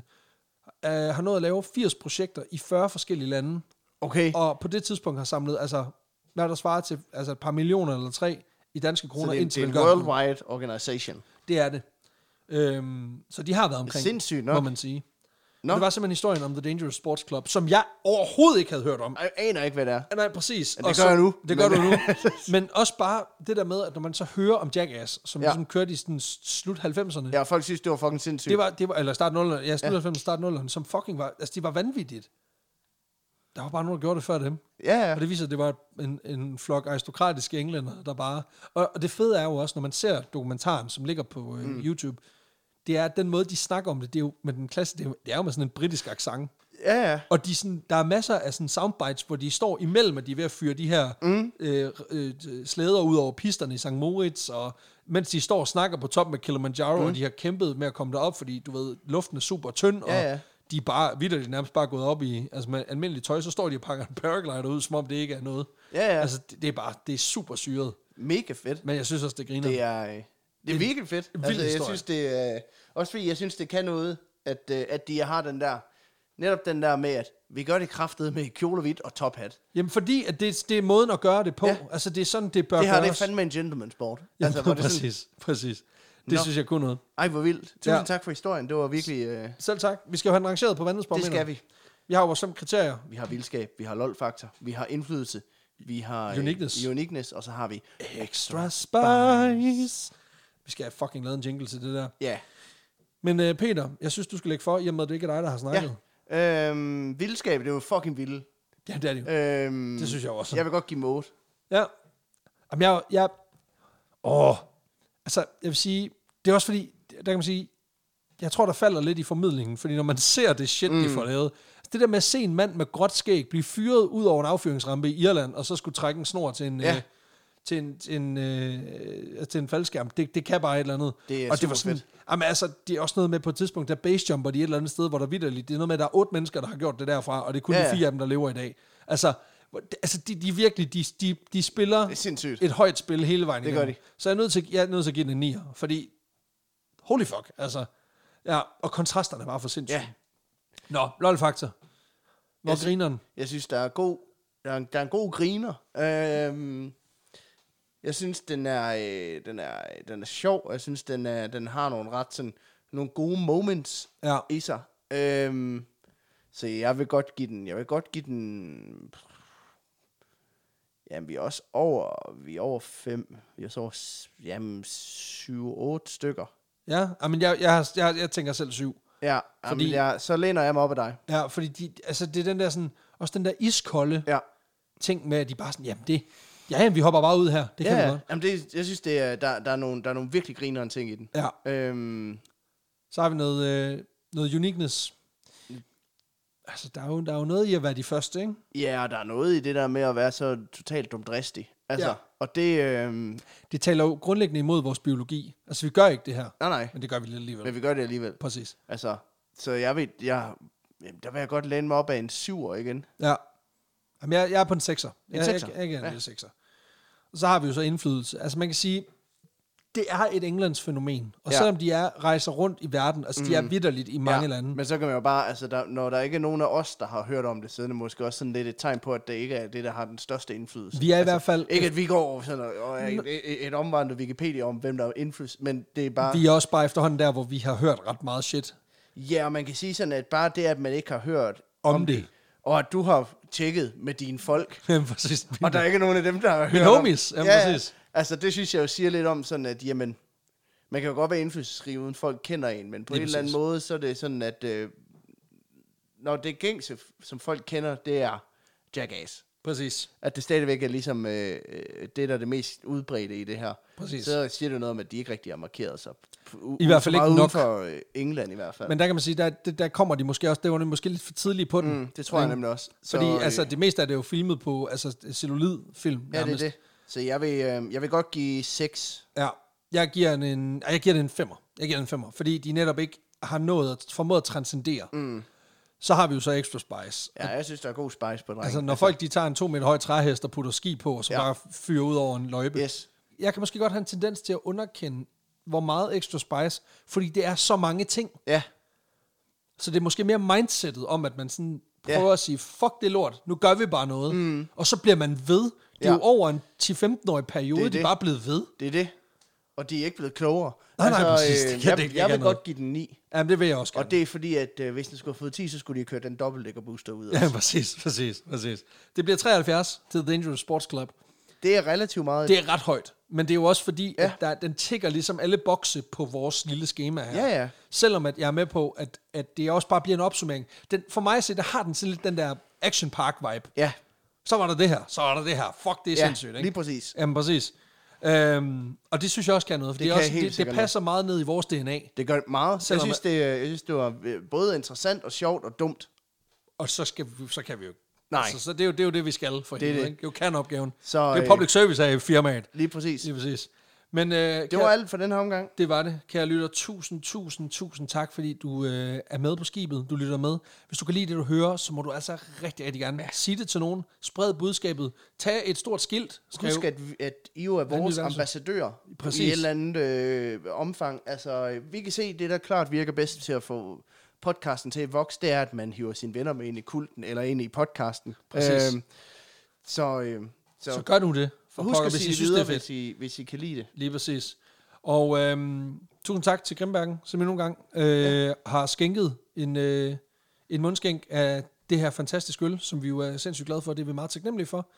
øh, har nået at lave 80 projekter i 40 forskellige lande, Okay. og på det tidspunkt har samlet, altså, hvad der svarer til altså et par millioner eller tre i danske Så kroner det, er, ind til det er en worldwide organization. Det er det. Øhm, så de har været omkring, Sindssygt nok. må man sige. Nå. Det var simpelthen historien om The Dangerous Sports Club, som jeg overhovedet ikke havde hørt om. Jeg aner ikke, hvad det er. Ja, Nej, præcis. det Og gør jeg nu. Det gør Men- du nu. Men også bare det der med, at når man så hører om Jackass, som Ja. ja. ligesom kørte i sådan slut 90'erne, Ja, folk synes, det var fucking sindssygt. det var, det var, eller start 0'erne, ja, slut 90'erne, start 0'erne, som fucking var, altså de var vanvittigt. Der var bare nogen, der gjorde det før dem. Ja, ja. Og det viser, at det var en, en flok aristokratiske englænder, der bare... Og, og det fede er jo også, når man ser dokumentaren, som ligger på øh, mm. YouTube, det er, at den måde, de snakker om det, det er jo med den klasse, det er jo, det er jo med sådan en britisk accent. Ja, ja. Og de sådan, der er masser af sådan soundbites, hvor de står imellem, at de er ved at fyre de her mm. øh, øh, slæder ud over pisterne i St. Moritz, og mens de står og snakker på toppen af Kilimanjaro, mm. og de har kæmpet med at komme derop, fordi du ved, luften er super tynd, og Ja, ja. de er bare, vidderligt nærmest bare gået op i, altså med almindeligt tøj, så står de og pakker en paraglider ud, som om det ikke er noget. Ja, ja. Altså, det, det er bare, det er super syret. Mega fedt. Men jeg synes også, det griner. Det er, øh, det er virkelig fedt. vild Altså, jeg synes, det er... Også fordi, jeg synes, det kan noget, at, øh, at de har den der... Netop den der med, at vi gør det kraftet med kjole hvidt og tophat. Jamen, fordi at det, det er måden at gøre det på. Ja. Altså, det er sådan, det bør Det her, det er fandme en gentleman sport. Jamen, altså, hvor det er sådan, præcis, præcis. Det Nå. synes jeg kunne noget. ej, hvor vildt. Tusind Ja. tak for historien. Det var virkelig... Øh, Selv tak. Vi skal jo have den rangeret på det vandhedsbarometer. skal vi. Vi har jo vores kriterier. Vi har vildskab, vi har lol-faktor, vi har indflydelse, vi har... øh, Uniqueness. uniqueness, og så har vi... Extra spice. Vi skal have fucking lavet en jingle til det der. Ja. Men uh, Peter, jeg synes, du skal lægge for, i og med, at det ikke er dig, der har snakket. ja. Øhm, vildskab, det er jo fucking vildt. Ja, det er det jo. Øhm, Det synes jeg også. Jeg vil godt give mode. Ja. Jamen, jeg... jeg åh. Altså, jeg vil sige... Det er også fordi, der kan man sige... Jeg tror, der falder lidt i formidlingen, fordi når man ser det shit, mm. de får lavet... Altså, det der med at se en mand med gråt skæg blive fyret ud over en affyringsrampe i Irland, og så skulle trække en snor til en... Ja. Øh, til en, til en, øh, til en faldskærm. Det, det kan bare et eller andet. Det er og det var sådan, Jamen, altså, det er også noget med på et tidspunkt, der basejumper de et eller andet sted, hvor der vidderligt, det er noget med, at der er otte mennesker, der har gjort det derfra, og det er kun Ja, de fire af dem, der lever i dag. Altså, altså de, de virkelig, de, de, de spiller Det er sindssygt. et højt spil hele vejen Det gør igennem. Så jeg er nødt til, jeg er nødt til at give den en 9, fordi holy fuck, altså. Ja, og kontrasterne var for sindssygt. Ja. Nå, lol-faktor. Hvor Jeg sy- griner den? Jeg synes, der er god, der er, en- der er en god griner. Øhm, jeg synes, den er, øh, den er, den er sjov, og jeg synes, den, er, den har nogle ret sådan, nogle gode moments Ja. i sig. Øhm, så jeg vil godt give den, jeg vil godt give den, jamen vi er også over, vi er over fem, vi er også over, jamen syv, otte stykker. Ja, men jeg, jeg, har- jeg, jeg tænker selv syv. Ja, Fordi- fordi, jamen, jeg, så læner jeg mig op af dig. Ja, fordi de, altså, det er den der sådan, også den der iskolde Ja. ting med, at de bare sådan, jamen det, ja, jamen, vi hopper bare ud her. Det kan vi ja, godt. jamen det, jeg synes, det er, der, der, er nogle, der er nogle virkelig grinerende ting i den. Ja. Øhm, Så har vi noget, øh, noget uniqueness. Altså, der er, jo, der er jo noget i at være de første, ikke? ja, og der er noget i det der med at være så totalt dumdristig. Altså, Ja. ja. og det... Øhm, Det taler jo grundlæggende imod vores biologi. Altså, vi gør ikke det her, nej, nej, men det gør vi lidt alligevel. men vi gør det alligevel. Præcis. Altså, så jeg ved, jeg, jamen, der vil jeg godt læne mig op af en syver igen. Ja. Jamen, jeg, jeg er på en sekser. En jeg, sekser? Jeg, jeg, jeg er en Ja. lille sekser. Og så har vi jo så indflydelse. Altså, man kan sige, det er et Englands fænomen. Og ja. Selvom de er rejser rundt i verden, altså, mm. de er vidderligt i mange ja. lande. Men så kan man jo bare, altså, der, når der ikke er nogen af os, der har hørt om det, så er det måske også sådan lidt et tegn på, at det ikke er det, der har den største indflydelse. Vi er i altså, hvert fald... Ikke at vi går over sådan og, og er et, et, et omvandret Wikipedia om, hvem der har indflydelse, men det er bare... Vi er også bare efterhånden der, hvor vi har hørt ret meget shit Ja, og man kan sige sådan, at bare det, at man ikke har hørt om, om det. og at du har tjekket med dine folk, Jamen, præcis. og der er ikke nogen af dem, der har hørt Mine om- homies, ja, præcis. Altså, det synes jeg jo siger lidt om sådan, at jamen, man kan jo godt være indflydelsesrig, uden folk kender en, men på Lige en eller anden måde, så er det sådan, at øh, når det gængse, som folk kender, det er Jackass. Præcis. At det stadigvæk er ligesom øh, øh, det, der er det mest udbredte i det her. Præcis. Så siger det noget om, at de ikke rigtig har markeret sig. U- I hvert fald så ikke nok. for øh, England i hvert fald. Men der kan man sige, der, der, kommer de måske også, det var måske lidt for tidligt på den. mm, det tror jeg nemlig også. Fordi øh, altså, det meste af det er jo filmet på altså, cellulidfilm. Ja, det er nærmest. det. Så jeg vil, øh, jeg vil godt give 6. Ja, jeg giver den en, jeg giver den en femmer. Jeg giver den en femmer, fordi de netop ikke har nået at, formået at transcendere. Mm. Så har vi jo så Extra Spice. Ja, jeg synes, der er god spice på drengen. Altså, når folk de tager en to meter høj træhest og putter ski på, og så Ja. ja. bare fyrer ud over en løjpe. Yes. Jeg kan måske godt have en tendens til at underkende, hvor meget Extra Spice, fordi det er så mange ting. Ja, Så det er måske mere mindsetet om, at man sådan Ja. prøver at sige, fuck det lort, nu gør vi bare noget. Mm. Og så bliver man ved. Det er Ja. jo over en 10-15-årig periode, Det er de det. bare blevet ved. det er det. Og de er ikke blevet klogere. Nej, nej, præcis. Det Øh, kan jeg, det ikke jeg vil noget. godt give den 9. Jamen, det vil jeg også gerne. Og det er fordi, at øh, hvis den skulle have fået 10, så skulle de have kørt den dobbeltdækker booster ud. Ja, præcis, præcis, præcis. Det bliver 73 til The Dangerous Sports Club. Det er relativt meget. Det er ret højt, men det er jo også fordi, Ja. at der, den tigger ligesom alle bokse på vores lille schema her. Ja, ja. Selvom at jeg er med på, at, at det også bare bliver en opsummering. Den, for mig at se, der har den sådan lidt den der action park vibe. Ja, Så var der det her, så var der det her. Fuck, det er ja sindssygt, ikke? lige præcis. Jamen, præcis. Øhm, og det synes jeg også kan noget, for det, Det også, det, det passer meget ned i vores DNA. Det gør meget. Jeg Selvom- synes, det, øh, jeg synes, det var øh, både interessant og sjovt og dumt. Og så, skal vi, så kan vi jo Nej. Altså, så det er, jo, det er jo det, vi skal for Det helvede, det. ikke? Det er jo kerneopgaven. Så, det er øh, public service her i firmaet. Lige præcis. Lige præcis. Men øh, Det var alt for den her omgang. Det var det. Kære lytter, tusind, tusind, tusind tak, fordi du øh, er med på skibet. Du lytter med. Hvis du kan lide det, du hører, så må du altså rigtig, rigtig gerne ja. sige det til nogen. Spred budskabet. Tag et stort skilt. Skriv. Husk, at, at I jo er vores Vanvittigt. ambassadører Præcis. i et eller andet øh, omfang. Altså, øh, vi kan se, det der klart virker bedst til at få podcasten til at vokse, det er, at man hiver sine venner med ind i kulten, eller ind i podcasten. Præcis. Øhm, så, øh, så, Så gør nu det. For husk at hvis sige videre, er hvis I, hvis I kan lide det. Lige præcis. Og øhm, tusind tak til Grimbergen, som endnu en gang øh, ja. har skænket en, øh, en mundskænk af det her fantastiske øl, som vi jo er sindssygt glade for. Det er vi meget taknemmelige for.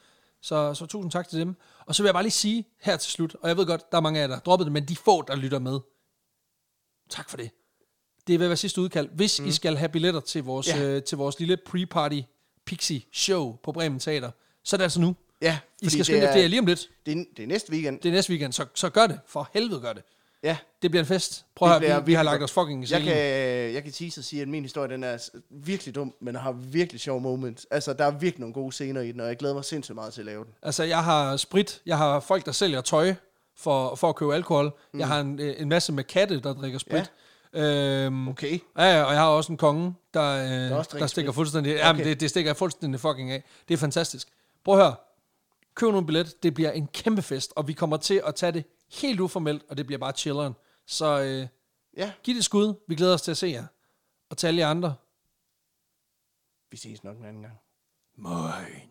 Så, så tusind tak til dem. Og så vil jeg bare lige sige her til slut, og jeg ved godt, der er mange af jer, der har droppet det, men de få, der lytter med, tak for det. Det vil være sidste udkald. Hvis mm. I skal have billetter til vores, ja. øh, til vores lille pre-party Pixie show på Bremen Teater, så er det altså nu. Ja, I skal skynde er, det er lige om lidt. det, er, det er næste weekend. Det er næste weekend, så, så gør det. For helvede gør det. Ja, Det bliver en fest. Prøv at bliver vi, vi har lagt os fucking i jeg kan, jeg kan tease og sige, at min historie den er virkelig dum, men har virkelig sjov moments. Altså, der er virkelig nogle gode scener i den, og jeg glæder mig sindssygt meget til at lave den. Altså, jeg har sprit, jeg har folk, der sælger tøj for, for at købe alkohol. Mm. Jeg har en, en masse med katte, der drikker sprit. Ja. Øhm, Okay. Ja, ja, og jeg har også en konge, der, øh, der, drikker stikker sprit. fuldstændig... Okay. Jamen, det, det stikker jeg fuldstændig fucking af. Det er fantastisk. Prøv at høre. Køb nogle billet. Det bliver en kæmpe fest, og vi kommer til at tage det helt uformelt, og det bliver bare chilleren. Så øh, Ja, giv det et skud. Vi glæder os til at se jer. Og til alle jer andre. vi ses nok en anden gang. Moin.